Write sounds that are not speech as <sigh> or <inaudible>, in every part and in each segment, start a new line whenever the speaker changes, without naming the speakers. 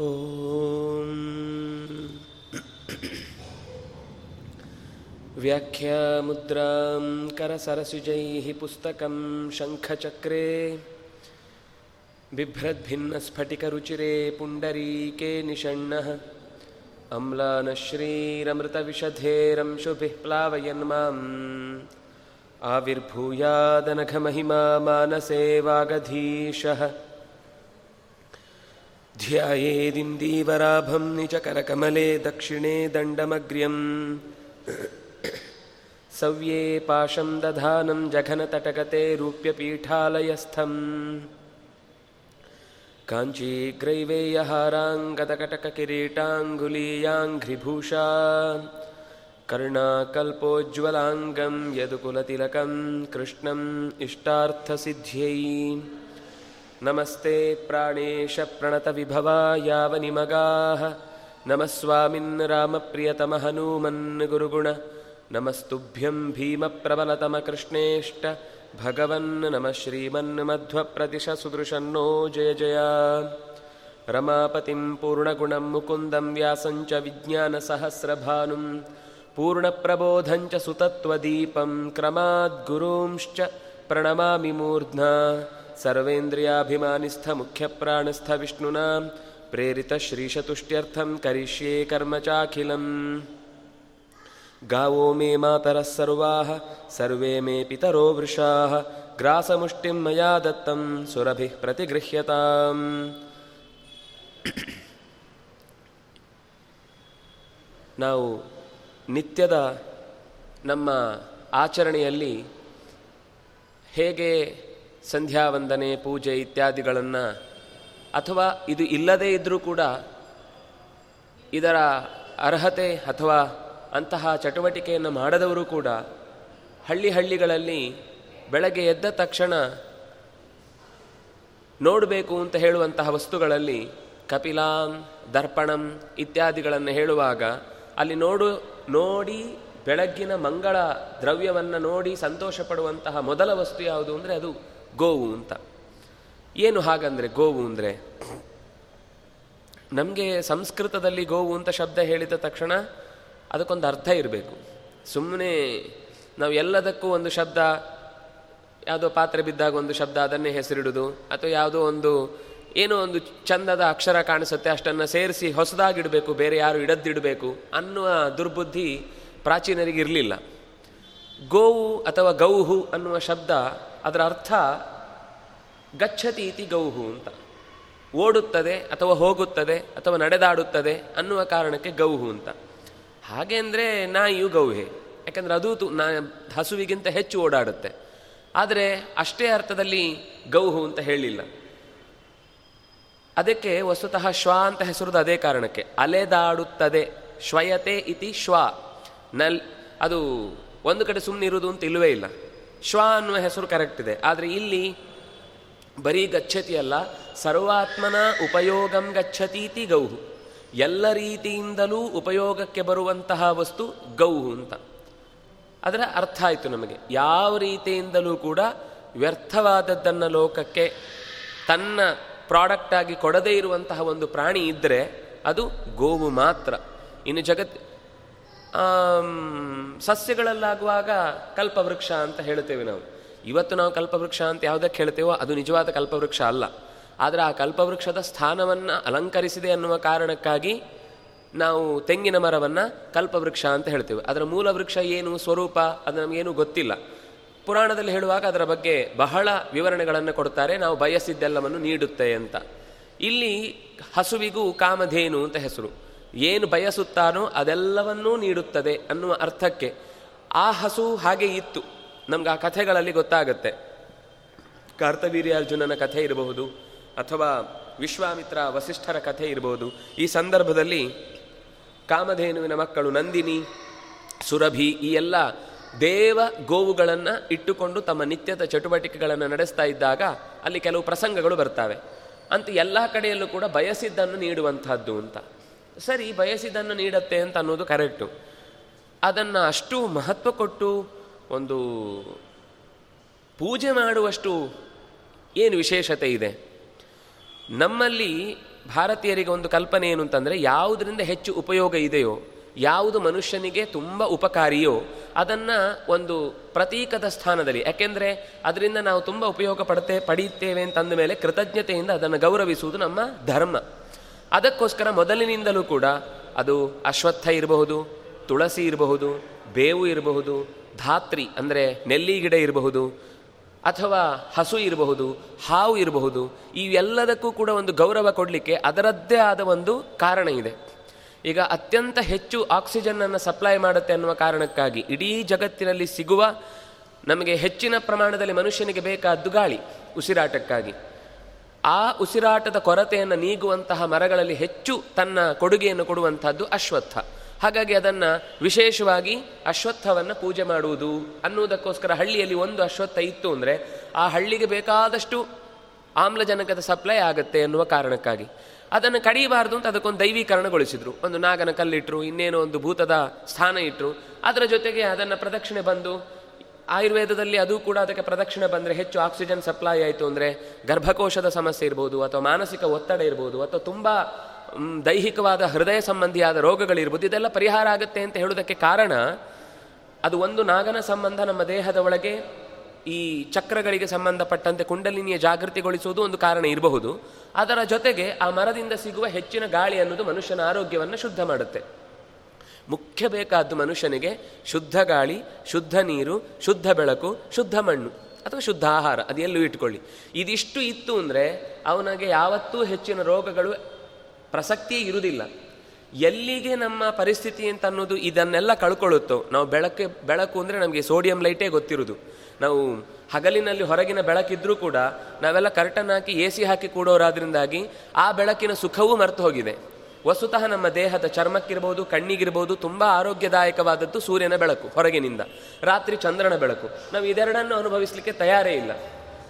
ॐ व्याख्यामुद्रां करसरसुजैः पुस्तकं शङ्खचक्रे बिभ्रद्भिन्नस्फटिकरुचिरे पुण्डरीके निषण्णः अम्लानश्रीरमृतविषधेरंशुभिः प्लावयन् माम् आविर्भूयादनघमहिमा मानसे वागधीशः ध्यायेदिन्दीवराभं निजकरकमले दक्षिणे दण्डमग्र्यम् सव्ये पाशं दधानं जघनतटगते रूप्यपीठालयस्थम् काञ्चीग्रैवेयहाराङ्गतकटककिरीटाङ्गुलीयाङ्घ्रिभूषा कर्णाकल्पोज्ज्वलाङ्गं यदुकुलतिलकं कृष्णम् इष्टार्थसिद्ध्यै नमस्ते प्राणेशप्रणतविभवा यावनिमगाः नमः स्वामिन् रामप्रियतमहनूमन् गुरुगुण नमस्तुभ्यं भीमप्रबलतमकृष्णेष्ट भगवन् नमः श्रीमन्मध्वप्रतिशसुदृशन्नो जय जय रमापतिं पूर्णगुणं मुकुन्दं व्यासञ्च विज्ञानसहस्रभानुं पूर्णप्रबोधञ्च सुतत्वदीपं क्रमाद्गुरूंश्च प्रणमामि मूर्ध्ना ಸರ್ವೇಂದ್ರಿಯಾಭಿಮಾನಿಸ್ಥ ಮುಖ್ಯಪ್ರಾಣಸ್ಥ ವಿಷ್ಣುನಾ ಪ್ರೇರಿತ ಶ್ರೀಶತುಷ್ಟ್ಯರ್ಥಂ ಕರಿಷ್ಯೇ ಕರ್ಮ ಚಾಖಿಲಂ. ಗಾವೋ ಮೇ ಮಾತರ ಸರ್ವಾಃ, ಸರ್ವೇ ಮೇ ಪಿತರೋ ವೃಷಾಃ, ಗ್ರಾಸಮುಷ್ಟಿಂ ಮಯಾ ದತ್ತಂ ಸುರಭಿ ಪ್ರತಿಗೃಹ್ಯತಾम् ನಾವು ನಿತ್ಯದ ನಮ್ಮ ಆಚರಣೆಯಲ್ಲಿ ಹೇಗೆ ಸಂಧ್ಯಾ ವಂದನೆ ಪೂಜೆ ಇತ್ಯಾದಿಗಳನ್ನು, ಅಥವಾ ಇದು ಇಲ್ಲದೇ ಇದ್ದರೂ ಕೂಡ ಇದರ ಅರ್ಹತೆ ಅಥವಾ ಅಂತಹ ಚಟುವಟಿಕೆಯನ್ನು ಮಾಡದವರು ಕೂಡ ಹಳ್ಳಿ ಹಳ್ಳಿಗಳಲ್ಲಿ ಬೆಳಗ್ಗೆ ಎದ್ದ ತಕ್ಷಣ ನೋಡಬೇಕು ಅಂತ ಹೇಳುವಂತಹ ವಸ್ತುಗಳಲ್ಲಿ ಕಪಿಲಾಂ, ದರ್ಪಣಂ ಇತ್ಯಾದಿಗಳನ್ನು ಹೇಳುವಾಗ ಅಲ್ಲಿ ನೋಡು, ನೋಡಿ ಬೆಳಗ್ಗಿನ ಮಂಗಳ ದ್ರವ್ಯವನ್ನು ನೋಡಿ ಸಂತೋಷ ಪಡುವಂತಹ ಮೊದಲ ವಸ್ತು ಯಾವುದು ಅಂದರೆ ಅದು. ಗೋವು ಅಂತ. ಏನು ಹಾಗಂದರೆ ಗೋವು ಅಂದರೆ, ನಮಗೆ ಸಂಸ್ಕೃತದಲ್ಲಿ ಗೋವು ಅಂತ ಶಬ್ದ ಹೇಳಿದ ತಕ್ಷಣ ಅದಕ್ಕೊಂದು ಅರ್ಥ ಇರಬೇಕು. ಸುಮ್ಮನೆ ನಾವು ಎಲ್ಲದಕ್ಕೂ ಒಂದು ಶಬ್ದ, ಯಾವುದೋ ಪಾತ್ರೆ ಬಿದ್ದಾಗ ಒಂದು ಶಬ್ದ ಅದನ್ನೇ ಹೆಸರಿಡೋದು, ಅಥವಾ ಯಾವುದೋ ಒಂದು, ಏನೋ ಒಂದು ಚಂದದ ಅಕ್ಷರ ಕಾಣಿಸುತ್ತೆ ಅಷ್ಟನ್ನು ಸೇರಿಸಿ ಹೊಸದಾಗಿಡಬೇಕು, ಬೇರೆ ಯಾರು ಇಡದ್ದಿಡಬೇಕು ಅನ್ನುವ ದುರ್ಬುದ್ಧಿ ಪ್ರಾಚೀನರಿಗೆ ಇರಲಿಲ್ಲ. ಗೋವು ಅಥವಾ ಗೌಹು ಅನ್ನುವ ಶಬ್ದ ಅದರ ಅರ್ಥ ಗಚ್ಚತಿ ಇತಿ ಗೌಹು ಅಂತ. ಓಡುತ್ತದೆ ಅಥವಾ ಹೋಗುತ್ತದೆ ಅಥವಾ ನಡೆದಾಡುತ್ತದೆ ಅನ್ನುವ ಕಾರಣಕ್ಕೆ ಗೌಹು ಅಂತ. ಹಾಗೆ ಅಂದರೆ ನಾಯಿಯು ಗೌಹೆ. ಯಾಕಂದರೆ ಅದು ತು ನಾ ಹಸುವಿಗಿಂತ ಹೆಚ್ಚು ಓಡಾಡುತ್ತೆ. ಆದರೆ ಅಷ್ಟೇ ಅರ್ಥದಲ್ಲಿ ಗೌಹು ಅಂತ ಹೇಳಿಲ್ಲ. ಅದಕ್ಕೆ ವಸ್ತುತಃ ಶ್ವ ಅಂತ ಹೆಸರುದು ಅದೇ ಕಾರಣಕ್ಕೆ. ಅಲೆದಾಡುತ್ತದೆ. ಶ್ವಯತೆ ಇತಿ ಶ್ವ. ನಲ್ ಅದು ಒಂದು ಕಡೆ ಸುಮ್ಮನೆ ಇರುವುದು ಅಂತ ಇಲ್ಲವೇ ಇಲ್ಲ. ಶ್ವ ಅನ್ನುವ ಹೆಸರು ಕರೆಕ್ಟ್ ಇದೆ. ಆದರೆ ಇಲ್ಲಿ ಬರೀ ಗಚ್ಚತಿ ಅಲ್ಲ, ಸರ್ವಾತ್ಮನ ಉಪಯೋಗಂ ಗಚ್ಚತೀತಿ ಗೌಹು. ಎಲ್ಲ ರೀತಿಯಿಂದಲೂ ಉಪಯೋಗಕ್ಕೆ ಬರುವಂತಹ ವಸ್ತು ಗೌಹು ಅಂತ. ಅದರ ಅರ್ಥ ಆಯಿತು ನಮಗೆ. ಯಾವ ರೀತಿಯಿಂದಲೂ ಕೂಡ ವ್ಯರ್ಥವಾದದ್ದನ್ನು ಲೋಕಕ್ಕೆ ತನ್ನ ಪ್ರಾಡಕ್ಟಾಗಿ ಕೊಡದೇ ಇರುವಂತಹ ಒಂದು ಪ್ರಾಣಿ ಇದ್ದರೆ ಅದು ಗೋವು ಮಾತ್ರ. ಇನ್ನು ಜಗತ್ ಸಸ್ಯಗಳಲ್ಲಾಗುವಾಗ ಕಲ್ಪವೃಕ್ಷ ಅಂತ ಹೇಳ್ತೇವೆ ನಾವು. ಇವತ್ತು ನಾವು ಕಲ್ಪವೃಕ್ಷ ಅಂತ ಯಾವುದಕ್ಕೆ ಹೇಳ್ತೇವೋ ಅದು ನಿಜವಾದ ಕಲ್ಪವೃಕ್ಷ ಅಲ್ಲ. ಆದರೆ ಆ ಕಲ್ಪವೃಕ್ಷದ ಸ್ಥಾನವನ್ನು ಅಲಂಕರಿಸಿದೆ ಅನ್ನುವ ಕಾರಣಕ್ಕಾಗಿ ನಾವು ತೆಂಗಿನ ಮರವನ್ನು ಕಲ್ಪವೃಕ್ಷ ಅಂತ ಹೇಳ್ತೇವೆ. ಅದರ ಮೂಲ ವೃಕ್ಷ ಏನು, ಸ್ವರೂಪ, ಅದು ನಮಗೇನು ಗೊತ್ತಿಲ್ಲ. ಪುರಾಣದಲ್ಲಿ ಹೇಳುವಾಗ ಅದರ ಬಗ್ಗೆ ಬಹಳ ವಿವರಣೆಗಳನ್ನು ಕೊಡ್ತಾರೆ. ನಾವು ಬಯಸಿದ್ದೆಲ್ಲವನ್ನು ನೀಡುತ್ತೆ ಅಂತ. ಇಲ್ಲಿ ಹಸುವಿಗೂ ಕಾಮಧೇನು ಅಂತ ಹೆಸರು. ಏನು ಬಯಸುತ್ತಾನೋ ಅದೆಲ್ಲವನ್ನೂ ನೀಡುತ್ತದೆ ಅನ್ನುವ ಅರ್ಥಕ್ಕೆ ಆ ಹಸು ಹಾಗೆ ಇತ್ತು. ನಮ್ಗೆ ಆ ಕಥೆಗಳಲ್ಲಿ ಗೊತ್ತಾಗತ್ತೆ. ಕಾರ್ತವೀರ್ಯಾರ್ಜುನನ ಕಥೆ ಇರಬಹುದು ಅಥವಾ ವಿಶ್ವಾಮಿತ್ರ ವಸಿಷ್ಠರ ಕಥೆ ಇರಬಹುದು. ಈ ಸಂದರ್ಭದಲ್ಲಿ ಕಾಮಧೇನುವಿನ ಮಕ್ಕಳು ನಂದಿನಿ, ಸುರಭಿ ಈ ಎಲ್ಲ ದೇವ ಗೋವುಗಳನ್ನು ಇಟ್ಟುಕೊಂಡು ತಮ್ಮ ನಿತ್ಯದ ಚಟುವಟಿಕೆಗಳನ್ನು ನಡೆಸ್ತಾ ಇದ್ದಾಗ ಅಲ್ಲಿ ಕೆಲವು ಪ್ರಸಂಗಗಳು ಬರ್ತವೆ. ಅಂತ ಎಲ್ಲ ಕಡೆಯಲ್ಲೂ ಕೂಡ ಬಯಸಿದ್ದನ್ನು ನೀಡುವಂತಹದ್ದು ಅಂತ. ಸರಿ, ಬಯಸಿದ್ದನ್ನು ನೀಡತ್ತೆ ಅಂತ ಅನ್ನೋದು ಕರೆಕ್ಟು. ಅದನ್ನು ಅಷ್ಟು ಮಹತ್ವ ಕೊಟ್ಟು, ಒಂದು ಪೂಜೆ ಮಾಡುವಷ್ಟು ಏನು ವಿಶೇಷತೆ ಇದೆ? ನಮ್ಮಲ್ಲಿ ಭಾರತೀಯರಿಗೆ ಒಂದು ಕಲ್ಪನೆ ಏನು ಅಂತಂದರೆ, ಯಾವುದರಿಂದ ಹೆಚ್ಚು ಉಪಯೋಗ ಇದೆಯೋ, ಯಾವುದು ಮನುಷ್ಯನಿಗೆ ತುಂಬ ಉಪಕಾರಿಯೋ, ಅದನ್ನು ಒಂದು ಪ್ರತೀಕದ ಸ್ಥಾನದಲ್ಲಿ, ಯಾಕೆಂದರೆ ಅದರಿಂದ ನಾವು ತುಂಬ ಉಪಯೋಗ ಪಡುತ್ತೆ ಪಡೆಯುತ್ತೇವೆ ಅಂತಂದ ಮೇಲೆ ಕೃತಜ್ಞತೆಯಿಂದ ಅದನ್ನು ಗೌರವಿಸುವುದು ನಮ್ಮ ಧರ್ಮ. ಅದಕ್ಕೋಸ್ಕರ ಮೊದಲಿನಿಂದಲೂ ಕೂಡ ಅದು ಅಶ್ವತ್ಥ ಇರಬಹುದು, ತುಳಸಿ ಇರಬಹುದು, ಬೇವು ಇರಬಹುದು, ಧಾತ್ರಿ ಅಂದರೆ ನೆಲ್ಲಿ ಗಿಡ ಇರಬಹುದು, ಅಥವಾ ಹಸು ಇರಬಹುದು, ಹಾವು ಇರಬಹುದು, ಇವೆಲ್ಲದಕ್ಕೂ ಕೂಡ ಒಂದು ಗೌರವ ಕೊಡಲಿಕ್ಕೆ ಅದರದ್ದೇ ಆದ ಒಂದು ಕಾರಣ ಇದೆ. ಈಗ ಅತ್ಯಂತ ಹೆಚ್ಚು ಆಕ್ಸಿಜನ್ನನ್ನು ಸಪ್ಲೈ ಮಾಡುತ್ತೆ ಅನ್ನುವ ಕಾರಣಕ್ಕಾಗಿ ಇಡೀ ಜಗತ್ತಿನಲ್ಲಿ ಸಿಗುವ ನಮಗೆ ಹೆಚ್ಚಿನ ಪ್ರಮಾಣದಲ್ಲಿ ಮನುಷ್ಯನಿಗೆ ಬೇಕಾದ್ದು ಗಾಳಿ, ಉಸಿರಾಟಕ್ಕಾಗಿ. ಆ ಉಸಿರಾಟದ ಕೊರತೆಯನ್ನು ನೀಗುವಂತಹ ಮರಗಳಲ್ಲಿ ಹೆಚ್ಚು ತನ್ನ ಕೊಡುಗೆಯನ್ನು ಕೊಡುವಂಥದ್ದು ಅಶ್ವತ್ಥ. ಹಾಗಾಗಿ ಅದನ್ನು ವಿಶೇಷವಾಗಿ ಅಶ್ವತ್ಥವನ್ನು ಪೂಜೆ ಮಾಡುವುದು ಅನ್ನುವುದಕ್ಕೋಸ್ಕರ ಹಳ್ಳಿಯಲ್ಲಿ ಒಂದು ಅಶ್ವತ್ಥ ಇತ್ತು ಅಂದರೆ ಆ ಹಳ್ಳಿಗೆ ಬೇಕಾದಷ್ಟು ಆಮ್ಲಜನಕದ ಸಪ್ಲೈ ಆಗುತ್ತೆ ಎನ್ನುವ ಕಾರಣಕ್ಕಾಗಿ. ಅದನ್ನು ಕಡಿಯಬಾರ್ದು ಅಂತ ಅದಕ್ಕೊಂದು ದೈವೀಕರಣಗೊಳಿಸಿದ್ರು. ಒಂದು ನಾಗನ ಕಲ್ಲಿಟ್ಟರು ಇನ್ನೇನೋ ಒಂದು ಭೂತದ ಸ್ಥಾನ ಇಟ್ಟರು ಅದರ ಜೊತೆಗೆ ಅದನ್ನು ಪ್ರದಕ್ಷಿಣೆ ಬಂದು ಆಯುರ್ವೇದದಲ್ಲಿ ಅದು ಕೂಡ ಅದಕ್ಕೆ ಪ್ರದಕ್ಷಿಣೆ ಬಂದರೆ ಹೆಚ್ಚು ಆಕ್ಸಿಜನ್ ಸಪ್ಲೈ ಆಯಿತು ಅಂದರೆ ಗರ್ಭಕೋಶದ ಸಮಸ್ಯೆ ಇರ್ಬೋದು ಅಥವಾ ಮಾನಸಿಕ ಒತ್ತಡ ಇರ್ಬೋದು ಅಥವಾ ತುಂಬ ದೈಹಿಕವಾದ ಹೃದಯ ಸಂಬಂಧಿಯಾದ ರೋಗಗಳಿರ್ಬೋದು, ಇದೆಲ್ಲ ಪರಿಹಾರ ಆಗುತ್ತೆ ಅಂತ ಹೇಳೋದಕ್ಕೆ ಕಾರಣ ಅದು ಒಂದು ನಾಗನ ಸಂಬಂಧ ನಮ್ಮ ದೇಹದ ಒಳಗೆ ಈ ಚಕ್ರಗಳಿಗೆ ಸಂಬಂಧಪಟ್ಟಂತೆ ಕುಂಡಲಿನಿಯ ಜಾಗೃತಿಗೊಳಿಸುವುದು ಒಂದು ಕಾರಣ ಇರಬಹುದು. ಅದರ ಜೊತೆಗೆ ಆ ಮರದಿಂದ ಸಿಗುವ ಹೆಚ್ಚಿನ ಗಾಳಿ ಅನ್ನೋದು ಮನುಷ್ಯನ ಆರೋಗ್ಯವನ್ನು ಶುದ್ಧ ಮಾಡುತ್ತೆ. ಮುಖ್ಯ ಬೇಕಾದ್ದು ಮನುಷ್ಯನಿಗೆ ಶುದ್ಧ ಗಾಳಿ, ಶುದ್ಧ ನೀರು, ಶುದ್ಧ ಬೆಳಕು, ಶುದ್ಧ ಮಣ್ಣು ಅಥವಾ ಶುದ್ಧ ಆಹಾರ ಅದೆಲ್ಲೂ ಇಟ್ಕೊಳ್ಳಿ. ಇದಿಷ್ಟು ಇತ್ತು ಅಂದರೆ ಅವನಿಗೆ ಯಾವತ್ತೂ ಹೆಚ್ಚಿನ ರೋಗಗಳು ಪ್ರಸಕ್ತಿಯೇ ಇರುವುದಿಲ್ಲ. ಎಲ್ಲಿಗೆ ನಮ್ಮ ಪರಿಸ್ಥಿತಿ ಅಂತ ಅನ್ನೋದು ಇದನ್ನೆಲ್ಲ ಕಳ್ಕೊಳ್ಳುತ್ತೋ, ನಾವು ಬೆಳಕೆ, ಬೆಳಕು ಅಂದರೆ ನಮಗೆ ಸೋಡಿಯಂ ಲೈಟೇ ಗೊತ್ತಿರೋದು ನಾವು ಹಗಲಿನಲ್ಲಿ ಹೊರಗಿನ ಬೆಳಕಿದ್ರೂ ಕೂಡ ನಾವೆಲ್ಲ ಕರ್ಟನ್ ಹಾಕಿ ಎ ಸಿ ಹಾಕಿ ಕೂಡೋರಾದ್ರಿಂದಾಗಿ ಆ ಬೆಳಕಿನ ಸುಖವೂ ಮರೆತು ಹೋಗಿದೆ. ವಸ್ತುತಃ ನಮ್ಮ ದೇಹದ ಚರ್ಮಕ್ಕಿರ್ಬೋದು, ಕಣ್ಣಿಗಿರ್ಬೋದು ತುಂಬ ಆರೋಗ್ಯದಾಯಕವಾದದ್ದು ಸೂರ್ಯನ ಬೆಳಕು, ಹೊರಗಿನಿಂದ. ರಾತ್ರಿ ಚಂದ್ರನ ಬೆಳಕು. ನಾವು ಇದೆರಡನ್ನು ಅನುಭವಿಸಲಿಕ್ಕೆ ತಯಾರೇ ಇಲ್ಲ.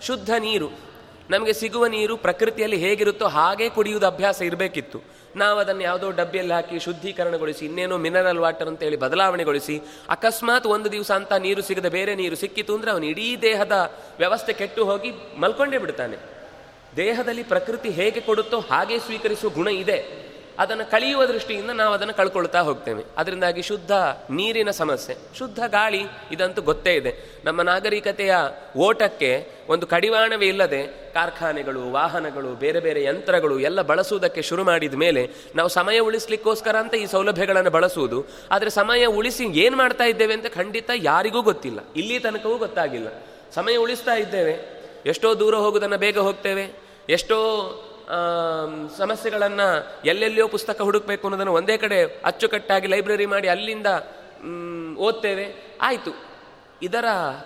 ಶುದ್ಧ ನೀರು. ನಮಗೆ ಸಿಗುವ ನೀರು ಪ್ರಕೃತಿಯಲ್ಲಿ ಹೇಗಿರುತ್ತೋ ಹಾಗೇ ಕುಡಿಯುವುದು ಅಭ್ಯಾಸ ಇರಬೇಕಿತ್ತು. ನಾವು ಅದನ್ನು ಯಾವುದೋ ಡಬ್ಬಿಯಲ್ಲಿ ಹಾಕಿ ಶುದ್ಧೀಕರಣಗೊಳಿಸಿ, ಇನ್ನೇನೋ ಮಿನರಲ್ ವಾಟರ್ ಅಂತ ಹೇಳಿ ಬದಲಾವಣೆಗೊಳಿಸಿ, ಅಕಸ್ಮಾತ್ ಒಂದು ದಿವಸ ಅಂತ ನೀರು ಸಿಗದ ಬೇರೆ ನೀರು ಸಿಕ್ಕಿತು ಅಂದರೆ ಅವನು ಇಡೀ ದೇಹದ ವ್ಯವಸ್ಥೆ ಕೆಟ್ಟು ಹೋಗಿ ಮಲ್ಕೊಂಡೇ ಬಿಡ್ತಾನೆ. ದೇಹದಲ್ಲಿ ಪ್ರಕೃತಿ ಹೇಗೆ ಕೊಡುತ್ತೋ ಹಾಗೆ ಸ್ವೀಕರಿಸುವ ಗುಣ ಇದೆ. ಅದನ್ನು ಕಳೆಯುವ ದೃಷ್ಟಿಯಿಂದ ನಾವು ಅದನ್ನು ಕಳ್ಕೊಳ್ತಾ ಹೋಗ್ತೇವೆ. ಅದರಿಂದಾಗಿ ಶುದ್ಧ ನೀರಿನ ಸಮಸ್ಯೆ, ಶುದ್ಧ ಗಾಳಿ ಇದಂತೂ ಗೊತ್ತೇ ಇದೆ. ನಮ್ಮ ನಾಗರಿಕತೆಯ ಓಟಕ್ಕೆ ಒಂದು ಕಡಿವಾಣವೇ ಇಲ್ಲದೆ ಕಾರ್ಖಾನೆಗಳು, ವಾಹನಗಳು, ಬೇರೆ ಬೇರೆ ಯಂತ್ರಗಳು ಎಲ್ಲ ಬಳಸುವುದಕ್ಕೆ ಶುರು ಮಾಡಿದ ಮೇಲೆ ನಾವು ಸಮಯ ಉಳಿಸ್ಲಿಕ್ಕೋಸ್ಕರ ಅಂತ ಈ ಸೌಲಭ್ಯಗಳನ್ನು ಬಳಸುವುದು. ಆದರೆ ಸಮಯ ಉಳಿಸಿ ಏನು ಮಾಡ್ತಾ ಇದ್ದೇವೆ ಅಂತ ಖಂಡಿತ ಯಾರಿಗೂ ಗೊತ್ತಿಲ್ಲ. ಇಲ್ಲಿ ತನಕವೂ ಗೊತ್ತಾಗಿಲ್ಲ. ಸಮಯ ಉಳಿಸ್ತಾ ಇದ್ದೇವೆ. ಎಷ್ಟೋ ದೂರ ಹೋಗೋದನ್ನು ಬೇಗ ಹೋಗ್ತೇವೆ. ಎಷ್ಟೋ ಸಮಸ್ಯೆಗಳನ್ನು ಎಲ್ಲೆಲ್ಲಿಯೋ ಪುಸ್ತಕ ಹುಡುಕಬೇಕು ಅನ್ನೋದನ್ನು ಒಂದೇ ಕಡೆ ಅಚ್ಚುಕಟ್ಟಾಗಿ ಲೈಬ್ರರಿ ಮಾಡಿ ಅಲ್ಲಿಂದ ಓದ್ತೇವೆ. ಆಯಿತು. ಇದರ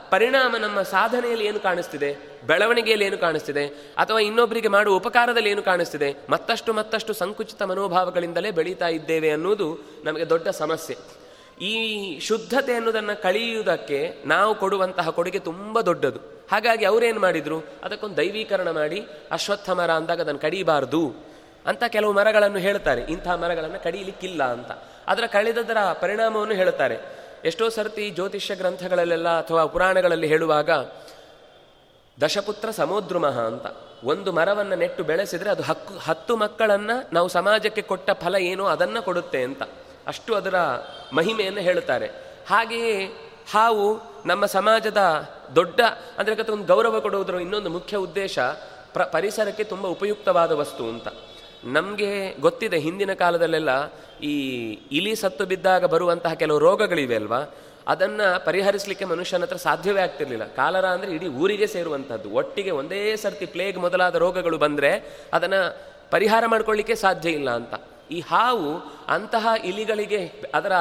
ಪರಿಣಾಮ ನಮ್ಮ ಸಾಧನೆಯಲ್ಲಿ ಏನು ಕಾಣಿಸ್ತಿದೆ? ಬೆಳವಣಿಗೆಯಲ್ಲಿ ಏನು ಕಾಣಿಸ್ತಿದೆ? ಅಥವಾ ಇನ್ನೊಬ್ಬರಿಗೆ ಮಾಡುವ ಉಪಕಾರದಲ್ಲಿ ಏನು ಕಾಣಿಸ್ತಿದೆ? ಮತ್ತಷ್ಟು ಮತ್ತಷ್ಟು ಸಂಕುಚಿತ ಮನೋಭಾವಗಳಿಂದಲೇ ಬೆಳೀತಾ ಇದ್ದೇವೆ ಅನ್ನೋದು ನಮಗೆ ದೊಡ್ಡ ಸಮಸ್ಯೆ. ಈ ಶುದ್ಧತೆ ಅನ್ನೋದನ್ನು ಕಳೆಯುವುದಕ್ಕೆ ನಾವು ಕೊಡುವಂತಹ ಕೊಡುಗೆ ತುಂಬ ದೊಡ್ಡದು. ಹಾಗಾಗಿ ಅವರೇನು ಮಾಡಿದರು? ಅದಕ್ಕೊಂದು ದೈವೀಕರಣ ಮಾಡಿ, ಅಶ್ವತ್ಥ ಮರ ಅಂದಾಗ ಅದನ್ನು ಕಡಿಬಾರ್ದು ಅಂತ ಕೆಲವು ಮರಗಳನ್ನು ಹೇಳ್ತಾರೆ. ಇಂಥ ಮರಗಳನ್ನು ಕಡಿಯಲಿಕ್ಕಿಲ್ಲ ಅಂತ. ಅದರ ಕಳೆದದರ ಪರಿಣಾಮವನ್ನು ಹೇಳುತ್ತಾರೆ ಎಷ್ಟೋ ಸರ್ತಿ ಜ್ಯೋತಿಷ್ಯ ಗ್ರಂಥಗಳಲ್ಲೆಲ್ಲ ಅಥವಾ ಪುರಾಣಗಳಲ್ಲಿ ಹೇಳುವಾಗ, ದಶಪುತ್ರ ಸಮೋದ್ರುಮಃ ಅಂತ. ಒಂದು ಮರವನ್ನು ನೆಟ್ಟು ಬೆಳೆಸಿದರೆ ಅದು ಹಕ್ಕು, ಹತ್ತು ಮಕ್ಕಳನ್ನು ನಾವು ಸಮಾಜಕ್ಕೆ ಕೊಟ್ಟ ಫಲ ಏನೋ ಅದನ್ನು ಕೊಡುತ್ತೆ ಅಂತ. ಅಷ್ಟು ಅದರ ಮಹಿಮೆಯನ್ನು ಹೇಳುತ್ತಾರೆ ಹಾಗೆಯೇ ಹಾವು ನಮ್ಮ ಸಮಾಜದ ದೊಡ್ಡ, ಅಂದರೆ ಒಂದು ಗೌರವ ಕೊಡುವುದರ ಇನ್ನೊಂದು ಮುಖ್ಯ ಉದ್ದೇಶ ಪ್ರ, ಪರಿಸರಕ್ಕೆ ತುಂಬ ಉಪಯುಕ್ತವಾದ ವಸ್ತು ಅಂತ. ನಮಗೆ ಗೊತ್ತಿದೆ ಹಿಂದಿನ ಕಾಲದಲ್ಲೆಲ್ಲ ಈ ಇಲಿ ಸತ್ತು ಬಿದ್ದಾಗ ಬರುವಂತಹ ಕೆಲವು ರೋಗಗಳಿವೆ ಅಲ್ವಾ? ಅದನ್ನು ಪರಿಹರಿಸಲಿಕ್ಕೆ ಮನುಷ್ಯನ ಹತ್ರ ಸಾಧ್ಯವೇ ಆಗ್ತಿರಲಿಲ್ಲ. ಕಾಲರ ಅಂದರೆ ಇಡೀ ಊರಿಗೆ ಸೇರುವಂಥದ್ದು ಒಟ್ಟಿಗೆ ಒಂದೇ ಸರ್ತಿ ಪ್ಲೇಗ್ ಮೊದಲಾದ ರೋಗಗಳು ಬಂದರೆ ಅದನ್ನು ಪರಿಹಾರ ಮಾಡಿಕೊಳ್ಳಿಕ್ಕೆ ಸಾಧ್ಯ ಇಲ್ಲ ಅಂತ. ಈ ಹಾವು ಅಂತಹ ಇಲಿಗಳಿಗೆ ಅದರ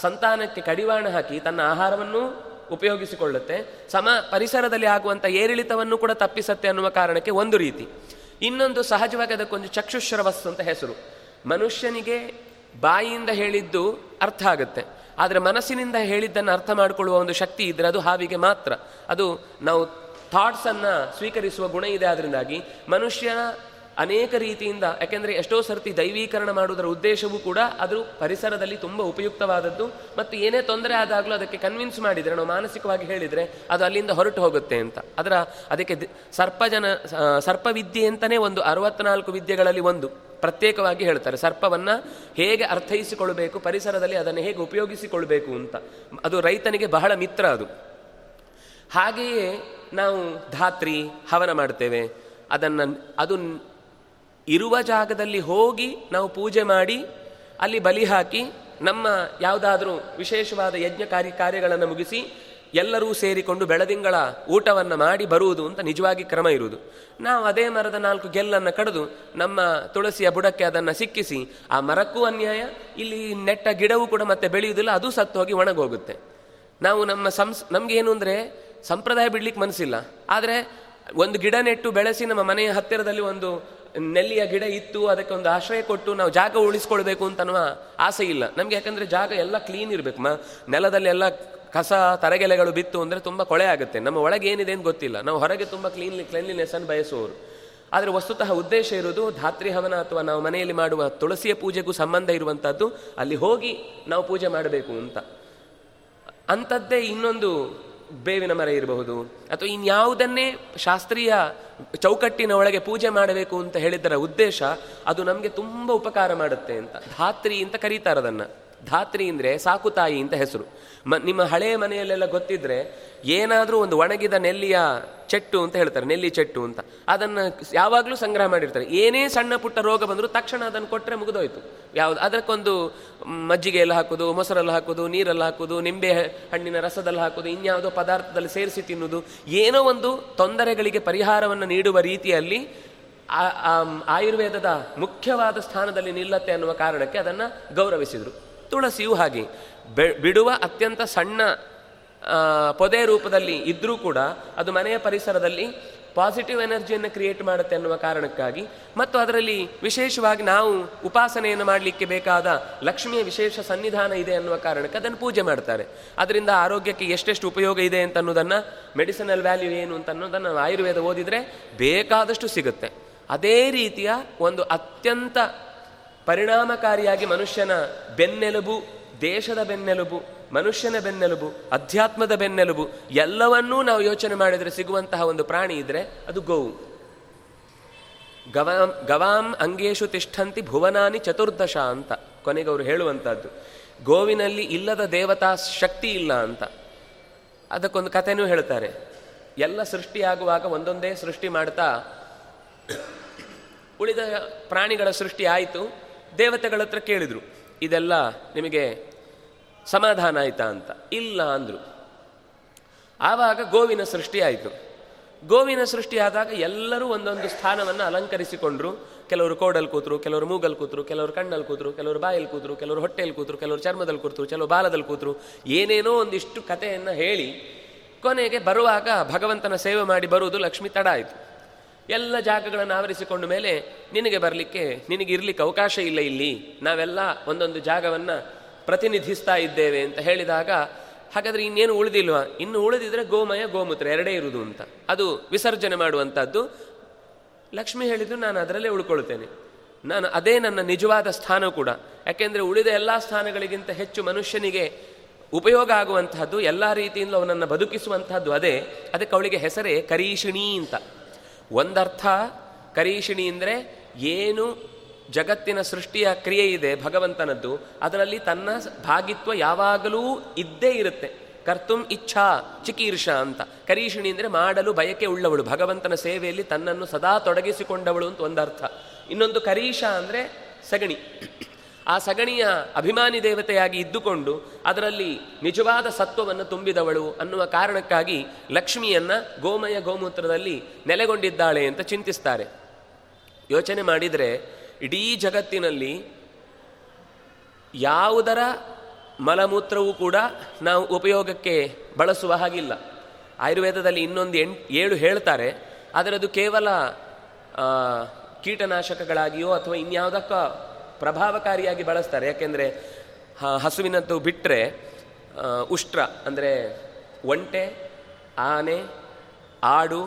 ಸಂತಾನಕ್ಕೆ ಕಡಿವಾಣ ಹಾಕಿ ತನ್ನ ಆಹಾರವನ್ನು ಉಪಯೋಗಿಸಿಕೊಳ್ಳುತ್ತೆ. ಸಮ ಪರಿಸರದಲ್ಲಿ ಆಗುವಂಥ ಏರಿಳಿತವನ್ನು ಕೂಡ ತಪ್ಪಿಸತ್ತೆ ಅನ್ನುವ ಕಾರಣಕ್ಕೆ ಒಂದು ರೀತಿ. ಇನ್ನೊಂದು ಸಹಜವಾಗಿ ಅದಕ್ಕೊಂದು ಚಕ್ಷುಶ್ರವಸ್ಸು ಅಂತ ಹೆಸರು. ಮನುಷ್ಯನಿಗೆ ಬಾಯಿಯಿಂದ ಹೇಳಿದ್ದು ಅರ್ಥ ಆಗುತ್ತೆ. ಆದರೆ ಮನಸ್ಸಿನಿಂದ ಹೇಳಿದ್ದನ್ನು ಅರ್ಥ ಮಾಡಿಕೊಳ್ಳುವ ಒಂದು ಶಕ್ತಿ ಇದ್ದರೆ ಅದು ಹಾವಿಗೆ ಮಾತ್ರ. ಅದು ನಾವು ಥಾಟ್ಸನ್ನು ಸ್ವೀಕರಿಸುವ ಗುಣ ಇದೆ ಅದರಿಂದಾಗಿ ಮನುಷ್ಯ ಅನೇಕ ರೀತಿಯಿಂದ, ಯಾಕೆಂದರೆ ಎಷ್ಟೋ ಸರ್ತಿ ದೈವೀಕರಣ ಮಾಡುವುದರ ಉದ್ದೇಶವೂ ಕೂಡ ಅದು ಪರಿಸರದಲ್ಲಿ ತುಂಬ ಉಪಯುಕ್ತವಾದದ್ದು. ಮತ್ತು ಏನೇ ತೊಂದರೆ ಆದಾಗಲೂ ಅದಕ್ಕೆ ಕನ್ವಿನ್ಸ್ ಮಾಡಿದರೆ, ನಾವು ಮಾನಸಿಕವಾಗಿ ಹೇಳಿದರೆ ಅದು ಅಲ್ಲಿಂದ ಹೊರಟು ಹೋಗುತ್ತೆ ಅಂತ. ಅದರ, ಅದಕ್ಕೆ ಸರ್ಪಜನ ಸರ್ಪ ಸರ್ಪವಿದ್ಯೆ ಅಂತಲೇ ಒಂದು ಅರವತ್ನಾಲ್ಕು ವಿದ್ಯೆಗಳಲ್ಲಿ ಒಂದು ಪ್ರತ್ಯೇಕವಾಗಿ ಹೇಳ್ತಾರೆ. ಸರ್ಪವನ್ನು ಹೇಗೆ ಅರ್ಥೈಸಿಕೊಳ್ಬೇಕು, ಪರಿಸರದಲ್ಲಿ ಅದನ್ನು ಹೇಗೆ ಉಪಯೋಗಿಸಿಕೊಳ್ಬೇಕು ಅಂತ. ಅದು ರೈತನಿಗೆ ಬಹಳ ಮಿತ್ರ ಅದು. ಹಾಗೆಯೇ ನಾವು ಧಾತ್ರಿ, ಹವನ ಮಾಡ್ತೇವೆ. ಅದನ್ನು, ಅದು ಇರುವ ಜಾಗದಲ್ಲಿ ಹೋಗಿ ನಾವು ಪೂಜೆ ಮಾಡಿ, ಅಲ್ಲಿ ಬಲಿ ಹಾಕಿ, ನಮ್ಮ ಯಾವುದಾದ್ರೂ ವಿಶೇಷವಾದ ಯಜ್ಞ ಕಾರ್ಯ ಕಾರ್ಯಗಳನ್ನು ಮುಗಿಸಿ, ಎಲ್ಲರೂ ಸೇರಿಕೊಂಡು ಬೆಳದಿಂಗಳ ಊಟವನ್ನು ಮಾಡಿ ಬರುವುದು ಅಂತ ನಿಜವಾಗಿ ಕ್ರಮ ಇರುವುದು. ನಾವು ಅದೇ ಮರದ ನಾಲ್ಕು ಗೆಲ್ಲನ್ನು ಕಡಿದು, ನಮ್ಮ ತುಳಸಿಯ ಬುಡಕ್ಕೆ ಅದನ್ನು ಸಿಕ್ಕಿಸಿ, ಆ ಮರಕ್ಕೂ ಅನ್ಯಾಯ, ಇಲ್ಲಿ ನೆಟ್ಟ ಗಿಡವೂ ಕೂಡ ಮತ್ತೆ ಬೆಳೆಯುವುದಿಲ್ಲ, ಅದು ಸತ್ತು ಹೋಗಿ ಒಣಗೋಗುತ್ತೆ. ನಾವು ನಮ್ಮ ಸಂಸ್, ನಮಗೇನು ಅಂದರೆ, ಸಂಪ್ರದಾಯ ಬಿಡ್ಲಿಕ್ಕೆ ಮನಸ್ಸಿಲ್ಲ. ಆದರೆ, ಒಂದು ಗಿಡ ನೆಟ್ಟು ಬೆಳೆಸಿ ನಮ್ಮ ಮನೆಯ ಹತ್ತಿರದಲ್ಲಿ ಒಂದು ನೆಲ್ಲಿಯ ಗಿಡ ಇತ್ತು, ಅದಕ್ಕೆ ಒಂದು ಆಶ್ರಯ ಕೊಟ್ಟು ನಾವು ಜಾಗ ಉಳಿಸ್ಕೊಳ್ಬೇಕು ಅಂತ ಆಸೆ ಇಲ್ಲ. ನಮಗೆ ಯಾಕಂದ್ರೆ ಜಾಗ ಎಲ್ಲ ಕ್ಲೀನ್ ಇರಬೇಕು. ಮ, ನೆಲದಲ್ಲಿ ಎಲ್ಲ ಕಸ, ತರಗೆಲೆಗಳು ಬಿತ್ತು ಅಂದರೆ ತುಂಬ ಕೊಳೆ ಆಗುತ್ತೆ. ನಮ್ಮ ಒಳಗೆ ಏನಿದೆ ಅಂತ ಗೊತ್ತಿಲ್ಲ. ನಾವು ಹೊರಗೆ ತುಂಬ ಕ್ಲೀನ್ ಕ್ಲೀನ್ಲಿನೆಸ್ ಅನ್ನು ಬಯಸುವವರು. ಆದರೆ ವಸ್ತುತಃ ಉದ್ದೇಶ ಇರುವುದು ಧಾತ್ರಿ ಹವನ ಅಥವಾ ನಾವು ಮನೆಯಲ್ಲಿ ಮಾಡುವ ತುಳಸಿಯ ಪೂಜೆಗೂ ಸಂಬಂಧ ಇರುವಂಥದ್ದು ಅಲ್ಲಿ ಹೋಗಿ ನಾವು ಪೂಜೆ ಮಾಡಬೇಕು ಅಂತ. ಅಂಥದ್ದೇ ಇನ್ನೊಂದು ಬೇವಿನ ಮರ ಇರಬಹುದು ಅಥವಾ ಇನ್ಯಾವುದನ್ನೇ ಶಾಸ್ತ್ರೀಯ ಚೌಕಟ್ಟಿನ ಒಳಗೆ ಪೂಜೆ ಮಾಡಬೇಕು ಅಂತ ಹೇಳಿದ್ದರ ಉದ್ದೇಶ ಅದು ನಮಗೆ ತುಂಬ ಉಪಕಾರ ಮಾಡುತ್ತೆ ಅಂತ. ಧಾತ್ರಿ ಅಂತ ಕರೀತಾರೆ ಅದನ್ನು. ಧಾತ್ರಿ ಅಂದರೆ ಸಾಕುತಾಯಿ ಅಂತ ಹೆಸರು. ಮ, ನಿಮ್ಮ ಹಳೆಯ ಮನೆಯಲ್ಲೆಲ್ಲ ಗೊತ್ತಿದ್ರೆ ಏನಾದರೂ ಒಂದು ಒಣಗಿದ ನೆಲ್ಲಿಯ ಚೆಟ್ಟು ಅಂತ ಹೇಳ್ತಾರೆ, ನೆಲ್ಲಿ ಚೆಟ್ಟು ಅಂತ. ಅದನ್ನು ಯಾವಾಗಲೂ ಸಂಗ್ರಹ ಮಾಡಿರ್ತಾರೆ. ಏನೇ ಸಣ್ಣ ಪುಟ್ಟ ರೋಗ ಬಂದರೂ ತಕ್ಷಣ ಅದನ್ನು ಕೊಟ್ಟರೆ ಮುಗಿದೋಯ್ತು. ಯಾವುದು ಅದಕ್ಕೊಂದು ಮಜ್ಜಿಗೆಯಲ್ಲಿ ಹಾಕೋದು, ಮೊಸರಲ್ಲಿ ಹಾಕೋದು, ನೀರಲ್ಲಿ ಹಾಕೋದು, ನಿಂಬೆ ಹಣ್ಣಿನ ರಸದಲ್ಲಿ ಹಾಕೋದು, ಇನ್ಯಾವುದೋ ಪದಾರ್ಥದಲ್ಲಿ ಸೇರಿಸಿ ತಿನ್ನುವುದು ಏನೋ ಒಂದು ತೊಂದರೆಗಳಿಗೆ ಪರಿಹಾರವನ್ನು ನೀಡುವ ರೀತಿಯಲ್ಲಿ ಆಯುರ್ವೇದದ ಮುಖ್ಯವಾದ ಸ್ಥಾನದಲ್ಲಿ ನಿಲ್ಲತ್ತೆ ಅನ್ನುವ ಕಾರಣಕ್ಕೆ ಅದನ್ನು ಗೌರವಿಸಿದರು. ತುಳಸಿಯು ಹಾಗೆ. ಬಿಡುವ ಅತ್ಯಂತ ಸಣ್ಣ ಪೊದೆ ರೂಪದಲ್ಲಿ ಇದ್ದರೂ ಕೂಡ ಅದು ಮನೆಯ ಪರಿಸರದಲ್ಲಿ ಪಾಸಿಟಿವ್ ಎನರ್ಜಿಯನ್ನು ಕ್ರಿಯೇಟ್ ಮಾಡುತ್ತೆ ಅನ್ನುವ ಕಾರಣಕ್ಕಾಗಿ. ಮತ್ತು ಅದರಲ್ಲಿ ವಿಶೇಷವಾಗಿ ನಾವು ಉಪಾಸನೆಯನ್ನು ಮಾಡಲಿಕ್ಕೆ ಬೇಕಾದ ಲಕ್ಷ್ಮಿಯ ವಿಶೇಷ ಸನ್ನಿಧಾನ ಇದೆ ಅನ್ನುವ ಕಾರಣಕ್ಕೆ ಅದನ್ನು ಪೂಜೆ ಮಾಡ್ತಾರೆ. ಅದರಿಂದ ಆರೋಗ್ಯಕ್ಕೆ ಎಷ್ಟೆಷ್ಟು ಉಪಯೋಗ ಇದೆ ಅಂತ ಅನ್ನೋದನ್ನು ಮೆಡಿಸಿನಲ್ ವ್ಯಾಲ್ಯೂ ಏನು ಅಂತ ಅನ್ನೋದನ್ನು ಆಯುರ್ವೇದ ಓದಿದರೆ ಬೇಕಾದಷ್ಟು ಸಿಗುತ್ತೆ. ಅದೇ ರೀತಿಯ ಒಂದು ಅತ್ಯಂತ ಪರಿಣಾಮಕಾರಿಯಾಗಿ ಮನುಷ್ಯನ ಬೆನ್ನೆಲುಬು, ದೇಶದ ಬೆನ್ನೆಲುಬು ಮನುಷ್ಯನ ಬೆನ್ನೆಲುಬು, ಅಧ್ಯಾತ್ಮದ ಬೆನ್ನೆಲುಬು, ಎಲ್ಲವನ್ನೂ ನಾವು ಯೋಚನೆ ಮಾಡಿದರೆ ಸಿಗುವಂತಹ ಒಂದು ಪ್ರಾಣಿ ಇದ್ರೆ ಅದು ಗೋವು ಗವಾಂ ಗವಾಂ ಅಂಗೇಶು ತಿಷ್ಠಂತಿ ಭುವನಾನಿ ಚತುರ್ದಶ ಅಂತ. ಕೊನೆಗೆ ಅವರು ಹೇಳುವಂಥದ್ದು ಗೋವಿನಲ್ಲಿ ಇಲ್ಲದ ದೇವತಾ ಶಕ್ತಿ ಇಲ್ಲ ಅಂತ. ಅದಕ್ಕೊಂದು ಕಥೆನೂ ಹೇಳ್ತಾರೆ. ಎಲ್ಲ ಸೃಷ್ಟಿಯಾಗುವಾಗ ಒಂದೊಂದೇ ಸೃಷ್ಟಿ ಮಾಡ್ತಾ, ಉಳಿದ ಪ್ರಾಣಿಗಳ ಸೃಷ್ಟಿ ಆಯಿತು. ದೇವತೆಗಳ ಹತ್ರ ಕೇಳಿದರು. ಇದೆಲ್ಲ ನಿಮಗೆ ಸಮಾಧಾನ ಆಯ್ತಾ ಅಂತ. ಇಲ್ಲ ಅಂದರು. ಆವಾಗ ಗೋವಿನ ಸೃಷ್ಟಿ ಆಯಿತು. ಗೋವಿನ ಸೃಷ್ಟಿಯಾದಾಗ ಎಲ್ಲರೂ ಒಂದೊಂದು ಸ್ಥಾನವನ್ನು ಅಲಂಕರಿಸಿಕೊಂಡ್ರು. ಕೆಲವರು ಕೋಡಲ್ಲಿ ಕೂತರು, ಕೆಲವರು ಮೂಗಲ್ ಕೂತರು, ಕೆಲವರು ಕಣ್ಣಲ್ಲಿ ಕೂತರು, ಕೆಲವರು ಬಾಯಲ್ಲಿ ಕೂತರು, ಕೆಲವರು ಹೊಟ್ಟೆಯಲ್ಲಿ ಕೂತರು, ಕೆಲವರು ಚರ್ಮದಲ್ಲಿ ಕೂತರು, ಕೆಲವರು ಬಾಲದಲ್ಲಿ ಕೂತರು. ಏನೇನೋ ಒಂದಿಷ್ಟು ಕಥೆಯನ್ನು ಹೇಳಿ ಕೊನೆಗೆ ಬರುವಾಗ ಭಗವಂತನ ಸೇವೆ ಮಾಡಿ ಬರುವುದು ಲಕ್ಷ್ಮಿ ತಡ ಆಯಿತು. ಎಲ್ಲ ಜಾಗಗಳನ್ನು ಆವರಿಸಿಕೊಂಡ ಮೇಲೆ ನಿನಗೆ ಬರಲಿಕ್ಕೆ, ನಿನಗೆ ಇರಲಿಕ್ಕೆ ಅವಕಾಶ ಇಲ್ಲ ಇಲ್ಲಿ. ನಾವೆಲ್ಲ ಒಂದೊಂದು ಜಾಗವನ್ನು ಪ್ರತಿನಿಧಿಸ್ತಾ ಇದ್ದೇವೆ ಅಂತ ಹೇಳಿದಾಗ, ಹಾಗಾದರೆ ಇನ್ನೇನು ಉಳಿದಿಲ್ವಾ? ಇನ್ನು ಉಳಿದಿದ್ರೆ ಗೋಮಯ, ಗೋಮೂತ್ರ ಎರಡೇ ಇರುವುದು ಅಂತ. ಅದು ವಿಸರ್ಜನೆ ಮಾಡುವಂಥದ್ದು. ಲಕ್ಷ್ಮಿ ಹೇಳಿದ್ರು ನಾನು ಅದರಲ್ಲೇ ಉಳ್ಕೊಳ್ತೇನೆ. ನಾನು ಅದೇ ನನ್ನ ನಿಜವಾದ ಸ್ಥಾನ ಕೂಡ. ಯಾಕೆಂದರೆ ಉಳಿದ ಎಲ್ಲ ಸ್ಥಾನಗಳಿಗಿಂತ ಹೆಚ್ಚು ಮನುಷ್ಯನಿಗೆ ಉಪಯೋಗ ಆಗುವಂತಹದ್ದು ಎಲ್ಲ ರೀತಿಯಿಂದ ಅವನನ್ನು ಬದುಕಿಸುವಂತಹದ್ದು ಅದೇ. ಅದಕ್ಕೆ ಅವಳಿಗೆ ಹೆಸರೇ ಕರೀಷಿಣಿ ಅಂತ. ಒಂದರ್ಥ ಕರೀಷಿಣಿ ಅಂದರೆ ಏನು ಜಗತ್ತಿನ ಸೃಷ್ಟಿಯ ಕ್ರಿಯೆ ಇದೆ ಭಗವಂತನದ್ದು, ಅದರಲ್ಲಿ ತನ್ನ ಭಾಗಿತ್ವ ಯಾವಾಗಲೂ ಇದ್ದೇ ಇರುತ್ತೆ. ಕರ್ತುಂ ಇಚ್ಛಾ ಚಿಕೀರ್ಷ ಅಂತ. ಕರೀಷಿಣಿ ಅಂದರೆ ಮಾಡಲು ಬಯಕೆ ಉಳ್ಳವಳು, ಭಗವಂತನ ಸೇವೆಯಲ್ಲಿ ತನ್ನನ್ನು ಸದಾ ತೊಡಗಿಸಿಕೊಂಡವಳು ಅಂತ ಒಂದರ್ಥ. ಇನ್ನೊಂದು ಕರೀಷ ಅಂದರೆ ಸಗಣಿ. ಆ ಸಗಣಿಯ ಅಭಿಮಾನಿ ದೇವತೆಯಾಗಿ ಇದ್ದುಕೊಂಡು ಅದರಲ್ಲಿ ನಿಜವಾದ ಸತ್ವವನ್ನು ತುಂಬಿದವಳು ಅನ್ನುವ ಕಾರಣಕ್ಕಾಗಿ ಲಕ್ಷ್ಮಿಯನ್ನ ಗೋಮಯ ಗೋಮೂತ್ರದಲ್ಲಿ ನೆಲೆಗೊಂಡಿದ್ದಾಳೆ ಅಂತ ಚಿಂತಿಸ್ತಾರೆ. ಯೋಚನೆ ಮಾಡಿದರೆ ಇಡೀ ಜಗತ್ತಿನಲ್ಲಿ ಯಾವುದರ ಮಲಮೂತ್ರವೂ ಕೂಡ ನಾವು ಉಪಯೋಗಕ್ಕೆ ಬಳಸುವ ಹಾಗಿಲ್ಲ. ಆಯುರ್ವೇದದಲ್ಲಿ ಇನ್ನೊಂದು ಎಂಟು, ಏಳು ಹೇಳ್ತಾರೆ ಆದರೆ ಅದು ಕೇವಲ ಕೀಟನಾಶಕಗಳಾಗಿಯೋ ಅಥವಾ ಇನ್ಯಾವುದಕ್ಕೂ ಪ್ರಭಾವಕಾರಿಯಾಗಿ ಬಳಸ್ತಾರೆ. ಯಾಕೆಂದರೆ ಹಸುವಿನದ್ದು ಬಿಟ್ಟರೆ ಉಷ್ಟ್ರ, ಅಂದರೆ ಒಂಟೆ, ಆನೆ, ಆಡು,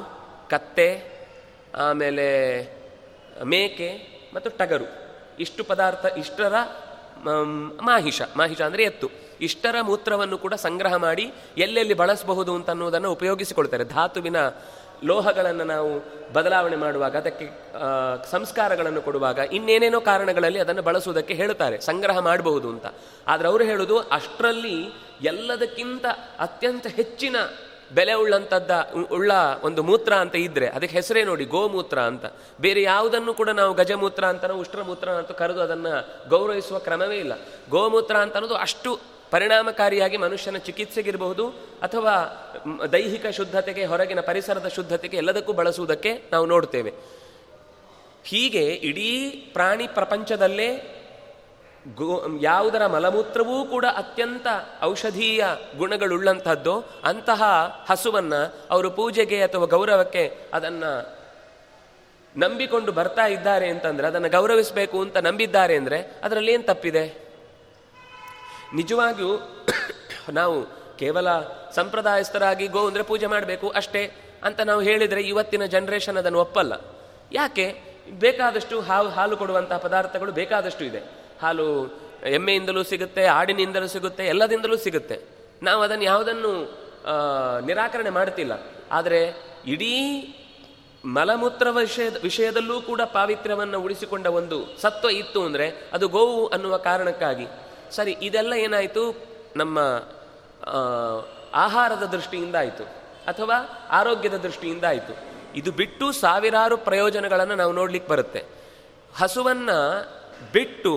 ಕತ್ತೆ, ಆಮೇಲೆ ಮೇಕೆ ಮತ್ತು ಟಗರು. ಇಷ್ಟು ಪದಾರ್ಥ ಇಷ್ಟರ ಮಾಹಿಷ. ಮಾಹಿಷ ಅಂದರೆ ಎತ್ತು. ಇಷ್ಟರ ಮೂತ್ರವನ್ನು ಕೂಡ ಸಂಗ್ರಹ ಮಾಡಿ ಎಲ್ಲೆಲ್ಲಿ ಬಳಸಬಹುದು ಅಂತ ಅನ್ನೋದನ್ನು ಉಪಯೋಗಿಸಿಕೊಳ್ತಾರೆ. ಧಾತುವಿನ ಲೋಹಗಳನ್ನು ನಾವು ಬದಲಾವಣೆ ಮಾಡುವಾಗ, ಅದಕ್ಕೆ ಸಂಸ್ಕಾರಗಳನ್ನು ಕೊಡುವಾಗ ಇನ್ನೇನೇನೋ ಕಾರಣಗಳಲ್ಲಿ ಅದನ್ನು ಬಳಸುವುದಕ್ಕೆ ಹೇಳುತ್ತಾರೆ. ಸಂಗ್ರಹ ಮಾಡಬಹುದು ಅಂತ. ಆದರೆ ಅವರು ಹೇಳುವುದು ಅಷ್ಟರಲ್ಲಿ ಎಲ್ಲದಕ್ಕಿಂತ ಅತ್ಯಂತ ಹೆಚ್ಚಿನ ಬೆಲೆ ಉಳ್ಳಂಥದ್ದ ಉಳ್ಳ ಒಂದು ಮೂತ್ರ ಅಂತ ಇದ್ರೆ ಅದಕ್ಕೆ ಹೆಸರೇ ನೋಡಿ, ಗೋಮೂತ್ರ ಅಂತ. ಬೇರೆ ಯಾವುದನ್ನು ಕೂಡ ನಾವು ಗಜಮೂತ್ರ ಅಂತನೋ, ಉಷ್ಟ್ರಮೂತ್ರ ಅಂತ ಕರೆದು ಅದನ್ನು ಗೌರವಿಸುವ ಕ್ರಮವೇ ಇಲ್ಲ. ಗೋಮೂತ್ರ ಅಂತ ಅನ್ನೋದು ಅಷ್ಟು ಪರಿಣಾಮಕಾರಿಯಾಗಿ ಮನುಷ್ಯನ ಚಿಕಿತ್ಸೆಗಿರಬಹುದು ಅಥವಾ ದೈಹಿಕ ಶುದ್ಧತೆಗೆ, ಹೊರಗಿನ ಪರಿಸರದ ಶುದ್ಧತೆಗೆ ಎಲ್ಲದಕ್ಕೂ ಬಳಸುವುದಕ್ಕೆ ನಾವು ನೋಡ್ತೇವೆ. ಹೀಗೆ ಇಡೀ ಪ್ರಾಣಿ ಪ್ರಪಂಚದಲ್ಲೇ ಗೋ, ಯಾವುದರ ಮಲಮೂತ್ರವೂ ಕೂಡ ಅತ್ಯಂತ ಔಷಧೀಯ ಗುಣಗಳುಳ್ಳಂಥದ್ದು ಅಂತಹ ಹಸುವನ್ನು ಅವರು ಪೂಜೆಗೆ ಅಥವಾ ಗೌರವಕ್ಕೆ ಅದನ್ನು ನಂಬಿಕೊಂಡು ಬರ್ತಾ ಇದ್ದಾರೆ ಅಂತಂದರೆ, ಅದನ್ನು ಗೌರವಿಸಬೇಕು ಅಂತ ನಂಬಿದ್ದಾರೆ ಅಂದರೆ, ಅದರಲ್ಲಿ ಏನು ತಪ್ಪಿದೆ? ನಿಜವಾಗಿಯೂ <coughs> ನಾವು ಕೇವಲ ಸಂಪ್ರದಾಯಸ್ಥರಾಗಿ ಗೋ ಅಂದರೆ ಪೂಜೆ ಮಾಡಬೇಕು ಅಷ್ಟೇ ಅಂತ ನಾವು ಹೇಳಿದರೆ ಇವತ್ತಿನ ಜನ್ರೇಷನ್ ಅದನ್ನು ಒಪ್ಪಲ್ಲ. ಯಾಕೆ? ಬೇಕಾದಷ್ಟು ಹಾಲು ಹಾಲು ಕೊಡುವಂತಹ ಪದಾರ್ಥಗಳು ಬೇಕಾದಷ್ಟು ಇದೆ. ಹಾಲು ಎಮ್ಮೆಯಿಂದಲೂ ಸಿಗುತ್ತೆ ಆಡಿನಿಂದಲೂ ಸಿಗುತ್ತೆ, ಎಲ್ಲದಿಂದಲೂ ಸಿಗುತ್ತೆ. ನಾವು ಅದನ್ನು ಯಾವುದನ್ನು ನಿರಾಕರಣೆ ಮಾಡ್ತಿಲ್ಲ. ಆದರೆ ಇಡೀ ಮಲಮೂತ್ರ ವಿಷಯ ವಿಷಯದಲ್ಲೂ ಕೂಡ ಪಾವಿತ್ರ್ಯವನ್ನು ಉಳಿಸಿಕೊಂಡ ಒಂದು ಸತ್ವ ಇತ್ತು ಅಂದರೆ ಅದು ಗೋವು ಅನ್ನುವ ಕಾರಣಕ್ಕಾಗಿ. ಸರಿ, ಇದೆಲ್ಲ ಏನಾಯಿತು? ನಮ್ಮ ಆಹಾರದ ದೃಷ್ಟಿಯಿಂದ ಆಯಿತು. ಅಥವಾ ಆರೋಗ್ಯದ ದೃಷ್ಟಿಯಿಂದ ಆಯಿತು. ಇದು ಬಿಟ್ಟು ಸಾವಿರಾರು ಪ್ರಯೋಜನಗಳನ್ನು ನಾವು ನೋಡ್ಲಿಕ್ಕೆ ಬರುತ್ತೆ. ಹಸುವನ್ನು ಬಿಟ್ಟು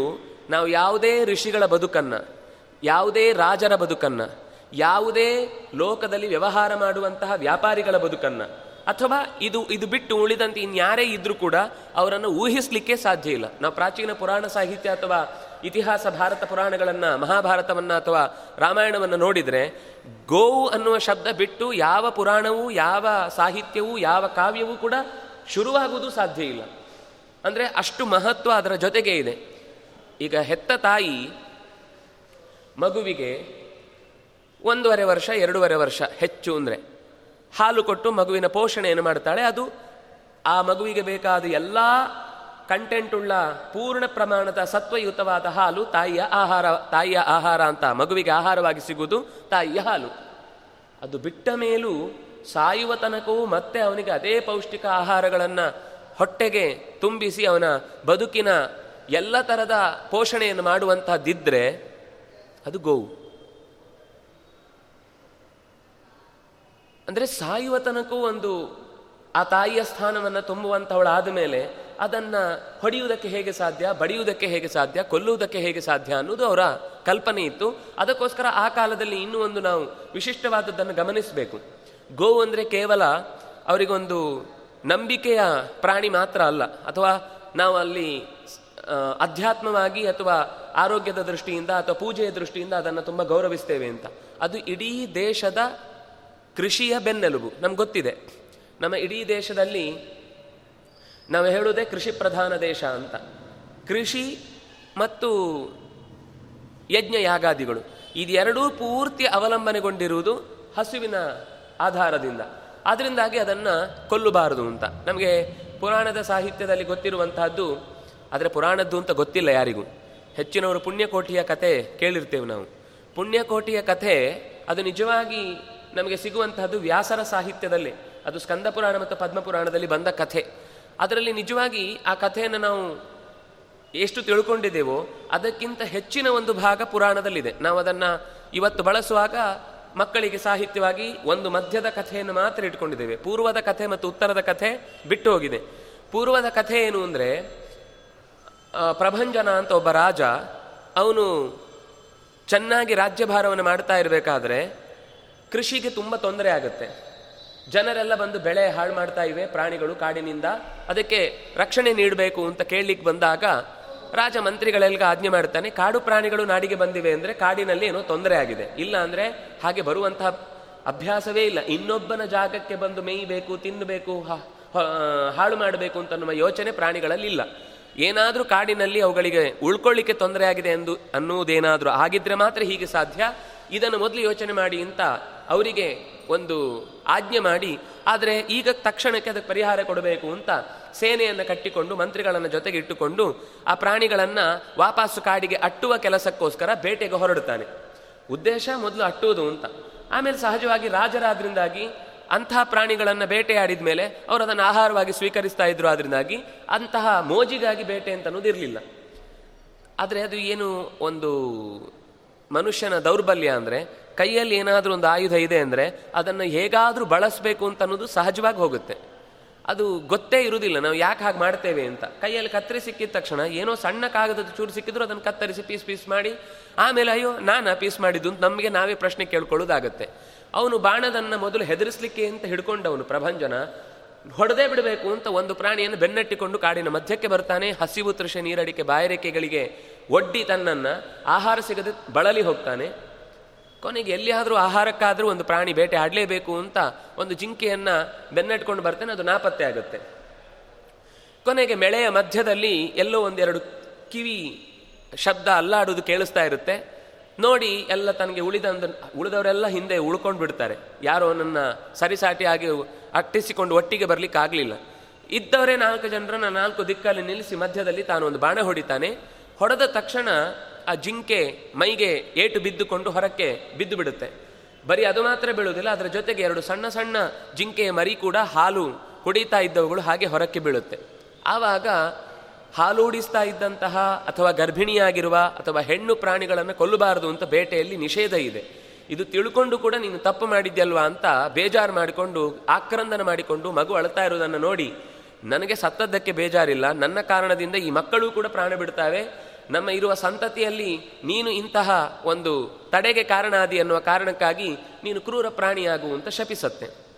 ನಾವು ಯಾವುದೇ ಋಷಿಗಳ ಬದುಕನ್ನ, ಯಾವುದೇ ರಾಜರ ಬದುಕನ್ನ, ಯಾವುದೇ ಲೋಕದಲ್ಲಿ ವ್ಯವಹಾರ ಮಾಡುವಂತಹ ವ್ಯಾಪಾರಿಗಳ ಬದುಕನ್ನು, ಅಥವಾ ಇದು ಇದು ಬಿಟ್ಟು ಉಳಿದಂತೆ ಇನ್ಯಾರೇ ಇದ್ರೂ ಕೂಡ ಅವರನ್ನು ಊಹಿಸಲಿಕ್ಕೆ ಸಾಧ್ಯ ಇಲ್ಲ. ನಾವು ಪ್ರಾಚೀನ ಪುರಾಣ ಸಾಹಿತ್ಯ ಅಥವಾ ಇತಿಹಾಸ ಭಾರತ ಪುರಾಣಗಳನ್ನು, ಮಹಾಭಾರತವನ್ನು ಅಥವಾ ರಾಮಾಯಣವನ್ನು ನೋಡಿದರೆ ಗೋವು ಅನ್ನುವ ಶಬ್ದ ಬಿಟ್ಟು ಯಾವ ಪುರಾಣವೂ, ಯಾವ ಸಾಹಿತ್ಯವೂ, ಯಾವ ಕಾವ್ಯವೂ ಕೂಡ ಶುರುವಾಗುವುದು ಸಾಧ್ಯ ಇಲ್ಲ. ಅಂದರೆ ಅಷ್ಟು ಮಹತ್ವ ಅದರ ಜೊತೆಗೆ ಇದೆ. ಈಗ ಹೆತ್ತ ತಾಯಿ ಮಗುವಿಗೆ ಒಂದೂವರೆ ವರ್ಷ, ಎರಡೂವರೆ ವರ್ಷ ಹೆಚ್ಚು ಅಂದರೆ ಹಾಲು ಕೊಟ್ಟು ಮಗುವಿನ ಪೋಷಣೆಯನ್ನು ಮಾಡ್ತಾಳೆ. ಅದು ಆ ಮಗುವಿಗೆ ಬೇಕಾದ ಎಲ್ಲ ಕಂಟೆಂಟ್ ಉಳ್ಳ ಪೂರ್ಣ ಪ್ರಮಾಣದ ಸತ್ವಯುತವಾದ ಹಾಲು ತಾಯಿಯ ಆಹಾರ ತಾಯಿಯ ಆಹಾರ ಅಂತ ಮಗುವಿಗೆ ಆಹಾರವಾಗಿ ಸಿಗುವುದು ತಾಯಿಯ ಹಾಲು. ಅದು ಬಿಟ್ಟ ಮೇಲೂ ಸಾಯುವ ತನಕವೂ ಮತ್ತೆ ಅವನಿಗೆ ಅದೇ ಪೌಷ್ಟಿಕ ಆಹಾರಗಳನ್ನು ಹೊಟ್ಟೆಗೆ ತುಂಬಿಸಿ ಅವನ ಬದುಕಿನ ಎಲ್ಲ ಥರದ ಪೋಷಣೆಯನ್ನು ಮಾಡುವಂತಹದ್ದಿದ್ರೆ ಅದು ಗೋವು. ಅಂದರೆ ಸಾಯುವ ತನಕೂ ಒಂದು ಆ ತಾಯಿಯ ಸ್ಥಾನವನ್ನು ತುಂಬುವಂಥವಳಾದ ಮೇಲೆ ಅದನ್ನು ಹೊಡೆಯುವುದಕ್ಕೆ ಹೇಗೆ ಸಾಧ್ಯ, ಬಡಿಯುವುದಕ್ಕೆ ಹೇಗೆ ಸಾಧ್ಯ, ಕೊಲ್ಲುವುದಕ್ಕೆ ಹೇಗೆ ಸಾಧ್ಯ ಅನ್ನೋದು ಅವರ ಕಲ್ಪನೆ ಇತ್ತು. ಅದಕ್ಕೋಸ್ಕರ ಆ ಕಾಲದಲ್ಲಿ ಇನ್ನೂ ಒಂದು ನಾವು ವಿಶಿಷ್ಟವಾದದ್ದನ್ನು ಗಮನಿಸಬೇಕು. ಗೋವು ಅಂದರೆ ಕೇವಲ ಅವರಿಗೊಂದು ನಂಬಿಕೆಯ ಪ್ರಾಣಿ ಮಾತ್ರ ಅಲ್ಲ. ಅಥವಾ ನಾವು ಅಲ್ಲಿ ಅಧ್ಯಾತ್ಮವಾಗಿ ಅಥವಾ ಆರೋಗ್ಯದ ದೃಷ್ಟಿಯಿಂದ ಅಥವಾ ಪೂಜೆಯ ದೃಷ್ಟಿಯಿಂದ ಅದನ್ನು ತುಂಬ ಗೌರವಿಸ್ತೇವೆ ಅಂತ. ಅದು ಇಡೀ ದೇಶದ ಕೃಷಿಯ ಬೆನ್ನೆಲುಬು. ನಮ್ಗೆ ಗೊತ್ತಿದೆ. ನಮ್ಮ ಇಡೀ ದೇಶದಲ್ಲಿ ನಾವು ಹೇಳುವುದೇ ಕೃಷಿ ಪ್ರಧಾನ ದೇಶ ಅಂತ. ಕೃಷಿ ಮತ್ತು ಯಜ್ಞ ಯಾಗಾದಿಗಳು. ಇದೆರಡೂ ಪೂರ್ತಿ ಅವಲಂಬನೆಗೊಂಡಿರುವುದು ಹಸುವಿನ ಆಧಾರದಿಂದ. ಅದರಿಂದಾಗಿ ಅದನ್ನು ಕೊಲ್ಲಬಾರದು ಅಂತ. ನಮಗೆ ಪುರಾಣದ ಸಾಹಿತ್ಯದಲ್ಲಿ ಗೊತ್ತಿರುವಂತಹದ್ದು ಆದರೆ ಪುರಾಣದ್ದು ಅಂತ ಗೊತ್ತಿಲ್ಲ ಯಾರಿಗೂ. ಹೆಚ್ಚಿನವರು ಪುಣ್ಯಕೋಟಿಯ ಕಥೆ ಕೇಳಿರ್ತೇವೆ ನಾವು. ಪುಣ್ಯಕೋಟಿಯ ಕಥೆ ಅದು ನಿಜವಾಗಿ ನಮಗೆ ಸಿಗುವಂತಹದ್ದು ವ್ಯಾಸರ ಸಾಹಿತ್ಯದಲ್ಲಿ. ಅದು ಸ್ಕಂದ ಪುರಾಣ ಮತ್ತು ಪದ್ಮಪುರಾಣದಲ್ಲಿ ಬಂದ ಕಥೆ. ಅದರಲ್ಲಿ ನಿಜವಾಗಿ ಆ ಕಥೆಯನ್ನು ನಾವು ಎಷ್ಟು ತಿಳ್ಕೊಂಡಿದ್ದೇವೋ ಅದಕ್ಕಿಂತ ಹೆಚ್ಚಿನ ಒಂದು ಭಾಗ ಪುರಾಣದಲ್ಲಿದೆ. ನಾವು ಅದನ್ನು ಇವತ್ತು ಬಳಸುವಾಗ ಮಕ್ಕಳಿಗೆ ಸಾಹಿತ್ಯವಾಗಿ ಒಂದು ಮಧ್ಯದ ಕಥೆಯನ್ನು ಮಾತ್ರ ಇಟ್ಕೊಂಡಿದ್ದೇವೆ. ಪೂರ್ವದ ಕಥೆ ಮತ್ತು ಉತ್ತರದ ಕಥೆ ಬಿಟ್ಟು ಹೋಗಿದೆ. ಪೂರ್ವದ ಕಥೆ ಏನು ಅಂದರೆ ಪ್ರಭಂಜನ ಅಂತ ಒಬ್ಬ ರಾಜ, ಅವನು ಚೆನ್ನಾಗಿ ರಾಜ್ಯಭಾರವನ್ನು ಮಾಡ್ತಾ ಇರಬೇಕಾದ್ರೆ ಕೃಷಿಗೆ ತುಂಬ ತೊಂದರೆ ಆಗುತ್ತೆ. ಜನರೆಲ್ಲ ಬಂದು ಬೆಳೆ ಹಾಳು ಮಾಡ್ತಾ ಇವೆ, ಪ್ರಾಣಿಗಳು ಕಾಡಿನಿಂದ, ಅದಕ್ಕೆ ರಕ್ಷಣೆ ನೀಡಬೇಕು ಅಂತ ಕೇಳಲಿಕ್ಕೆ ಬಂದಾಗ ರಾಜ ಮಂತ್ರಿಗಳೆಲ್ಲ ಆಜ್ಞೆ ಮಾಡ್ತಾನೆ, ಕಾಡು ಪ್ರಾಣಿಗಳು ನಾಡಿಗೆ ಬಂದಿವೆ ಅಂದರೆ ಕಾಡಿನಲ್ಲಿ ಏನೋ ತೊಂದರೆ ಆಗಿದೆ. ಇಲ್ಲ ಅಂದರೆ ಹಾಗೆ ಬರುವಂತಹ ಅಭ್ಯಾಸವೇ ಇಲ್ಲ. ಇನ್ನೊಬ್ಬನ ಜಾಗಕ್ಕೆ ಬಂದು ಮೇಯ್ಬೇಕು ತಿನ್ನಬೇಕು ಹಾಳು ಮಾಡಬೇಕು ಅಂತ ಯೋಚನೆ ಪ್ರಾಣಿಗಳಲ್ಲಿ ಇಲ್ಲ. ಏನಾದರೂ ಕಾಡಿನಲ್ಲಿ ಅವುಗಳಿಗೆ ಉಳ್ಕೊಳ್ಳಿಕ್ಕೆ ತೊಂದರೆ ಆಗಿದೆ ಎಂದು ಅನ್ನುವುದೇನಾದರೂ ಆಗಿದ್ರೆ ಮಾತ್ರ ಹೀಗೆ ಸಾಧ್ಯ? ಇದನ್ನು ಮೊದಲು ಯೋಚನೆ ಮಾಡಿ ಅಂತ ಅವರಿಗೆ ಒಂದು ಆಜ್ಞೆ ಮಾಡಿ, ಆದರೆ ಈಗ ತಕ್ಷಣಕ್ಕೆ ಅದಕ್ಕೆ ಪರಿಹಾರ ಕೊಡಬೇಕು ಅಂತ ಸೇನೆಯನ್ನು ಕಟ್ಟಿಕೊಂಡು, ಮಂತ್ರಿಗಳನ್ನು ಜೊತೆಗೆ ಇಟ್ಟುಕೊಂಡು ಆ ಪ್ರಾಣಿಗಳನ್ನು ವಾಪಸ್ಸು ಕಾಡಿಗೆ ಅಟ್ಟುವ ಕೆಲಸಕ್ಕೋಸ್ಕರ ಬೇಟೆಗೆ ಹೊರಡುತ್ತಾನೆ. ಉದ್ದೇಶ ಮೊದಲು ಅಟ್ಟುವುದು ಅಂತ. ಆಮೇಲೆ ಸಹಜವಾಗಿ ರಾಜರಾದ್ರಿಂದಾಗಿ ಅಂತಹ ಪ್ರಾಣಿಗಳನ್ನು ಬೇಟೆಯಾಡಿದ ಮೇಲೆ ಅವರು ಅದನ್ನು ಆಹಾರವಾಗಿ ಸ್ವೀಕರಿಸ್ತಾ ಇದ್ರು ಅದರಿಂದಾಗಿ ಅಂತಹ ಮೋಜಿಗಾಗಿ ಬೇಟೆ ಅಂತ ಅನ್ನೋದು ಇರಲಿಲ್ಲ. ಆದರೆ ಅದು ಏನು ಒಂದು ಮನುಷ್ಯನ ದೌರ್ಬಲ್ಯ ಅಂದರೆ ಕೈಯಲ್ಲಿ ಏನಾದರೂ ಒಂದು ಆಯುಧ ಇದೆ ಅಂದರೆ ಅದನ್ನು ಹೇಗಾದರೂ ಬಳಸಬೇಕು ಅಂತ ಅನ್ನೋದು ಸಹಜವಾಗಿ ಹೋಗುತ್ತೆ. ಅದು ಗೊತ್ತೇ ಇರುವುದಿಲ್ಲ ನಾವು ಯಾಕೆ ಹಾಗೆ ಮಾಡ್ತೇವೆ ಅಂತ. ಕೈಯಲ್ಲಿ ಕತ್ತರಿ ಸಿಕ್ಕಿದ ತಕ್ಷಣ ಏನೋ ಸಣ್ಣ ಕಾಗದದ ಚೂರು ಸಿಕ್ಕಿದ್ರು ಅದನ್ನು ಕತ್ತರಿಸಿ ಪೀಸ್ ಪೀಸ್ ಮಾಡಿ, ಆಮೇಲೆ ಅಯ್ಯೋ ನಾನು ಪೀಸ್ ಮಾಡಿದ್ದು ಅಂತ ನಮಗೆ ನಾವೇ ಪ್ರಶ್ನೆ ಕೇಳ್ಕೊಳ್ಳೋದಾಗತ್ತೆ. ಅವನು ಬಾಣದನ್ನು ಮೊದಲು ಹೆದರಿಸಲಿಕ್ಕೆ ಅಂತ ಹಿಡ್ಕೊಂಡವನು ಪ್ರಭಂಜನ. ಹೊಡೆದೇ ಬಿಡಬೇಕು ಅಂತ ಒಂದು ಪ್ರಾಣಿಯನ್ನು ಬೆನ್ನಟ್ಟಿಕೊಂಡು ಕಾಡಿನ ಮಧ್ಯಕ್ಕೆ ಬರ್ತಾನೆ. ಹಸಿವು ತೃಷ ನೀರಡಿಕೆ ಬಾಯರಿಕೆಗಳಿಗೆ ಒಡ್ಡಿ ತನ್ನನ್ನು ಆಹಾರ ಸಿಗದೆ ಬಳಲಿ ಹೋಗ್ತಾನೆ. ಕೊನೆಗೆ ಎಲ್ಲಿಯಾದರೂ ಆಹಾರಕ್ಕಾದರೂ ಒಂದು ಪ್ರಾಣಿ ಬೇಟೆ ಆಡಲೇಬೇಕು ಅಂತ ಒಂದು ಜಿಂಕೆಯನ್ನು ಬೆನ್ನಟ್ಕೊಂಡು ಬರ್ತಾನೆ, ಅದು ನಾಪತ್ತೆ ಆಗುತ್ತೆ. ಕೊನೆಗೆ ಮೆಳೆಯ ಮಧ್ಯದಲ್ಲಿ ಎಲ್ಲೋ ಒಂದೆರಡು ಕಿವಿ ಶಬ್ದ ಅಲ್ಲಾಡುವುದು ಕೇಳಿಸ್ತಾ ಇರುತ್ತೆ. ನೋಡಿ ಎಲ್ಲ ತನಗೆ ಉಳಿದ ಉಳಿದವರೆಲ್ಲ ಹಿಂದೆ ಉಳ್ಕೊಂಡು ಬಿಡ್ತಾರೆ. ಯಾರೋ ಸರಿಸಾಟಿ ಸರಿಸಾಟಿಯಾಗಿ ಅಟ್ಟಿಸಿಕೊಂಡು ಒಟ್ಟಿಗೆ ಬರಲಿಕ್ಕೆ ಆಗಲಿಲ್ಲ. ಇದ್ದವರೇ ನಾಲ್ಕು ಜನರನ್ನು ನಾಲ್ಕು ದಿಕ್ಕಲ್ಲಿ ನಿಲ್ಲಿಸಿ ಮಧ್ಯದಲ್ಲಿ ತಾನು ಒಂದು ಬಾಣ ಹೊಡಿತಾನೆ. ಹೊಡೆದ ತಕ್ಷಣ ಆ ಜಿಂಕೆ ಮೈಗೆ ಏಟು ಬಿದ್ದುಕೊಂಡು ಹೊರಕ್ಕೆ ಬಿದ್ದು ಬಿಡುತ್ತೆ. ಬರೀ ಅದು ಮಾತ್ರ ಬೀಳುವುದಿಲ್ಲ, ಅದರ ಜೊತೆಗೆ ಎರಡು ಸಣ್ಣ ಸಣ್ಣ ಜಿಂಕೆಯ ಮರಿ ಕೂಡ ಹಾಲು ಕುಡಿತಾ ಇದ್ದವುಗಳು ಹಾಗೆ ಹೊರಕ್ಕೆ ಬೀಳುತ್ತೆ. ಆವಾಗ ಹಾಲೂಡಿಸ್ತಾ ಇದ್ದಂತಹ ಅಥವಾ ಗರ್ಭಿಣಿಯಾಗಿರುವ ಅಥವಾ ಹೆಣ್ಣು ಪ್ರಾಣಿಗಳನ್ನು ಕೊಲ್ಲಬಾರದು ಅಂತ ಬೇಟೆಯಲ್ಲಿ ನಿಷೇಧ ಇದೆ. ಇದು ತಿಳ್ಕೊಂಡು ಕೂಡ ನೀನು ತಪ್ಪು ಮಾಡಿದ್ಯಲ್ವಾ ಅಂತ ಬೇಜಾರು ಮಾಡಿಕೊಂಡು, ಆಕ್ರಂದನ ಮಾಡಿಕೊಂಡು ಮಗು ಅಳ್ತಾ ಇರುವುದನ್ನು ನೋಡಿ ನನಗೆ ಸತ್ತದ್ದಕ್ಕೆ ಬೇಜಾರಿಲ್ಲ. ನನ್ನ ಕಾರಣದಿಂದ ಈ ಮಕ್ಕಳು ಕೂಡ ಪ್ರಾಣ ಬಿಡ್ತಾವೆ. ನಮ್ಮ ಇರುವ ಸಂತತಿಯಲ್ಲಿ ನೀನು ಇಂತಹ ಒಂದು ತಡೆಗೆ ಕಾರಣ ಆದಿ ಅನ್ನುವ ಕಾರಣಕ್ಕಾಗಿ ನೀನು ಕ್ರೂರ ಪ್ರಾಣಿಯಾಗು ಅಂತ ಶಪಿಸತ್ತೆ.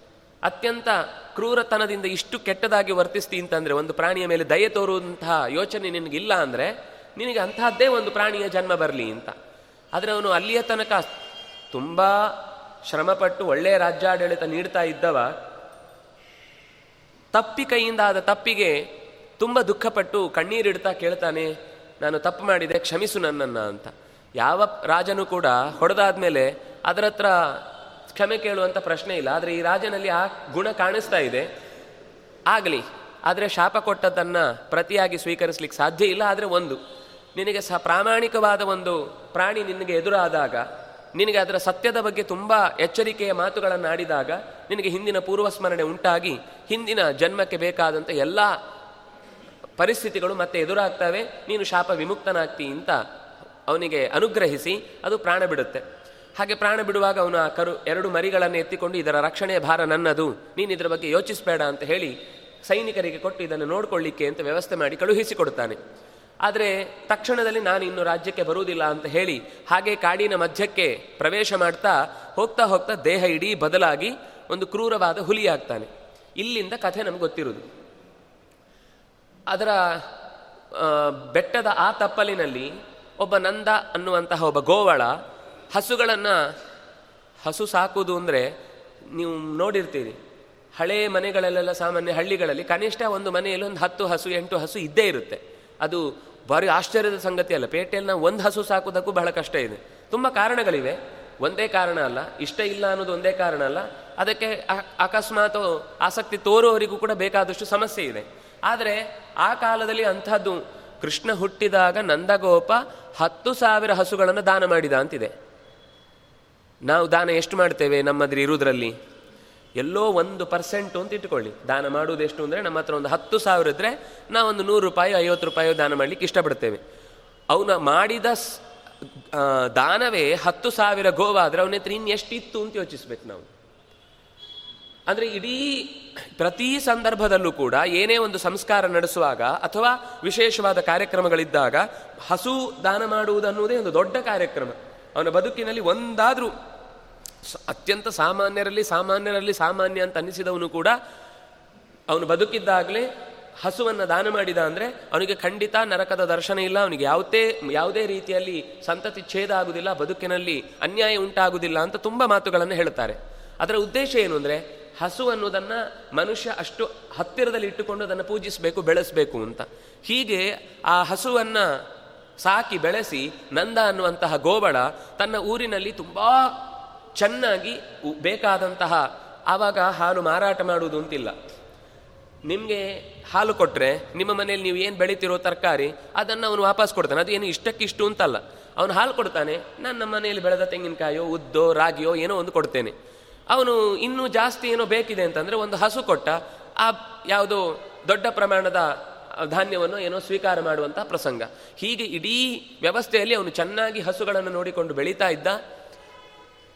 ಅತ್ಯಂತ ಕ್ರೂರತನದಿಂದ ಇಷ್ಟು ಕೆಟ್ಟದಾಗಿ ವರ್ತಿಸ್ತಿ ಅಂತಂದ್ರೆ ಒಂದು ಪ್ರಾಣಿಯ ಮೇಲೆ ದಯೆ ತೋರುವಂತಹ ಯೋಚನೆ ನಿನಗಿಲ್ಲ ಅಂದ್ರೆ ನಿನಗೆ ಅಂತಹದ್ದೇ ಒಂದು ಪ್ರಾಣಿಯ ಜನ್ಮ ಬರಲಿ ಅಂತ. ಆದರೆ ಅವನು ಅಲ್ಲಿಯ ತನಕ ತುಂಬಾ ಶ್ರಮಪಟ್ಟು ಒಳ್ಳೆಯ ರಾಜ್ಯಾಡಳಿತ ನೀಡ್ತಾ ಇದ್ದವ. ತಪ್ಪಿ ಕೈಯಿಂದ ಆದ ತಪ್ಪಿಗೆ ತುಂಬ ದುಃಖಪಟ್ಟು ಕಣ್ಣೀರಿಡ್ತಾ ಕೇಳ್ತಾನೆ, ನಾನು ತಪ್ಪು ಮಾಡಿದೆ, ಕ್ಷಮಿಸು ನನ್ನನ್ನು ಅಂತ. ಯಾವ ರಾಜನು ಕೂಡ ಹೊಡೆದಾದ್ಮೇಲೆ ಅದರ ಹತ್ರ ಕ್ಷಮೆ ಕೇಳುವಂಥ ಪ್ರಶ್ನೆ ಇಲ್ಲ, ಆದರೆ ಈ ರಾಜನಲ್ಲಿ ಆ ಗುಣ ಕಾಣಿಸ್ತಾ ಇದೆ. ಆಗಲಿ, ಆದರೆ ಶಾಪ ಕೊಟ್ಟದ್ದನ್ನು ಪ್ರತಿಯಾಗಿ ಸ್ವೀಕರಿಸ್ಲಿಕ್ಕೆ ಸಾಧ್ಯ ಇಲ್ಲ, ಆದರೆ ಒಂದು. ನಿನಗೆ ಸ ಪ್ರಾಮಾಣಿಕವಾದ ಒಂದು ಪ್ರಾಣಿ ನಿನಗೆ ಎದುರಾದಾಗ, ನಿನಗೆ ಅದರ ಸತ್ಯದ ಬಗ್ಗೆ ತುಂಬ ಎಚ್ಚರಿಕೆಯ ಮಾತುಗಳನ್ನು ಆಡಿದಾಗ, ನಿನಗೆ ಹಿಂದಿನ ಪೂರ್ವಸ್ಮರಣೆ ಉಂಟಾಗಿ, ಹಿಂದಿನ ಜನ್ಮಕ್ಕೆ ಬೇಕಾದಂಥ ಎಲ್ಲ ಪರಿಸ್ಥಿತಿಗಳು ಮತ್ತೆ ಎದುರಾಗ್ತವೆ. ನೀನು ಶಾಪ ವಿಮುಕ್ತನಾಗ್ತಿ ಅಂತ ಅವನಿಗೆ ಅನುಗ್ರಹಿಸಿ, ಅದು ಪ್ರಾಣ ಬಿಡುತ್ತೆ. ಹಾಗೆ ಪ್ರಾಣ ಬಿಡುವಾಗ ಅವನು ಆ ಕರು ಎರಡು ಮರಿಗಳನ್ನು ಎತ್ತಿಕೊಂಡು, ಇದರ ರಕ್ಷಣೆಯ ಭಾರ ನನ್ನದು. ನೀನು ಇದರ ಬಗ್ಗೆ ಯೋಚಿಸಬೇಡ ಅಂತ ಹೇಳಿ ಸೈನಿಕರಿಗೆ ಕೊಟ್ಟು ಇದನ್ನು ನೋಡಿಕೊಳ್ಳಿಕ್ಕೆ ಅಂತ ವ್ಯವಸ್ಥೆ ಮಾಡಿ ಕಳುಹಿಸಿಕೊಡುತ್ತಾನೆ. ಆದರೆ ತಕ್ಷಣದಲ್ಲಿ ನಾನು ಇನ್ನು ರಾಜ್ಯಕ್ಕೆ ಬರುವುದಿಲ್ಲ ಅಂತ ಹೇಳಿ, ಹಾಗೆ ಕಾಡಿನ ಮಧ್ಯಕ್ಕೆ ಪ್ರವೇಶ ಮಾಡ್ತಾ ಹೋಗ್ತಾ ಹೋಗ್ತಾ ದೇಹ ಇಡೀ ಬದಲಾಗಿ ಒಂದು ಕ್ರೂರವಾದ ಹುಲಿಯಾಗ್ತಾನೆ. ಇಲ್ಲಿಂದ ಕಥೆ ನಮ್ಗೆ ಗೊತ್ತಿರುವುದು. ಅದರ ಬೆಟ್ಟದ ಆ ತಪ್ಪಲಿನಲ್ಲಿ ಒಬ್ಬ ನಂದ ಅನ್ನುವಂತಹ ಒಬ್ಬ ಗೋವಳ ಹಸುಗಳನ್ನು ಹಸು ಸಾಕುವುದು ಅಂದರೆ ನೀವು ನೋಡಿರ್ತೀರಿ. ಹಳೆ ಮನೆಗಳಲ್ಲೆಲ್ಲ ಸಾಮಾನ್ಯ ಹಳ್ಳಿಗಳಲ್ಲಿ ಕನಿಷ್ಠ ಒಂದು ಮನೆಯಲ್ಲಿ ಒಂದು ಹತ್ತು ಹಸು, ಎಂಟು ಹಸು ಇದ್ದೇ ಇರುತ್ತೆ. ಅದು ಭಾರಿ ಆಶ್ಚರ್ಯದ ಸಂಗತಿ ಅಲ್ಲ. ಪೇಟೆಯಲ್ಲಿ ಒಂದು ಹಸು ಸಾಕುವುದಕ್ಕೂ ಬಹಳ ಕಷ್ಟ ಇದೆ. ತುಂಬ ಕಾರಣಗಳಿವೆ. ಒಂದೇ ಕಾರಣ ಅಲ್ಲ. ಇಷ್ಟ ಇಲ್ಲ ಅನ್ನೋದು ಒಂದೇ ಕಾರಣ ಅಲ್ಲ. ಅದಕ್ಕೆ ಅಕಸ್ಮಾತ್ ಆಸಕ್ತಿ ತೋರುವವರಿಗೂ ಕೂಡ ಬೇಕಾದಷ್ಟು ಸಮಸ್ಯೆ ಇದೆ. ಆದರೆ ಆ ಕಾಲದಲ್ಲಿ ಅಂಥದ್ದು ಕೃಷ್ಣ ಹುಟ್ಟಿದಾಗ ನಂದಗೋಪ ಹತ್ತು ಸಾವಿರ ಹಸುಗಳನ್ನು ದಾನ ಮಾಡಿದ ಅಂತಿದೆ. ನಾವು ದಾನ ಎಷ್ಟು ಮಾಡ್ತೇವೆ? ನಮ್ಮದ್ರ ಇರುವುದರಲ್ಲಿ ಎಲ್ಲೋ ಒಂದು ಪರ್ಸೆಂಟು ಅಂತ ಇಟ್ಕೊಳ್ಳಿ. ದಾನ ಮಾಡುವುದು ಎಷ್ಟು ಅಂದರೆ ನಮ್ಮ ಹತ್ರ ಒಂದು ಹತ್ತು ಸಾವಿರ ಇದ್ದರೆ ನಾವೊಂದು ನೂರು ರೂಪಾಯಿ, ಐವತ್ತು ರೂಪಾಯಿ ದಾನ ಮಾಡಲಿಕ್ಕೆ ಇಷ್ಟಪಡ್ತೇವೆ. ಅವನ ಮಾಡಿದ ದಾನವೇ ಹತ್ತು ಸಾವಿರ ಗೋವಾದರೆ ಅವನ ಹತ್ರ ಇನ್ನು ಎಷ್ಟಿತ್ತು ಅಂತ ಯೋಚಿಸ್ಬೇಕು ನಾವು. ಅಂದರೆ ಇಡೀ ಪ್ರತಿ ಸಂದರ್ಭದಲ್ಲೂ ಕೂಡ ಏನೇ ಒಂದು ಸಂಸ್ಕಾರ ನಡೆಸುವಾಗ ಅಥವಾ ವಿಶೇಷವಾದ ಕಾರ್ಯಕ್ರಮಗಳಿದ್ದಾಗ ಹಸು ದಾನ ಮಾಡುವುದನ್ನುವುದೇ ಒಂದು ದೊಡ್ಡ ಕಾರ್ಯಕ್ರಮ. ಅವನ ಬದುಕಿನಲ್ಲಿ ಒಂದಾದರೂ ಅತ್ಯಂತ ಸಾಮಾನ್ಯರಲ್ಲಿ ಸಾಮಾನ್ಯರಲ್ಲಿ ಸಾಮಾನ್ಯ ಅಂತ ಅನ್ನಿಸಿದವನು ಕೂಡ ಅವನು ಬದುಕಿದ್ದಾಗಲೇ ಹಸುವನ್ನು ದಾನ ಮಾಡಿದ ಅಂದರೆ ಅವನಿಗೆ ಖಂಡಿತ ನರಕದ ದರ್ಶನ ಇಲ್ಲ, ಅವನಿಗೆ ಯಾವುದೇ ಯಾವುದೇ ರೀತಿಯಲ್ಲಿ ಸಂತತಿ ಛೇದ ಆಗುವುದಿಲ್ಲ ಬದುಕಿನಲ್ಲಿ ಅನ್ಯಾಯ ಉಂಟಾಗುವುದಿಲ್ಲ ಅಂತ ತುಂಬ ಮಾತುಗಳನ್ನು ಹೇಳುತ್ತಾರೆ. ಅದರ ಉದ್ದೇಶ ಏನು ಅಂದರೆ ಹಸು ಅನ್ನೋದನ್ನು ಮನುಷ್ಯ ಅಷ್ಟು ಹತ್ತಿರದಲ್ಲಿ ಇಟ್ಟುಕೊಂಡು ಅದನ್ನು ಪೂಜಿಸಬೇಕು, ಬೆಳೆಸಬೇಕು ಅಂತ. ಹೀಗೆ ಆ ಹಸುವನ್ನು ಸಾಕಿ ಬೆಳೆಸಿ ನಂದ ಅನ್ನುವಂತಹ ಗೋಬಳ ತನ್ನ ಊರಿನಲ್ಲಿ ತುಂಬ ಚೆನ್ನಾಗಿ ಬೇಕಾದಂತಹ ಆವಾಗ ಹಾಲು ಮಾರಾಟ ಮಾಡುವುದು ಅಂತಿಲ್ಲ. ನಿಮಗೆ ಹಾಲು ಕೊಟ್ಟರೆ ನಿಮ್ಮ ಮನೆಯಲ್ಲಿ ನೀವು ಏನು ಬೆಳಿತಿರೋ ತರಕಾರಿ ಅದನ್ನು ಅವನು ವಾಪಸ್ ಕೊಡ್ತಾನೆ. ಅದು ಏನು ಇಷ್ಟಕ್ಕಿಷ್ಟು ಅಂತಲ್ಲ. ಅವನು ಹಾಲು ಕೊಡ್ತಾನೆ ನಾನು ಮನೆಯಲ್ಲಿ ಬೆಳೆದ ತೆಂಗಿನಕಾಯೋ, ಉದ್ದೋ, ರಾಗಿಯೋ ಏನೋ ಒಂದು ಕೊಡ್ತೇನೆ. ಅವನು ಇನ್ನೂ ಜಾಸ್ತಿ ಏನೋ ಬೇಕಿದೆ ಅಂತಂದರೆ ಒಂದು ಹಸು ಕೊಟ್ಟ, ಆ ಯಾವುದೋ ದೊಡ್ಡ ಪ್ರಮಾಣದ ಧಾನ್ಯವನ್ನು ಏನೋ ಸ್ವೀಕಾರ ಮಾಡುವಂಥ ಪ್ರಸಂಗ. ಹೀಗೆ ಇಡೀ ವ್ಯವಸ್ಥೆಯಲ್ಲಿ ಅವನು ಚೆನ್ನಾಗಿ ಹಸುಗಳನ್ನು ನೋಡಿಕೊಂಡು ಬೆಳೀತಾ ಇದ್ದ.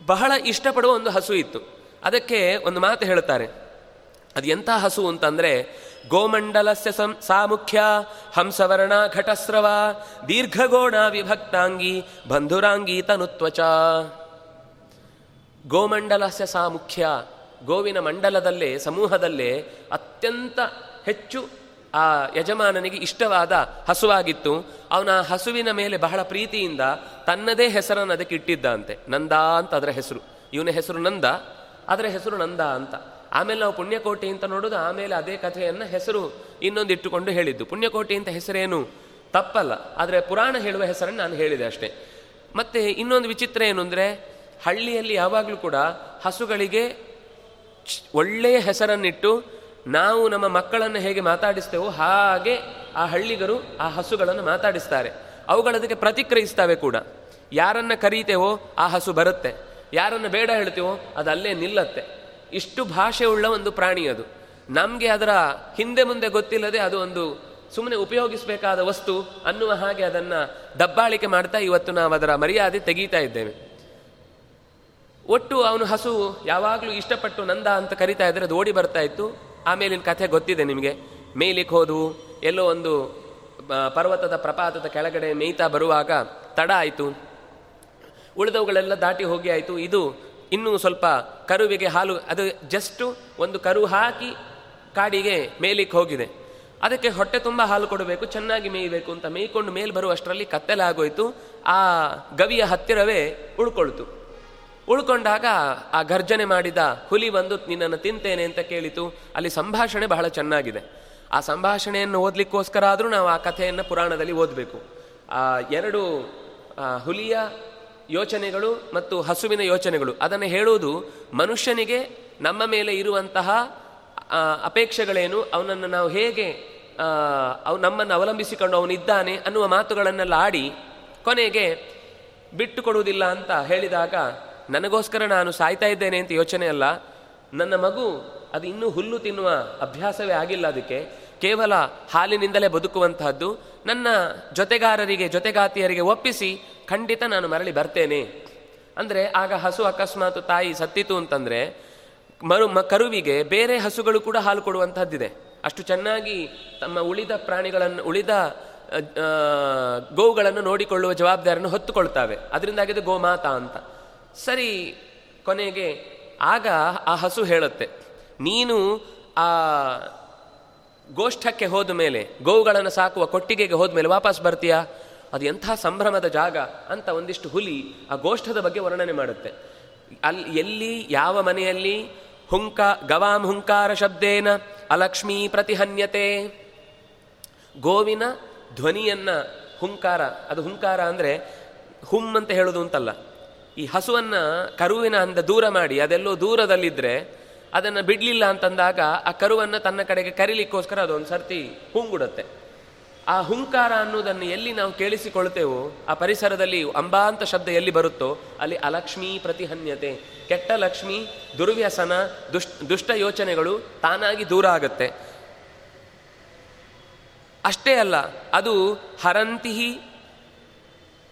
ಬಹಳ ಇಷ್ಟಪಡುವ ಒಂದು ಹಸು ಇತ್ತು. ಅದಕ್ಕೆ ಒಂದು ಮಾತು ಹೇಳ್ತಾರೆ ಅದು ಎಂಥ ಹಸು ಅಂತಂದರೆ, ಗೋಮಂಡಲಸ್ಯ ಸಂ ಸಾ ಮುಖ್ಯ ಹಂಸವರ್ಣ ಘಟಸ್ರವ ದೀರ್ಘಗೋಣ ವಿಭಕ್ತಾಂಗಿ ಬಂಧುರಾಂಗಿ ತನುತ್ವಚ ಗೋಮಂಡಲಸ್ಯ ಸಾಮುಖ್ಯ ಗೋವಿನ ಮಂಡಲದಲ್ಲೇ, ಸಮೂಹದಲ್ಲೇ ಅತ್ಯಂತ ಹೆಚ್ಚು ಆ ಯಜಮಾನನಿಗೆ ಇಷ್ಟವಾದ ಹಸುವಾಗಿತ್ತು. ಅವನ ಹಸುವಿನ ಮೇಲೆ ಬಹಳ ಪ್ರೀತಿಯಿಂದ ತನ್ನದೇ ಹೆಸರನ್ನು ಅದಕ್ಕೆ ಇಟ್ಟಿದ್ದಂತೆ. ನಂದ ಅಂತ ಅದರ ಹೆಸರು. ಇವನ ಹೆಸರು ನಂದ, ಅದರ ಹೆಸರು ನಂದ ಅಂತ. ಆಮೇಲೆ ನಾವು ಪುಣ್ಯಕೋಟಿ ಅಂತ ನೋಡೋದು, ಆಮೇಲೆ ಅದೇ ಕಥೆಯನ್ನು ಹೆಸರು ಇನ್ನೊಂದು ಇಟ್ಟುಕೊಂಡು ಹೇಳಿದ್ದು. ಪುಣ್ಯಕೋಟಿ ಅಂತ ಹೆಸರೇನು? ತಪ್ಪಲ್ಲ. ಆದರೆ ಪುರಾಣ ಹೇಳುವ ಹೆಸರನ್ನು ನಾನು ಹೇಳಿದೆ ಅಷ್ಟೇ. ಮತ್ತೆ ಇನ್ನೊಂದು ವಿಚಿತ್ರ ಏನು ಅಂದರೆ, ಹಳ್ಳಿಯಲ್ಲಿ ಯಾವಾಗಲೂ ಕೂಡ ಹಸುಗಳಿಗೆ ಒಳ್ಳೆಯ ಹೆಸರನ್ನಿಟ್ಟು ನಾವು ನಮ್ಮ ಮಕ್ಕಳನ್ನು ಹೇಗೆ ಮಾತಾಡಿಸ್ತೇವೋ ಹಾಗೆ ಆ ಹಳ್ಳಿಗರು ಆ ಹಸುಗಳನ್ನು ಮಾತಾಡಿಸ್ತಾರೆ. ಅವುಗಳದಕ್ಕೆ ಪ್ರತಿಕ್ರಿಯಿಸ್ತವೆ ಕೂಡ. ಯಾರನ್ನ ಕರೀತೇವೋ ಆ ಹಸು ಬರುತ್ತೆ. ಯಾರನ್ನು ಬೇಡ ಹೇಳ್ತೇವೋ ಅದು ಅಲ್ಲೇ ನಿಲ್ಲತ್ತೆ. ಇಷ್ಟು ಭಾಷೆ ಉಳ್ಳ ಒಂದು ಪ್ರಾಣಿ ಅದು. ನಮಗೆ ಅದರ ಹಿಂದೆ ಮುಂದೆ ಗೊತ್ತಿಲ್ಲದೆ ಅದು ಒಂದು ಸುಮ್ಮನೆ ಉಪಯೋಗಿಸಬೇಕಾದ ವಸ್ತು ಅನ್ನುವ ಹಾಗೆ ಅದನ್ನು ದಬ್ಬಾಳಿಕೆ ಮಾಡ್ತಾ ಇವತ್ತು ನಾವು ಅದರ ಮರ್ಯಾದೆ ತೆಗೀತಾ ಇದ್ದೇವೆ. ಒಟ್ಟು ಅವನು ಹಸು ಯಾವಾಗಲೂ ಇಷ್ಟಪಟ್ಟು ನಂದ ಅಂತ ಕರಿತಾ ಇದ್ದರೆ ಅದು ಓಡಿ ಬರ್ತಾ ಇತ್ತು. ಆಮೇಲಿನ ಕಥೆ ಗೊತ್ತಿದೆ ನಿಮಗೆ. ಮೇಲಿಕ್ಕೆ ಹೋದವು ಎಲ್ಲೋ ಒಂದು ಪರ್ವತದ ಪ್ರಪಾತದ ಕೆಳಗಡೆ ಮೇಯ್ತಾ ಬರುವಾಗ ತಡ ಆಯಿತು. ಉಳಿದವುಗಳೆಲ್ಲ ದಾಟಿ ಹೋಗಿ ಆಯಿತು. ಇದು ಇನ್ನೂ ಸ್ವಲ್ಪ ಕರುವಿಗೆ ಹಾಲು, ಅದು ಜಸ್ಟು ಒಂದು ಕರು ಹಾಕಿ ಕಾಡಿಗೆ ಮೇಲಿಕ್ಕೆ ಹೋಗಿದೆ. ಅದಕ್ಕೆ ಹೊಟ್ಟೆ ತುಂಬ ಹಾಲು ಕೊಡಬೇಕು, ಚೆನ್ನಾಗಿ ಮೇಯಬೇಕು ಅಂತ ಮೇಯ್ಕೊಂಡು ಮೇಲೆ ಬರುವಷ್ಟರಲ್ಲಿ ಕತ್ತಲಾಗೋಯಿತು. ಆ ಗವಿಯ ಹತ್ತಿರವೇ ಉಳ್ಕೊಳ್ತು. ಉಳ್ಕೊಂಡಾಗ ಆ ಗರ್ಜನೆ ಮಾಡಿದ ಹುಲಿ ಬಂದು ನಿನ್ನನ್ನು ತಿಂತೇನೆ ಅಂತ ಕೇಳಿತು. ಅಲ್ಲಿ ಸಂಭಾಷಣೆ ಬಹಳ ಚೆನ್ನಾಗಿದೆ. ಆ ಸಂಭಾಷಣೆಯನ್ನು ಓದಲಿಕ್ಕೋಸ್ಕರ ಆದರೂ ನಾವು ಆ ಕಥೆಯನ್ನು ಪುರಾಣದಲ್ಲಿ ಓದಬೇಕು. ಆ ಎರಡು ಹುಲಿಯ ಯೋಚನೆಗಳು ಮತ್ತು ಹಸುವಿನ ಯೋಚನೆಗಳು. ಅದನ್ನು ಹೇಳುವುದು, ಮನುಷ್ಯನಿಗೆ ನಮ್ಮ ಮೇಲೆ ಇರುವಂತಹ ಅಪೇಕ್ಷೆಗಳೇನು, ಅವನನ್ನು ನಾವು ಹೇಗೆ ಅವು, ನಮ್ಮನ್ನು ಅವಲಂಬಿಸಿಕೊಂಡು ಅವನಿದ್ದಾನೆ ಅನ್ನುವ ಮಾತುಗಳನ್ನೆಲ್ಲ ಆಡಿ ಕೊನೆಗೆ ಬಿಟ್ಟು ಕೊಡುವುದಿಲ್ಲ ಅಂತ ಹೇಳಿದಾಗ ನನಗೋಸ್ಕರ ನಾನು ಸಾಯ್ತಾ ಇದ್ದೇನೆ ಅಂತ ಯೋಚನೆ ಅಲ್ಲ. ನನ್ನ ಮಗು ಅದು ಇನ್ನೂ ಹುಲ್ಲು ತಿನ್ನುವ ಅಭ್ಯಾಸವೇ ಆಗಿಲ್ಲ ಅದಕ್ಕೆ. ಕೇವಲ ಹಾಲಿನಿಂದಲೇ ಬದುಕುವಂತಹದ್ದು. ನನ್ನ ಜೊತೆಗಾರರಿಗೆ, ಜೊತೆಗಾತಿಯರಿಗೆ ಒಪ್ಪಿಸಿ ಖಂಡಿತ ನಾನು ಮರಳಿ ಬರ್ತೇನೆ. ಅಂದರೆ ಆಗ ಹಸು ಅಕಸ್ಮಾತ್ ತಾಯಿ ಸತ್ತಿತು ಅಂತಂದರೆ ಮರು, ಮ, ಕರುವಿಗೆ ಬೇರೆ ಹಸುಗಳು ಕೂಡ ಹಾಲು ಕೊಡುವಂತಹದ್ದಿದೆ. ಅಷ್ಟು ಚೆನ್ನಾಗಿ ತಮ್ಮ ಉಳಿದ ಪ್ರಾಣಿಗಳನ್ನು, ಉಳಿದ ಗೋವುಗಳನ್ನು ನೋಡಿಕೊಳ್ಳುವ ಜವಾಬ್ದಾರಿಯನ್ನು ಹೊತ್ತುಕೊಳ್ತಾವೆ. ಅದರಿಂದಾಗಿದೆ ಗೋಮಾತಾ ಅಂತ. ಸರಿ ಕೊನೆಗೆ ಆಗ ಆ ಹಸು ಹೇಳುತ್ತೆ, ನೀನು ಆ ಗೋಷ್ಠಕ್ಕೆ ಹೋದ ಮೇಲೆ, ಗೋವುಗಳನ್ನು ಸಾಕುವ ಕೊಟ್ಟಿಗೆಗೆ ಹೋದ ಮೇಲೆ ವಾಪಸ್ ಬರ್ತೀಯಾ? ಅದು ಎಂಥ ಸಂಭ್ರಮದ ಜಾಗ ಅಂತ ಒಂದಿಷ್ಟು ಹುಲಿ ಆ ಗೋಷ್ಠದ ಬಗ್ಗೆ ವರ್ಣನೆ ಮಾಡುತ್ತೆ. ಅಲ್ಲಿ ಎಲ್ಲಿ, ಯಾವ ಮನೆಯಲ್ಲಿ? ಹುಂಕ ಗವಾಂ ಹುಂಕಾರ ಶಬ್ದೇನ ಅಲಕ್ಷ್ಮೀ ಪ್ರತಿಹನ್ಯತೆ. ಗೋವಿನ ಧ್ವನಿಯನ್ನ ಹುಂಕಾರ, ಅದು ಹುಂಕಾರ ಅಂದರೆ ಹುಮ್ ಅಂತ ಹೇಳೋದು ಅಂತಲ್ಲ. ಈ ಹಸುವನ್ನ ಕರುವಿನ ಅಂದ ದೂರ ಮಾಡಿ, ಅದೆಲ್ಲೋ ದೂರದಲ್ಲಿದ್ರೆ ಅದನ್ನು ಬಿಡಲಿಲ್ಲ ಅಂತಂದಾಗ ಆ ಕರುವನ್ನು ತನ್ನ ಕಡೆಗೆ ಕರೀಲಿಕ್ಕೋಸ್ಕರ ಅದೊಂದು ಸರ್ತಿ ಹುಂಗುಡುತ್ತೆ. ಆ ಹುಂಕಾರ ಅನ್ನೋದನ್ನು ಎಲ್ಲಿ ನಾವು ಕೇಳಿಸಿಕೊಳ್ತೇವೋ, ಆ ಪರಿಸರದಲ್ಲಿ ಅಂಬಾಂತ ಶಬ್ದ ಎಲ್ಲಿ ಬರುತ್ತೋ, ಅಲ್ಲಿ ಅಲಕ್ಷ್ಮೀ ಪ್ರತಿಹನ್ಯತೆ, ಕೆಟ್ಟ ಲಕ್ಷ್ಮಿ, ದುರ್ವ್ಯಸನ, ದುಷ್, ದುಷ್ಟ ಯೋಚನೆಗಳು ತಾನಾಗಿ ದೂರ ಆಗುತ್ತೆ. ಅಷ್ಟೇ ಅಲ್ಲ, ಅದು ಹರಂತಿಹಿ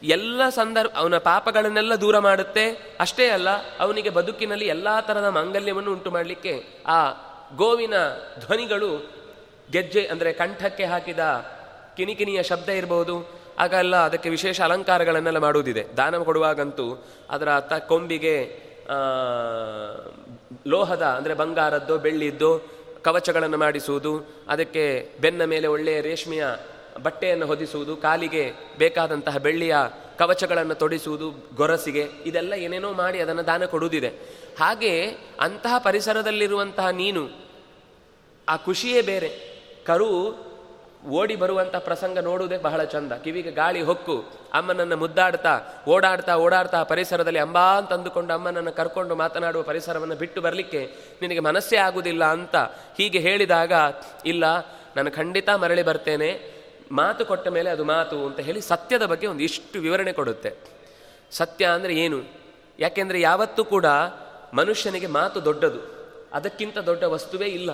ಎಲ್ಲ ಸಂದರ್ಭ, ಅವನ ಪಾಪಗಳನ್ನೆಲ್ಲ ದೂರ ಮಾಡುತ್ತೆ. ಅಷ್ಟೇ ಅಲ್ಲ, ಅವನಿಗೆ ಬದುಕಿನಲ್ಲಿ ಎಲ್ಲ ಥರದ ಮಾಂಗಲ್ಯವನ್ನು ಉಂಟು ಮಾಡಲಿಕ್ಕೆ ಆ ಗೋವಿನ ಧ್ವನಿಗಳು ಗೆಜ್ಜೆ, ಅಂದರೆ ಕಂಠಕ್ಕೆ ಹಾಕಿದ ಕಿನಿಕಿನಿಯ ಶಬ್ದ ಇರಬಹುದು ಆಗೆಲ್ಲ ಅದಕ್ಕೆ ವಿಶೇಷ ಅಲಂಕಾರಗಳನ್ನೆಲ್ಲ ಮಾಡುವುದಿದೆ. ದಾನ ಕೊಡುವಾಗಂತೂ ಅದರ ತ ಕೊಂಬಿಗೆ ಲೋಹದ, ಅಂದರೆ ಬಂಗಾರದ್ದು, ಬೆಳ್ಳಿದ್ದು ಕವಚಗಳನ್ನು ಮಾಡಿಸುವುದು. ಅದಕ್ಕೆ ಬೆನ್ನ ಮೇಲೆ ಒಳ್ಳೆಯ ರೇಷ್ಮೆಯ ಬಟ್ಟೆಯನ್ನು ಹೊದಿಸುವುದು, ಕಾಲಿಗೆ ಬೇಕಾದಂತಹ ಬೆಳ್ಳಿಯ ಕವಚಗಳನ್ನು ತೊಡಿಸುವುದು, ಗೊರಸಿಗೆ ಇದೆಲ್ಲ ಏನೇನೋ ಮಾಡಿ ಅದನ್ನು ದಾನ ಕೊಡುವುದಿದೆ. ಹಾಗೆ ಅಂತಹ ಪರಿಸರದಲ್ಲಿರುವಂತಹ ನೀನು, ಆ ಖುಷಿಯೇ ಬೇರೆ. ಕರು ಓಡಿ ಬರುವಂಥ ಪ್ರಸಂಗ ನೋಡುವುದೇ ಬಹಳ ಚಂದ. ಕಿವಿಗೆ ಗಾಳಿ ಹೊಕ್ಕು, ಅಮ್ಮನನ್ನು ಮುದ್ದಾಡ್ತಾ, ಓಡಾಡ್ತಾ ಓಡಾಡ್ತಾ ಪರಿಸರದಲ್ಲಿ ಅಂಬಾ ಅಂತ ಅಂದುಕೊಂಡು ಅಮ್ಮನನ್ನು ಕರ್ಕೊಂಡು ಮಾತನಾಡುವ ಪರಿಸರವನ್ನು ಬಿಟ್ಟು ಬರಲಿಕ್ಕೆ ನಿನಗೆ ಮನಸ್ಸೇ ಆಗುವುದಿಲ್ಲ ಅಂತ ಹೀಗೆ ಹೇಳಿದಾಗ, ಇಲ್ಲ, ನಾನು ಖಂಡಿತ ಮರಳಿ ಬರ್ತೇನೆ. ಮಾತು ಕೊಟ್ಟ ಮೇಲೆ ಅದು ಮಾತು ಅಂತ ಹೇಳಿ ಸತ್ಯದ ಬಗ್ಗೆ ಒಂದು ಇಷ್ಟು ವಿವರಣೆ ಕೊಡುತ್ತೆ. ಸತ್ಯ ಅಂದರೆ ಏನು? ಯಾಕೆಂದರೆ ಯಾವತ್ತೂ ಕೂಡ ಮನುಷ್ಯನಿಗೆ ಮಾತು ದೊಡ್ಡದು. ಅದಕ್ಕಿಂತ ದೊಡ್ಡ ವಸ್ತುವೇ ಇಲ್ಲ.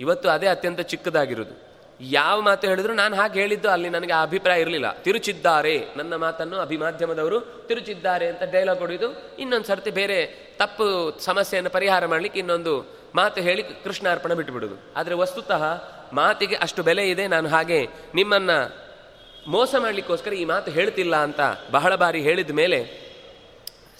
ಇವತ್ತು ಅದೇ ಅತ್ಯಂತ ಚಿಕ್ಕದಾಗಿರೋದು ಯಾವ ಮಾತು ಹೇಳಿದ್ರು ನಾನು ಹಾಗೆ ಹೇಳಿದ್ದು, ಅಲ್ಲಿ ನನಗೆ ಆ ಅಭಿಪ್ರಾಯ ಇರಲಿಲ್ಲ. ತಿರುಚಿದ್ದಾರೆ. ನನ್ನ ಮಾತನ್ನು ಅಭಿಮಾಧ್ಯಮದವರು ತಿರುಚಿದ್ದಾರೆ ಅಂತ ಡೈಲಾಗ್ ಹೊಡೆದು ಇನ್ನೊಂದು ಸರ್ತಿ ಬೇರೆ ತಪ್ಪು ಸಮಸ್ಯೆಯನ್ನು ಪರಿಹಾರ ಮಾಡಲಿಕ್ಕೆ ಇನ್ನೊಂದು ಮಾತು ಹೇಳಿ ಕೃಷ್ಣಾರ್ಪಣೆ ಬಿಟ್ಟುಬಿಡುದು ಆದರೆ ವಸ್ತುತಃ ಮಾತಿಗೆ ಅಷ್ಟು ಬೆಲೆ ಇದೆ, ನಾನು ಹಾಗೆ ನಿಮ್ಮನ್ನು ಮೋಸ ಮಾಡಲಿಕ್ಕೋಸ್ಕರ ಈ ಮಾತು ಹೇಳ್ತಿಲ್ಲ ಅಂತ ಬಹಳ ಬಾರಿ ಹೇಳಿದ ಮೇಲೆ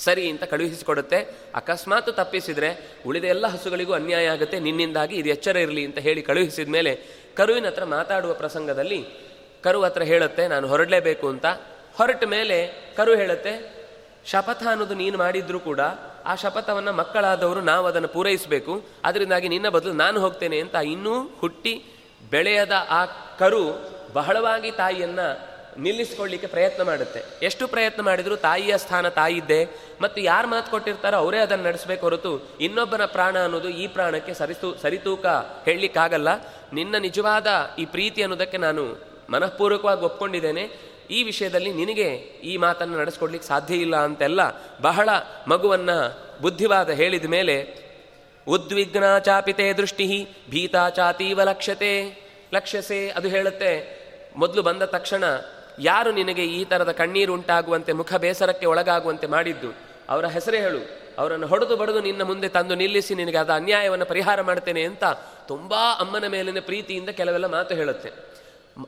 ಸರಿ ಅಂತ ಕಳುಹಿಸಿಕೊಡುತ್ತೆ. ಅಕಸ್ಮಾತ್ ತಪ್ಪಿಸಿದರೆ ಉಳಿದ ಎಲ್ಲ ಹಸುಗಳಿಗೂ ಅನ್ಯಾಯ ಆಗುತ್ತೆ, ನಿನ್ನಿಂದಾಗಿ ಇದು ಎಚ್ಚರ ಇರಲಿ ಅಂತ ಹೇಳಿ ಕಳುಹಿಸಿದ ಮೇಲೆ ಕರುವಿನ ಹತ್ರ ಮಾತಾಡುವ ಪ್ರಸಂಗದಲ್ಲಿ ಕರು ಹತ್ರ ಹೇಳುತ್ತೆ, ನಾನು ಹೊರಡಲೇಬೇಕು ಅಂತ. ಹೊರಟ ಮೇಲೆ ಕರು ಹೇಳುತ್ತೆ, ಶಪಥ ಅನ್ನೋದು ನೀನು ಮಾಡಿದ್ರೂ ಕೂಡ ಆ ಶಪಥವನ್ನು ಮಕ್ಕಳಾದವರು ನಾವು ಅದನ್ನು ಪೂರೈಸಬೇಕು. ಅದರಿಂದಾಗಿ ನಿನ್ನ ಬದಲು ನಾನು ಹೋಗ್ತೇನೆ ಅಂತ ಇನ್ನೂ ಹುಟ್ಟಿ ಬೆಳೆಯದ ಆ ಕರು ಬಹಳವಾಗಿ ತಾಯಿಯನ್ನ ನಿಲ್ಲಿಸ್ಕೊಳ್ಳಿಕ್ಕೆ ಪ್ರಯತ್ನ ಮಾಡುತ್ತೆ. ಎಷ್ಟು ಪ್ರಯತ್ನ ಮಾಡಿದ್ರು ತಾಯಿಯ ಸ್ಥಾನ ತಾಯಿದ್ದೆ ಮತ್ತು ಯಾರು ಮಾತು ಕೊಟ್ಟಿರ್ತಾರೋ ಅವರೇ ಅದನ್ನು ನಡೆಸಬೇಕು ಹೊರತು ಇನ್ನೊಬ್ಬನ ಪ್ರಾಣ ಅನ್ನೋದು ಈ ಪ್ರಾಣಕ್ಕೆ ಸರಿತು ಸರಿತೂಕ ಹೇಳಲಿಕ್ಕಾಗಲ್ಲ. ನಿನ್ನ ನಿಜವಾದ ಈ ಪ್ರೀತಿ ಅನ್ನೋದಕ್ಕೆ ನಾನು ಮನಃಪೂರ್ವಕವಾಗಿ ಒಪ್ಕೊಂಡಿದ್ದೇನೆ. ಈ ವಿಷಯದಲ್ಲಿ ನಿನಗೆ ಈ ಮಾತನ್ನು ನಡೆಸ್ಕೊಡ್ಲಿಕ್ಕೆ ಸಾಧ್ಯ ಇಲ್ಲ ಅಂತೆಲ್ಲ ಬಹಳ ಮಗುವನ್ನು ಬುದ್ಧಿವಾದ ಹೇಳಿದ ಮೇಲೆ ಉದ್ವಿಗ್ನ ಚಾಪಿತೆ ದೃಷ್ಟಿ ಭೀತಾ ಚಾತೀವ ಲಕ್ಷ್ಯತೆ. ಲಕ್ಷ್ಯಸೆ, ಅದು ಹೇಳುತ್ತೆ, ಮೊದಲು ಬಂದ ತಕ್ಷಣ ಯಾರು ನಿನಗೆ ಈ ಥರದ ಕಣ್ಣೀರು ಉಂಟಾಗುವಂತೆ, ಮುಖ ಬೇಸರಕ್ಕೆ ಒಳಗಾಗುವಂತೆ ಮಾಡಿದ್ದು? ಅವರ ಹೆಸರೇ ಹೇಳು. ಅವರನ್ನು ಹೊಡೆದು ಬಡದು ನಿನ್ನ ಮುಂದೆ ತಂದು ನಿಲ್ಲಿಸಿ, ನಿನಗೆ ಅದ ಅನ್ಯಾಯವನ್ನು ಪರಿಹಾರ ಮಾಡ್ತೇನೆ ಅಂತ ತುಂಬ ಅಮ್ಮನ ಮೇಲಿನ ಪ್ರೀತಿಯಿಂದ ಕೆಲವೆಲ್ಲ ಮಾತು ಹೇಳುತ್ತೆ.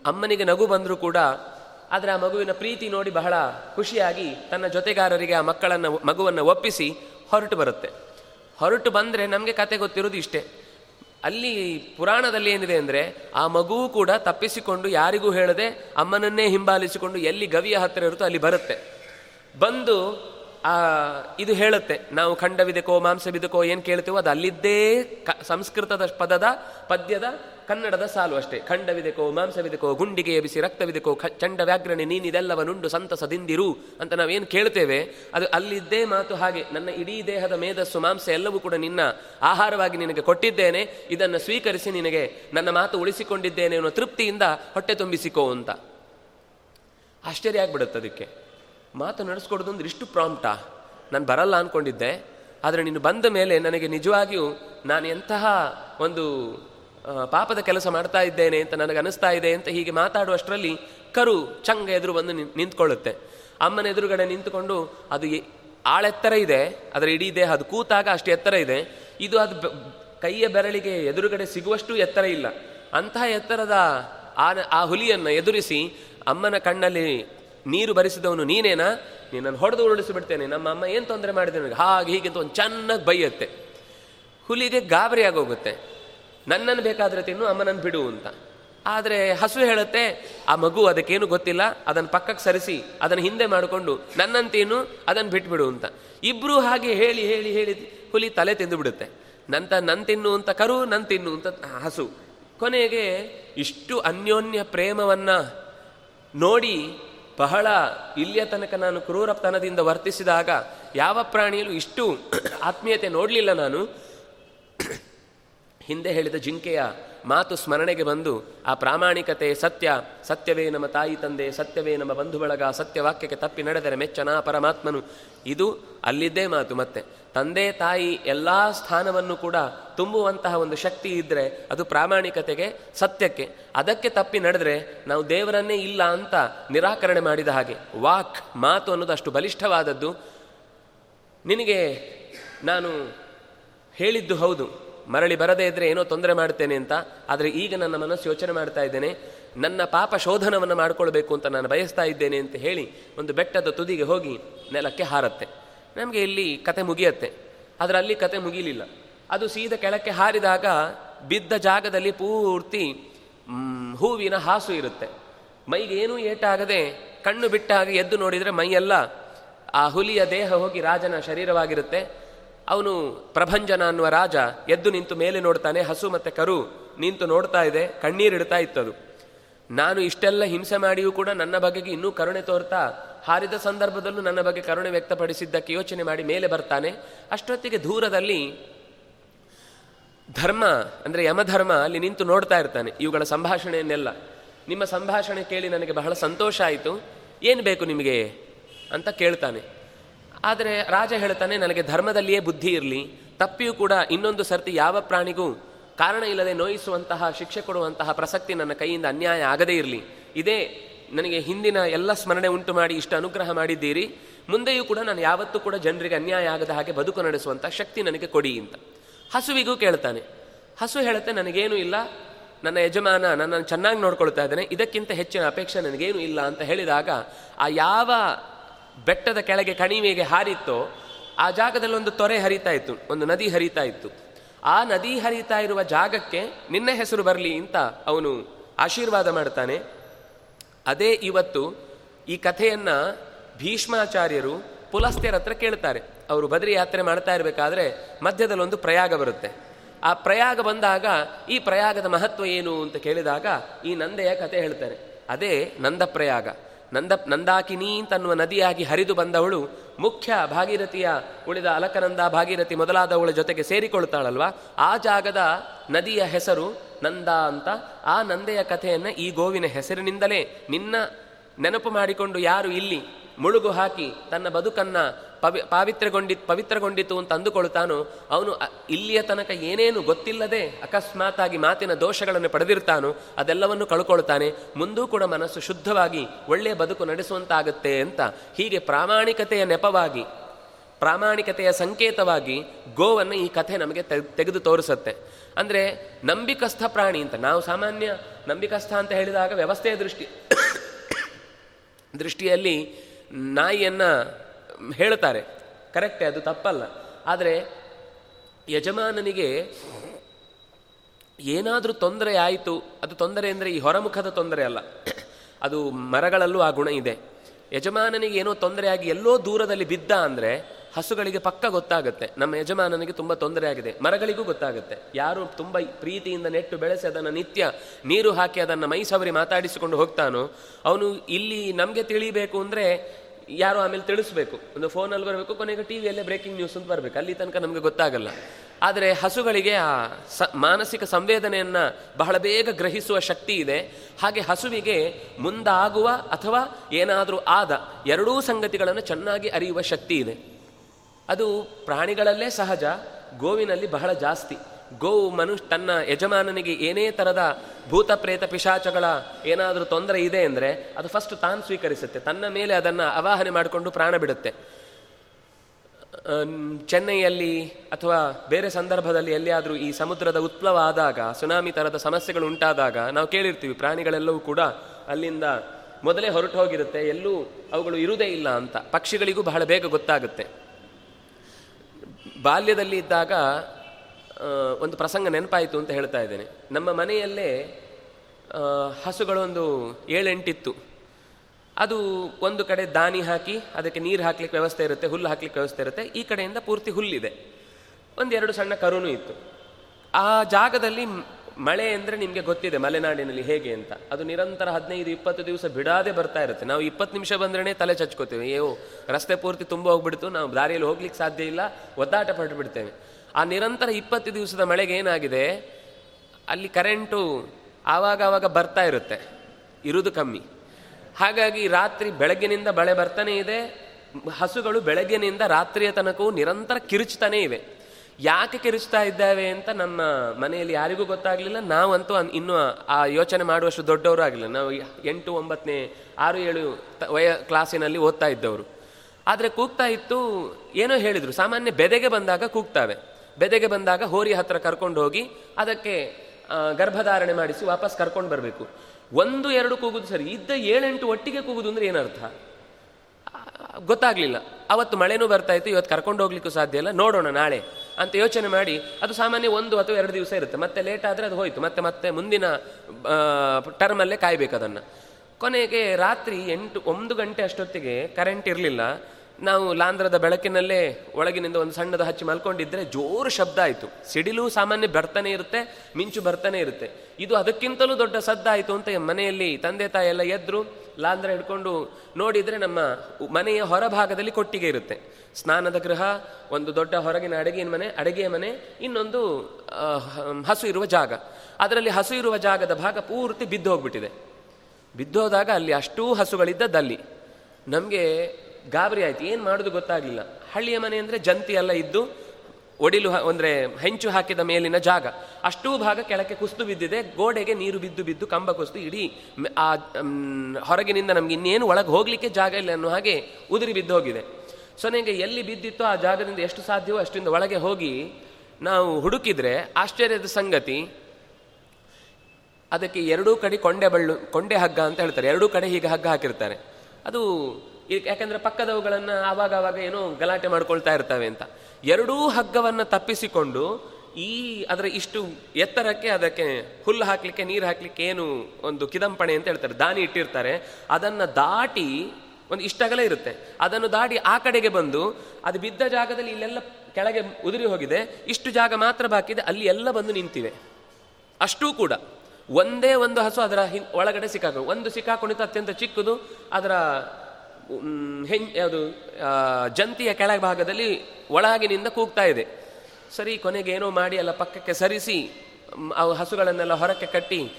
ಅಮ್ಮನಿಗೆ ನಗು ಬಂದರೂ ಕೂಡ, ಆದರೆ ಆ ಮಗುವಿನ ಪ್ರೀತಿ ನೋಡಿ ಬಹಳ ಖುಷಿಯಾಗಿ ತನ್ನ ಜೊತೆಗಾರರಿಗೆ ಆ ಮಕ್ಕಳನ್ನು, ಮಗುವನ್ನು ಒಪ್ಪಿಸಿ ಹೊರಟು ಬರುತ್ತೆ. ಹೊರಟು ಬಂದರೆ ನಮಗೆ ಕತೆ ಗೊತ್ತಿರೋದು ಇಷ್ಟೇ. ಅಲ್ಲಿ ಪುರಾಣದಲ್ಲಿ ಏನಿದೆ ಅಂದರೆ, ಆ ಮಗುವು ಕೂಡ ತಪ್ಪಿಸಿಕೊಂಡು ಯಾರಿಗೂ ಹೇಳದೆ ಅಮ್ಮನನ್ನೇ ಹಿಂಬಾಲಿಸಿಕೊಂಡು ಎಲ್ಲಿ ಗವಿಯ ಹತ್ತಿರ ಇರುತ್ತೋ ಅಲ್ಲಿ ಬರುತ್ತೆ. ಬಂದು, ಆ, ಇದು ಹೇಳುತ್ತೆ, ನಾವು ಖಂಡವಿದಕೋ, ಮಾಂಸವಿದಕೋ, ಏನು ಕೇಳ್ತೀವೋ ಅದು ಅಲ್ಲಿದ್ದೇ ಸಂಸ್ಕೃತದ ಪದದ, ಪದ್ಯದ ಕನ್ನಡದ ಸಾಲು ಅಷ್ಟೇ. ಖಂಡವಿದೆಕೋ, ಮಾಂಸವಿದೆಕೋ, ಗುಂಡಿಗೆ ಎಬಿಸಿ ರಕ್ತವಿದಕೋ ಚಂಡ ವ್ಯಾಘ್ರಣೆ ನೀನಿದೆಲ್ಲವನುಂಡು ಸಂತಸದಿಂದಿರು ಅಂತ ನಾವೇನು ಕೇಳ್ತೇವೆ? ಅದು ಅಲ್ಲಿದ್ದೇ ಮಾತು ಹಾಗೆ. ನನ್ನ ಇಡೀ ದೇಹದ ಮೇಧಸ್ಸು, ಮಾಂಸ ಎಲ್ಲವೂ ಕೂಡ ನಿನ್ನ ಆಹಾರವಾಗಿ ನಿನಗೆ ಕೊಟ್ಟಿದ್ದೇನೆ. ಇದನ್ನು ಸ್ವೀಕರಿಸಿ ನಿನಗೆ ನನ್ನ ಮಾತು ಉಳಿಸಿಕೊಂಡಿದ್ದೇನೆ ಅನ್ನೋ ತೃಪ್ತಿಯಿಂದ ಹೊಟ್ಟೆ ತುಂಬಿಸಿಕೋ ಅಂತ. ಆಶ್ಚರ್ಯ ಆಗ್ಬಿಡುತ್ತೆ ಅದಕ್ಕೆ. ಮಾತು ನಡೆಸ್ಕೊಡೋದು ಅಂದ್ರೆ ಇಷ್ಟು ಪ್ರಾಂಪ್ಟಾ? ನಾನು ಬರಲ್ಲ ಅಂದ್ಕೊಂಡಿದ್ದೆ ಆದರೆ ನೀನು ಬಂದ ಮೇಲೆ ನನಗೆ ನಿಜವಾಗಿಯೂ ನಾನು ಎಂತಹ ಒಂದು ಪಾಪದ ಕೆಲಸ ಮಾಡ್ತಾ ಇದ್ದೇನೆ ಅಂತ ನನಗೆ ಅನಿಸ್ತಾ ಇದೆ ಅಂತ ಹೀಗೆ ಮಾತಾಡುವಷ್ಟರಲ್ಲಿ ಕರು ಚಂಗ ಎದುರು ಬಂದು ನಿಂತ್ಕೊಳ್ಳುತ್ತೆ. ಅಮ್ಮನ ಎದುರುಗಡೆ ನಿಂತುಕೊಂಡು ಅದು ಆಳೆತ್ತರ ಇದೆ, ಅದರ ಇಡೀ ದೇಹ ಅದು ಕೂತಾಗ ಅಷ್ಟು ಎತ್ತರ ಇದೆ. ಇದು ಅದು ಕೈಯ ಬೆರಳಿಗೆ ಎದುರುಗಡೆ ಸಿಗುವಷ್ಟು ಎತ್ತರ ಇಲ್ಲ. ಅಂತಹ ಎತ್ತರದ ಆ ಆ ಹುಲಿಯನ್ನು ಎದುರಿಸಿ ಅಮ್ಮನ ಕಣ್ಣಲ್ಲಿ ನೀರು ಬರಿಸಿದವನು ನೀನೇನಾ? ನೀನನ್ನು ಹೊಡೆದು ಉರುಳಿಸಿಬಿಡ್ತೇನೆ. ನಮ್ಮ ಅಮ್ಮ ಏನು ತೊಂದರೆ ಮಾಡಿದೆ ನನಗೆ ಹಾಗೆ ಹೀಗೆ ಅಂತ ಒಂದು ಚೆನ್ನಾಗಿ ಬೈಯತ್ತೆ. ಹುಲಿಗೆ ಗಾಬರಿ ಆಗೋಗುತ್ತೆ. ನನ್ನನ್ನು ಬೇಕಾದರೆ ತಿನ್ನು, ಅಮ್ಮನನ್ನು ಬಿಡು ಅಂತ. ಆದರೆ ಹಸು ಹೇಳುತ್ತೆ, ಆ ಮಗು ಅದಕ್ಕೇನು ಗೊತ್ತಿಲ್ಲ, ಅದನ್ನು ಪಕ್ಕಕ್ಕೆ ಸರಿಸಿ, ಅದನ್ನು ಹಿಂದೆ ಮಾಡಿಕೊಂಡು ನನ್ನಂತೇನು ಅದನ್ನು ಬಿಟ್ಬಿಡು ಅಂತ. ಇಬ್ಬರು ಹಾಗೆ ಹೇಳಿ ಹೇಳಿ ಹೇಳಿ ಹುಲಿ ತಲೆ ತಿಂದು ಬಿಡುತ್ತೆ ನಂತ ನನ್ ತಿನ್ನು ಅಂತ ಕರು, ನನ್ ತಿನ್ನು ಅಂತ ಹಸು. ಕೊನೆಗೆ ಇಷ್ಟು ಅನ್ಯೋನ್ಯ ಪ್ರೇಮವನ್ನು ನೋಡಿ ಬಹಳ ಇಲ್ಲಿಯ ತನಕ ನಾನು ಕ್ರೂರತನದಿಂದ ವರ್ತಿಸಿದಾಗ ಯಾವ ಪ್ರಾಣಿಯಲ್ಲೂ ಇಷ್ಟು ಆತ್ಮೀಯತೆ ನೋಡಲಿಲ್ಲ ನಾನು. ಹಿಂದೆ ಹೇಳಿದ ಜಿಂಕೆಯ ಮಾತು ಸ್ಮರಣೆಗೆ ಬಂದು ಆ ಪ್ರಾಮಾಣಿಕತೆ ಸತ್ಯ, ಸತ್ಯವೇ ನಮ್ಮ ತಾಯಿ ತಂದೆ, ಸತ್ಯವೇ ನಮ್ಮ ಬಂಧು ಬಳಗ ಸತ್ಯವಾಕ್ಯಕ್ಕೆ ತಪ್ಪಿ ನಡೆದರೆ ಮೆಚ್ಚನ ಪರಮಾತ್ಮನು. ಇದು ಅಲ್ಲಿದ್ದೇ ಮಾತು ಮತ್ತೆ. ತಂದೆ, ತಾಯಿ ಎಲ್ಲ ಸ್ಥಾನವನ್ನು ಕೂಡ ತುಂಬುವಂತಹ ಒಂದು ಶಕ್ತಿ ಇದ್ದರೆ ಅದು ಪ್ರಾಮಾಣಿಕತೆಗೆ, ಸತ್ಯಕ್ಕೆ. ಅದಕ್ಕೆ ತಪ್ಪಿ ನಡೆದರೆ ನಾವು ದೇವರನ್ನೇ ಇಲ್ಲ ಅಂತ ನಿರಾಕರಣೆ ಮಾಡಿದ ಹಾಗೆ. ವಾಕ್, ಮಾತು ಅನ್ನೋದು ಅಷ್ಟು ಬಲಿಷ್ಠವಾದದ್ದು. ನಿನಗೆ ನಾನು ಹೇಳಿದ್ದು ಹೌದು. ಮರಳಿ ಬರದೇ ಇದ್ರೆ ಏನೋ ತೊಂದರೆ ಮಾಡ್ತೇನೆ ಅಂತ, ಆದರೆ ಈಗ ನನ್ನ ಮನಸ್ಸು ಯೋಚನೆ ಮಾಡ್ತಾ ಇದ್ದೇನೆ, ನನ್ನ ಪಾಪ ಶೋಧನವನ್ನು ಮಾಡಿಕೊಳ್ಬೇಕು ಅಂತ ನಾನು ಬಯಸ್ತಾ ಇದ್ದೇನೆ ಅಂತ ಹೇಳಿ ಒಂದು ಬೆಟ್ಟದ ತುದಿಗೆ ಹೋಗಿ ನೆಲಕ್ಕೆ ಹಾರತ್ತೆ. ನಮಗೆ ಇಲ್ಲಿ ಕತೆ ಮುಗಿಯತ್ತೆ. ಆದರೆ ಅಲ್ಲಿ ಕತೆ ಮುಗಿಲಿಲ್ಲ. ಅದು ಸೀದ ಕೆಳಕ್ಕೆ ಹಾರಿದಾಗ ಬಿದ್ದ ಜಾಗದಲ್ಲಿ ಪೂರ್ತಿ ಹೂವಿನ ಹಾಸು ಇರುತ್ತೆ. ಮೈಗೆ ಏನೂ ಏಟಾಗದೆ ಕಣ್ಣು ಬಿಟ್ಟಾಗ ಎದ್ದು ನೋಡಿದರೆ ಮೈಯೆಲ್ಲ ಆ ಹುಲಿಯ ದೇಹ ಹೋಗಿ ರಾಜನ ಶರೀರವಾಗಿರುತ್ತೆ. ಅವನು ಪ್ರಭಂಜನ ಅನ್ನುವ ರಾಜ ಎದ್ದು ನಿಂತು ಮೇಲೆ ನೋಡ್ತಾನೆ, ಹಸು ಮತ್ತೆ ಕರು ನಿಂತು ನೋಡ್ತಾ ಇದೆ ಕಣ್ಣೀರಿಡ್ತಾ ಇತ್ತದು. ನಾನು ಇಷ್ಟೆಲ್ಲ ಹಿಂಸೆ ಮಾಡಿಯೂ ಕೂಡ ನನ್ನ ಬಗೆಗೆ ಇನ್ನೂ ಕರುಣೆ ತೋರ್ತಾ, ಹಾರಿದ ಸಂದರ್ಭದಲ್ಲೂ ನನ್ನ ಬಗ್ಗೆ ಕರುಣೆ ವ್ಯಕ್ತಪಡಿಸಿದ್ದಕ್ಕೆ ಯೋಚನೆ ಮಾಡಿ ಮೇಲೆ ಬರ್ತಾನೆ. ಅಷ್ಟೊತ್ತಿಗೆ ದೂರದಲ್ಲಿ ಧರ್ಮ, ಅಂದರೆ ಯಮಧರ್ಮ ಅಲ್ಲಿ ನಿಂತು ನೋಡ್ತಾ ಇರ್ತಾನೆ ಇವುಗಳ ಸಂಭಾಷಣೆಯನ್ನೆಲ್ಲ. ನಿಮ್ಮ ಸಂಭಾಷಣೆ ಕೇಳಿ ನನಗೆ ಬಹಳ ಸಂತೋಷ ಆಯಿತು. ಏನು ಬೇಕು ನಿಮಗೆ? ಅಂತ ಕೇಳ್ತಾನೆ. ಆದರೆ ರಾಜ ಹೇಳ್ತಾನೆ, ನನಗೆ ಧರ್ಮದಲ್ಲಿಯೇ ಬುದ್ಧಿ ಇರಲಿ. ತಪ್ಪಿಯೂ ಕೂಡ ಇನ್ನೊಂದು ಸರ್ತಿ ಯಾವ ಪ್ರಾಣಿಗೂ ಕಾರಣ ಇಲ್ಲದೆ ನೋಯಿಸುವಂತಹ, ಶಿಕ್ಷೆ ಕೊಡುವಂತಹ ಪ್ರಸಕ್ತಿ ನನ್ನ ಕೈಯಿಂದ ಅನ್ಯಾಯ ಆಗದೇ ಇರಲಿ. ಇದೇ ನನಗೆ ಹಿಂದಿನ ಎಲ್ಲ ಸ್ಮರಣೆ ಉಂಟು ಮಾಡಿ ಇಷ್ಟು ಅನುಗ್ರಹ ಮಾಡಿದ್ದೀರಿ. ಮುಂದೆಯೂ ಕೂಡ ನಾನು ಯಾವತ್ತೂ ಕೂಡ ಜನರಿಗೆ ಅನ್ಯಾಯ ಆಗದ ಹಾಗೆ ಬದುಕು ನಡೆಸುವಂಥ ಶಕ್ತಿ ನನಗೆ ಕೊಡಿ ಅಂತ. ಹಸುವಿಗೂ ಕೇಳ್ತಾನೆ. ಹಸು ಹೇಳುತ್ತೆ, ನನಗೇನು ಇಲ್ಲ. ನನ್ನ ಯಜಮಾನ ನನ್ನನ್ನು ಚೆನ್ನಾಗಿ ನೋಡ್ಕೊಳ್ತಾ ಇದ್ದಾನೆ. ಇದಕ್ಕಿಂತ ಹೆಚ್ಚಿನ ಅಪೇಕ್ಷೆ ನನಗೇನು ಇಲ್ಲ ಅಂತ ಹೇಳಿದಾಗ ಆ ಯಾವ ಬೆಟ್ಟದ ಕೆಳಗೆ ಕಣಿವೆಗೆ ಹಾರಿತ್ತೋ, ಆ ಜಾಗದಲ್ಲಿ ಒಂದು ತೊರೆ ಹರಿತಾ ಇತ್ತು, ಒಂದು ನದಿ ಹರಿತಾ ಇತ್ತು. ಆ ನದಿ ಹರಿತಾ ಇರುವ ಜಾಗಕ್ಕೆ ನಿನ್ನ ಹೆಸರು ಬರಲಿ ಅಂತ ಅವನು ಆಶೀರ್ವಾದ ಮಾಡ್ತಾನೆ. ಅದೇ ಇವತ್ತು ಈ ಕಥೆಯನ್ನ ಭೀಷ್ಮಾಚಾರ್ಯರು ಪುಲಸ್ತ್ಯರ ಹತ್ರ ಕೇಳ್ತಾರೆ. ಅವರು ಬದ್ರಿ ಯಾತ್ರೆ ಮಾಡ್ತಾ ಇರಬೇಕಾದ್ರೆ ಮಧ್ಯದಲ್ಲಿ ಒಂದು ಪ್ರಯಾಗ ಬರುತ್ತೆ. ಆ ಪ್ರಯಾಗ ಬಂದಾಗ ಈ ಪ್ರಯಾಗದ ಮಹತ್ವ ಏನು ಅಂತ ಕೇಳಿದಾಗ ಈ ನಂದೆಯ ಕಥೆ ಹೇಳ್ತಾರೆ. ಅದೇ ನಂದ ಪ್ರಯಾಗ ನಂದ ನಂದಾಕಿನಿ ಅಂತನ್ನುವ ನದಿಯಾಗಿ ಹರಿದು ಬಂದವಳು ಮುಖ್ಯ ಭಾಗೀರಥಿಯ ಉಳಿದ ಅಲಕನಂದ ಭಾಗೀರಥಿ ಮೊದಲಾದವಳ ಜೊತೆಗೆ ಸೇರಿಕೊಳ್ತಾಳಲ್ವ ಆ ಜಾಗದ ನದಿಯ ಹೆಸರು ನಂದ ಅಂತ. ಆ ನಂದೆಯ ಕಥೆಯನ್ನು ಈ ಗೋವಿನ ಹೆಸರಿನಿಂದಲೇ ನಿನ್ನ ನೆನಪು ಮಾಡಿಕೊಂಡು ಯಾರು ಇಲ್ಲಿ ಮುಳುಗು ಹಾಕಿ ತನ್ನ ಬದುಕನ್ನ ಪವಿ, ಪಾವಿತ್ರ್ಯಗೊಂಡಿ, ಪವಿತ್ರಗೊಂಡಿತು ಅಂತ ಅಂದುಕೊಳ್ತಾನೋ, ಅವನು ಇಲ್ಲಿಯ ತನಕ ಏನೇನು ಗೊತ್ತಿಲ್ಲದೆ ಅಕಸ್ಮಾತಾಗಿ ಮಾತಿನ ದೋಷಗಳನ್ನು ಪಡೆದಿರ್ತಾನೋ, ಅದೆಲ್ಲವನ್ನು ಕಳ್ಕೊಳ್ತಾನೆ. ಮುಂದೂ ಕೂಡ ಮನಸ್ಸು ಶುದ್ಧವಾಗಿ ಒಳ್ಳೆಯ ಬದುಕು ನಡೆಸುವಂತಾಗುತ್ತೆ ಅಂತ. ಹೀಗೆ ಪ್ರಾಮಾಣಿಕತೆಯ ನೆಪವಾಗಿ, ಪ್ರಾಮಾಣಿಕತೆಯ ಸಂಕೇತವಾಗಿ ಗೋವನ್ನು ಈ ಕಥೆ ನಮಗೆ ತೆಗ್- ತೆಗೆದು ತೋರಿಸುತ್ತೆ. ಅಂದರೆ ನಂಬಿಕಸ್ಥ ಪ್ರಾಣಿ ಅಂತ. ನಾವು ಸಾಮಾನ್ಯ ನಂಬಿಕಸ್ಥ ಅಂತ ಹೇಳಿದಾಗ ವ್ಯವಸ್ಥೆಯ ದೃಷ್ಟಿ, <coughs> ದೃಷ್ಟಿಯಲ್ಲಿ ನಾಯಿಯನ್ನು ಹೇಳ್ತಾರೆ. ಕರೆಕ್ಟೇ ಅದು, ತಪ್ಪಲ್ಲ. ಆದರೆ, ಯಜಮಾನನಿಗೆ ಏನಾದರೂ ತೊಂದರೆ ಆಯಿತು. ಅದು ತೊಂದರೆ ಅಂದರೆ ಈ ಹೊರಮುಖದ ತೊಂದರೆ ಅಲ್ಲ. ಅದು ಮರಗಳಲ್ಲೂ ಆ ಗುಣ ಇದೆ. ಯಜಮಾನನಿಗೆ ಏನೋ ತೊಂದರೆ ಆಗಿ ಎಲ್ಲೋ ದೂರದಲ್ಲಿ ಬಿದ್ದ ಅಂದರೆ ಹಸುಗಳಿಗೆ ಪಕ್ಕ ಗೊತ್ತಾಗುತ್ತೆ. ನಮ್ಮ ಯಜಮಾನನಿಗೆ ತುಂಬ ತೊಂದರೆ ಆಗಿದೆ. ಮರಗಳಿಗೂ ಗೊತ್ತಾಗುತ್ತೆ. ಯಾರು ತುಂಬ ಪ್ರೀತಿಯಿಂದ ನೆಟ್ಟು ಬೆಳೆಸಿ ಅದನ್ನು ನಿತ್ಯ ನೀರು ಹಾಕಿ ಅದನ್ನು ಮೈ ಸವರಿ ಮಾತಾಡಿಸಿಕೊಂಡು ಹೋಗ್ತಾನೋ, ಅವನು ಇಲ್ಲಿ ನಮಗೆ ತಿಳಿಬೇಕು ಅಂದರೆ ಯಾರು ಆಮೇಲೆ ತಿಳಿಸ್ಬೇಕು. ಒಂದು ಫೋನಲ್ಲಿ ಬರಬೇಕು, ಕೊನೆಗೆ ಟಿ ವಿಯಲ್ಲೇ ಬ್ರೇಕಿಂಗ್ ನ್ಯೂಸ್ ಅಂತ ಬರಬೇಕು. ಅಲ್ಲಿ ತನಕ ನಮಗೆ ಗೊತ್ತಾಗಲ್ಲ. ಆದರೆ ಹಸುಗಳಿಗೆ ಆ ಸ, ಮಾನಸಿಕ ಸಂವೇದನೆಯನ್ನು ಬಹಳ ಬೇಗ ಗ್ರಹಿಸುವ ಶಕ್ತಿ ಇದೆ. ಹಾಗೆ ಹಸುವಿಗೆ ಮುಂದಾಗುವ ಅಥವಾ ಏನಾದರೂ ಆದ ಎರಡೂ ಸಂಗತಿಗಳನ್ನು ಚೆನ್ನಾಗಿ ಅರಿಯುವ ಶಕ್ತಿ ಇದೆ. ಅದು ಪ್ರಾಣಿಗಳಲ್ಲೇ ಸಹಜ, ಗೋವಿನಲ್ಲಿ ಬಹಳ ಜಾಸ್ತಿ. ಗೋವು ಮನುಷ್ಯ, ತನ್ನ ಯಜಮಾನನಿಗೆ ಏನೇ ಥರದ ಭೂತ ಪ್ರೇತ ಪಿಶಾಚಗಳ ಏನಾದರೂ ತೊಂದರೆ ಇದೆ ಅಂದರೆ ಅದು ಫಸ್ಟ್ ತಾನು ಸ್ವೀಕರಿಸುತ್ತೆ. ತನ್ನ ಮೇಲೆ ಅದನ್ನು ಅವಾಹನೆ ಮಾಡಿಕೊಂಡು ಪ್ರಾಣ ಬಿಡುತ್ತೆ. ಚೆನ್ನೈಯಲ್ಲಿ ಅಥವಾ ಬೇರೆ ಸಂದರ್ಭದಲ್ಲಿ ಎಲ್ಲಿಯಾದರೂ ಈ ಸಮುದ್ರದ ಉತ್ಪ್ಲವ ಆದಾಗ, ಸುನಾಮಿ ಥರದ ಸಮಸ್ಯೆಗಳು ಉಂಟಾದಾಗ ನಾವು ಕೇಳಿರ್ತೀವಿ ಪ್ರಾಣಿಗಳೆಲ್ಲವೂ ಕೂಡ ಅಲ್ಲಿಂದ ಮೊದಲೇ ಹೊರಟು ಹೋಗಿರುತ್ತೆ. ಎಲ್ಲೂ ಅವುಗಳು ಇರುವುದೇ ಇಲ್ಲ ಅಂತ. ಪಕ್ಷಿಗಳಿಗೂ ಬಹಳ ಬೇಗ ಗೊತ್ತಾಗುತ್ತೆ. ಬಾಲ್ಯದಲ್ಲಿ ಇದ್ದಾಗ ಒಂದು ಪ್ರಸಂಗ ನೆನಪಾಯಿತು ಅಂತ ಹೇಳ್ತಾ ಇದ್ದೇನೆ. ನಮ್ಮ ಮನೆಯಲ್ಲೇ ಹಸುಗಳೊಂದು ಏಳೆಂಟಿತ್ತು. ಅದು ಒಂದು ಕಡೆ ದಾನಿ ಹಾಕಿ, ಅದಕ್ಕೆ ನೀರು ಹಾಕ್ಲಿಕ್ಕೆ ವ್ಯವಸ್ಥೆ ಇರುತ್ತೆ, ಹುಲ್ಲು ಹಾಕ್ಲಿಕ್ಕೆ ವ್ಯವಸ್ಥೆ ಇರುತ್ತೆ, ಈ ಕಡೆಯಿಂದ ಪೂರ್ತಿ ಹುಲ್ಲಿದೆ. ಒಂದೆರಡು ಸಣ್ಣ ಕರುನು ಇತ್ತು. ಆ ಜಾಗದಲ್ಲಿ ಮಳೆ ಅಂದರೆ ನಿಮಗೆ ಗೊತ್ತಿದೆ, ಮಲೆನಾಡಿನಲ್ಲಿ ಹೇಗೆ ಅಂತ. ಅದು ನಿರಂತರ ಹದಿನೈದು, ಇಪ್ಪತ್ತು ದಿವಸ ಬಿಡಾದೆ ಬರ್ತಾ ಇರುತ್ತೆ. ನಾವು ಇಪ್ಪತ್ತು ನಿಮಿಷ ಬಂದ್ರೇ ತಲೆ ಚಚ್ಕೋತೇವೆ. ಅಯ್ಯೋ, ರಸ್ತೆ ಪೂರ್ತಿ ತುಂಬ ಹೋಗ್ಬಿಡ್ತು, ನಾವು ದಾರಿಯಲ್ಲಿ ಹೋಗ್ಲಿಕ್ಕೆ ಸಾಧ್ಯ ಇಲ್ಲ, ಒದ್ದಾಟ ಪಟ್ಟು ಬಿಡ್ತೇವೆ ಆ ನಿರಂತರ ಇಪ್ಪತ್ತು ದಿವಸದ ಮಳೆಗೆ ಏನಾಗಿದೆ? ಅಲ್ಲಿ ಕರೆಂಟು ಆವಾಗ ಆವಾಗ ಬರ್ತಾ ಇರುತ್ತೆ. ಇರುವುದು ಕಮ್ಮಿ. ಹಾಗಾಗಿ ರಾತ್ರಿ ಬೆಳಗ್ಗಿನಿಂದ ಬಳೆ ಬರ್ತಾನೆ ಇದೆ. ಹಸುಗಳು ಬೆಳಗ್ಗಿನಿಂದ ರಾತ್ರಿಯ ತನಕವೂ ನಿರಂತರ ಕಿರುಚ್ತಾನೆ ಇವೆ. ಯಾಕೆ ಕಿರುಚ್ತಾ ಇದ್ದಾವೆ ಅಂತ ನಮ್ಮ ಮನೆಯಲ್ಲಿ ಯಾರಿಗೂ ಗೊತ್ತಾಗಲಿಲ್ಲ. ನಾವಂತೂ ಇನ್ನೂ ಆ ಯೋಚನೆ ಮಾಡುವಷ್ಟು ದೊಡ್ಡವರು ಆಗಲಿಲ್ಲ. ನಾವು ಎಂಟು, ಒಂಬತ್ತನೇ, ಆರು, ಏಳು ವಯ ಕ್ಲಾಸಿನಲ್ಲಿ ಓದ್ತಾ ಇದ್ದವರು. ಆದರೆ ಕೂಗ್ತಾ ಇತ್ತು, ಏನೋ ಹೇಳಿದರು. ಸಾಮಾನ್ಯ ಬೆದೆಗೆ ಬಂದಾಗ ಕೂಗ್ತಾವೆ. ಬೆದೆಗೆ ಬಂದಾಗ ಹೋರಿ ಹತ್ರ ಕರ್ಕೊಂಡು ಹೋಗಿ ಅದಕ್ಕೆ ಗರ್ಭಧಾರಣೆ ಮಾಡಿಸಿ ವಾಪಸ್ ಕರ್ಕೊಂಡು ಬರಬೇಕು. ಒಂದು, ಎರಡು ಕೂಗುದು ಸರಿ. ಇದ್ದ ಏಳೆಂಟು ಒಟ್ಟಿಗೆ ಕೂಗುದು ಅಂದ್ರೆ ಏನರ್ಥ? ಗೊತ್ತಾಗಲಿಲ್ಲ. ಅವತ್ತು ಮಳೆನೂ ಬರ್ತಾ ಇತ್ತು, ಇವತ್ತು ಕರ್ಕೊಂಡು ಹೋಗ್ಲಿಕ್ಕೂ ಸಾಧ್ಯ ಇಲ್ಲ. ನೋಡೋಣ ನಾಳೆ ಅಂತ ಯೋಚನೆ ಮಾಡಿ, ಅದು ಸಾಮಾನ್ಯ ಒಂದು ಅಥವಾ ಎರಡು ದಿವಸ ಇರುತ್ತೆ. ಮತ್ತೆ ಲೇಟ್ ಆದರೆ ಅದು ಹೋಯಿತು. ಮತ್ತೆ ಮತ್ತೆ ಮುಂದಿನ ಟರ್ಮಲ್ಲೇ ಕಾಯಬೇಕು ಅದನ್ನು. ಕೊನೆಗೆ ರಾತ್ರಿ ಎಂಟು, ಒಂದು ಗಂಟೆ ಅಷ್ಟೊತ್ತಿಗೆ ಕರೆಂಟ್ ಇರಲಿಲ್ಲ. ನಾವು ಲಾಂಧ್ರದ ಬೆಳಕಿನಲ್ಲೇ ಒಳಗಿನಿಂದ ಒಂದು ಸಣ್ಣದ ಹಚ್ಚಿ ಮಲ್ಕೊಂಡಿದ್ರೆ ಜೋರು ಶಬ್ದ ಆಯಿತು. ಸಿಡಿಲು ಸಾಮಾನ್ಯ ಬರ್ತಾನೆ ಇರುತ್ತೆ, ಮಿಂಚು ಬರ್ತಾನೆ ಇರುತ್ತೆ. ಇದು ಅದಕ್ಕಿಂತಲೂ ದೊಡ್ಡ ಸದ್ದಾಯಿತು ಅಂತ ಮನೆಯಲ್ಲಿ ತಂದೆ ತಾಯಿ ಎಲ್ಲ ಎದ್ರು, ಲಾಂಧ್ರ ಹಿಡ್ಕೊಂಡು ನೋಡಿದರೆ ನಮ್ಮ ಮನೆಯ ಹೊರಭಾಗದಲ್ಲಿ ಕೊಟ್ಟಿಗೆ ಇರುತ್ತೆ. ಸ್ನಾನದ ಗೃಹ, ಒಂದು ದೊಡ್ಡ ಹೊರಗಿನ ಅಡುಗೆಯ ಮನೆ ಅಡುಗೆಯ ಮನೆ, ಇನ್ನೊಂದು ಹಸು ಇರುವ ಜಾಗ. ಅದರಲ್ಲಿ ಹಸು ಇರುವ ಜಾಗದ ಭಾಗ ಪೂರ್ತಿ ಬಿದ್ದು ಹೋಗ್ಬಿಟ್ಟಿದೆ. ಬಿದ್ದೋದಾಗ ಅಲ್ಲಿ ಅಷ್ಟೂ ಹಸುಗಳಿದ್ದದ್ದಲ್ಲಿ ನಮಗೆ ಗಾಬರಿ ಆಯ್ತು. ಏನು ಮಾಡೋದು ಗೊತ್ತಾಗಲಿಲ್ಲ. ಹಳ್ಳಿಯ ಮನೆ ಅಂದರೆ ಜಂತಿ ಎಲ್ಲ ಇದ್ದು ಒಡಿಲು ಅಂದರೆ ಹೆಂಚು ಹಾಕಿದ ಮೇಲಿನ ಜಾಗ. ಅಷ್ಟೂ ಭಾಗ ಕೆಳಕ್ಕೆ ಕುಸ್ತು ಬಿದ್ದಿದೆ. ಗೋಡೆಗೆ ನೀರು ಬಿದ್ದು ಬಿದ್ದು ಕಂಬ ಕುಸ್ತು ಇಡೀ ಆ ಹೊರಗಿನಿಂದ ನಮ್ಗೆ ಇನ್ನೇನು ಒಳಗೆ ಹೋಗ್ಲಿಕ್ಕೆ ಜಾಗ ಇಲ್ಲ ಅನ್ನೋ ಹಾಗೆ ಉದುರಿ ಬಿದ್ದು ಹೋಗಿದೆ. ಸೊ ನನಗೆ ಎಲ್ಲಿ ಬಿದ್ದಿತ್ತೋ ಆ ಜಾಗದಿಂದ ಎಷ್ಟು ಸಾಧ್ಯವೋ ಅಷ್ಟಿಂದ ಒಳಗೆ ಹೋಗಿ ನಾವು ಹುಡುಕಿದ್ರೆ ಆಶ್ಚರ್ಯದ ಸಂಗತಿ, ಅದಕ್ಕೆ ಎರಡೂ ಕಡೆ ಕೊಂಡೆ ಬಳ್ಳು, ಕೊಂಡೆ ಹಗ್ಗ ಅಂತ ಹೇಳ್ತಾರೆ. ಎರಡೂ ಕಡೆ ಹೀಗೆ ಹಗ್ಗ ಹಾಕಿರ್ತಾರೆ. ಅದು ಯಾಕಂದ್ರೆ ಪಕ್ಕದವುಗಳನ್ನ ಆವಾಗ ಆವಾಗ ಏನೋ ಗಲಾಟೆ ಮಾಡ್ಕೊಳ್ತಾ ಇರ್ತವೆ ಅಂತ. ಎರಡೂ ಹಗ್ಗವನ್ನು ತಪ್ಪಿಸಿಕೊಂಡು ಈ ಅದರ ಇಷ್ಟು ಎತ್ತರಕ್ಕೆ ಅದಕ್ಕೆ ಹುಲ್ಲು ಹಾಕ್ಲಿಕ್ಕೆ, ನೀರು ಹಾಕ್ಲಿಕ್ಕೆ ಏನು ಒಂದು ಕಿದಂಪಣೆ ಅಂತ ಹೇಳ್ತಾರೆ. ದಾನಿ ಇಟ್ಟಿರ್ತಾರೆ. ಅದನ್ನು ದಾಟಿ ಒಂದು ಇಷ್ಟಗಲ ಇರುತ್ತೆ. ಅದನ್ನು ದಾಟಿ ಆ ಕಡೆಗೆ ಬಂದು ಅದು ಬಿದ್ದ ಜಾಗದಲ್ಲಿ ಇಲ್ಲೆಲ್ಲ ಕೆಳಗೆ ಉದುರಿ ಹೋಗಿದೆ. ಇಷ್ಟು ಜಾಗ ಮಾತ್ರ ಬಾಕಿದೆ ಅಲ್ಲಿ ಎಲ್ಲ ಬಂದು ನಿಂತಿವೆ. ಅಷ್ಟೂ ಕೂಡ. ಒಂದೇ ಒಂದು ಹಸು ಅದರ ಹಿಂ ಒಳಗಡೆ ಸಿಕ್ಕಾಕೊಂಡು ಒಂದು ಸಿಕ್ಕಾಕೊಂಡಿತ್ತು ಅತ್ಯಂತ ಚಿಕ್ಕದು. ಅದರ ಹೆಣ್ ಯಾವುದು ಜಂತಿಯ ಕೆಳಭಾಗದಲ್ಲಿ ಒಳಗಿನಿಂದ ಕೂಗ್ತಾ ಇದೆ. ಸರಿ, ಕೊನೆಗೆ ಏನೋ ಮಾಡಿ ಎಲ್ಲ ಪಕ್ಕಕ್ಕೆ ಸರಿಸಿ ಅವು ಹಸುಗಳನ್ನೆಲ್ಲ ಹೊರಕ್ಕೆ ಕಟ್ಟಿ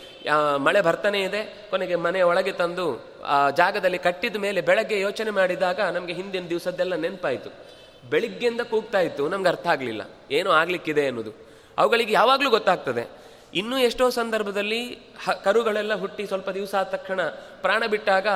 ಮಳೆ ಬರ್ತಾನೆ ಇದೆ. ಕೊನೆಗೆ ಮನೆ ಒಳಗೆ ತಂದು, ಆ, ಜಾಗದಲ್ಲಿ ಕಟ್ಟಿದ ಮೇಲೆ ಬೆಳಗ್ಗೆ ಯೋಚನೆ ಮಾಡಿದಾಗ ನಮಗೆ ಹಿಂದಿನ ದಿವಸದ್ದೆಲ್ಲ ನೆನಪಾಯಿತು. ಬೆಳಿಗ್ಗೆಯಿಂದ ಕೂಗ್ತಾ ಇತ್ತು. ನಮ್ಗೆ ಅರ್ಥ ಆಗಲಿಲ್ಲ. ಏನೋ ಆಗ್ಲಿಕ್ಕಿದೆ ಅನ್ನೋದು. ಅವುಗಳಿಗೆ ಯಾವಾಗಲೂ ಗೊತ್ತಾಗ್ತದೆ. ಇನ್ನೂ ಎಷ್ಟೋ ಸಂದರ್ಭದಲ್ಲಿ ಹ, ಕರುಗಳೆಲ್ಲ ಹುಟ್ಟಿ ಸ್ವಲ್ಪ ದಿವಸ ಆದ ತಕ್ಷಣ ಪ್ರಾಣ ಬಿಟ್ಟಾಗ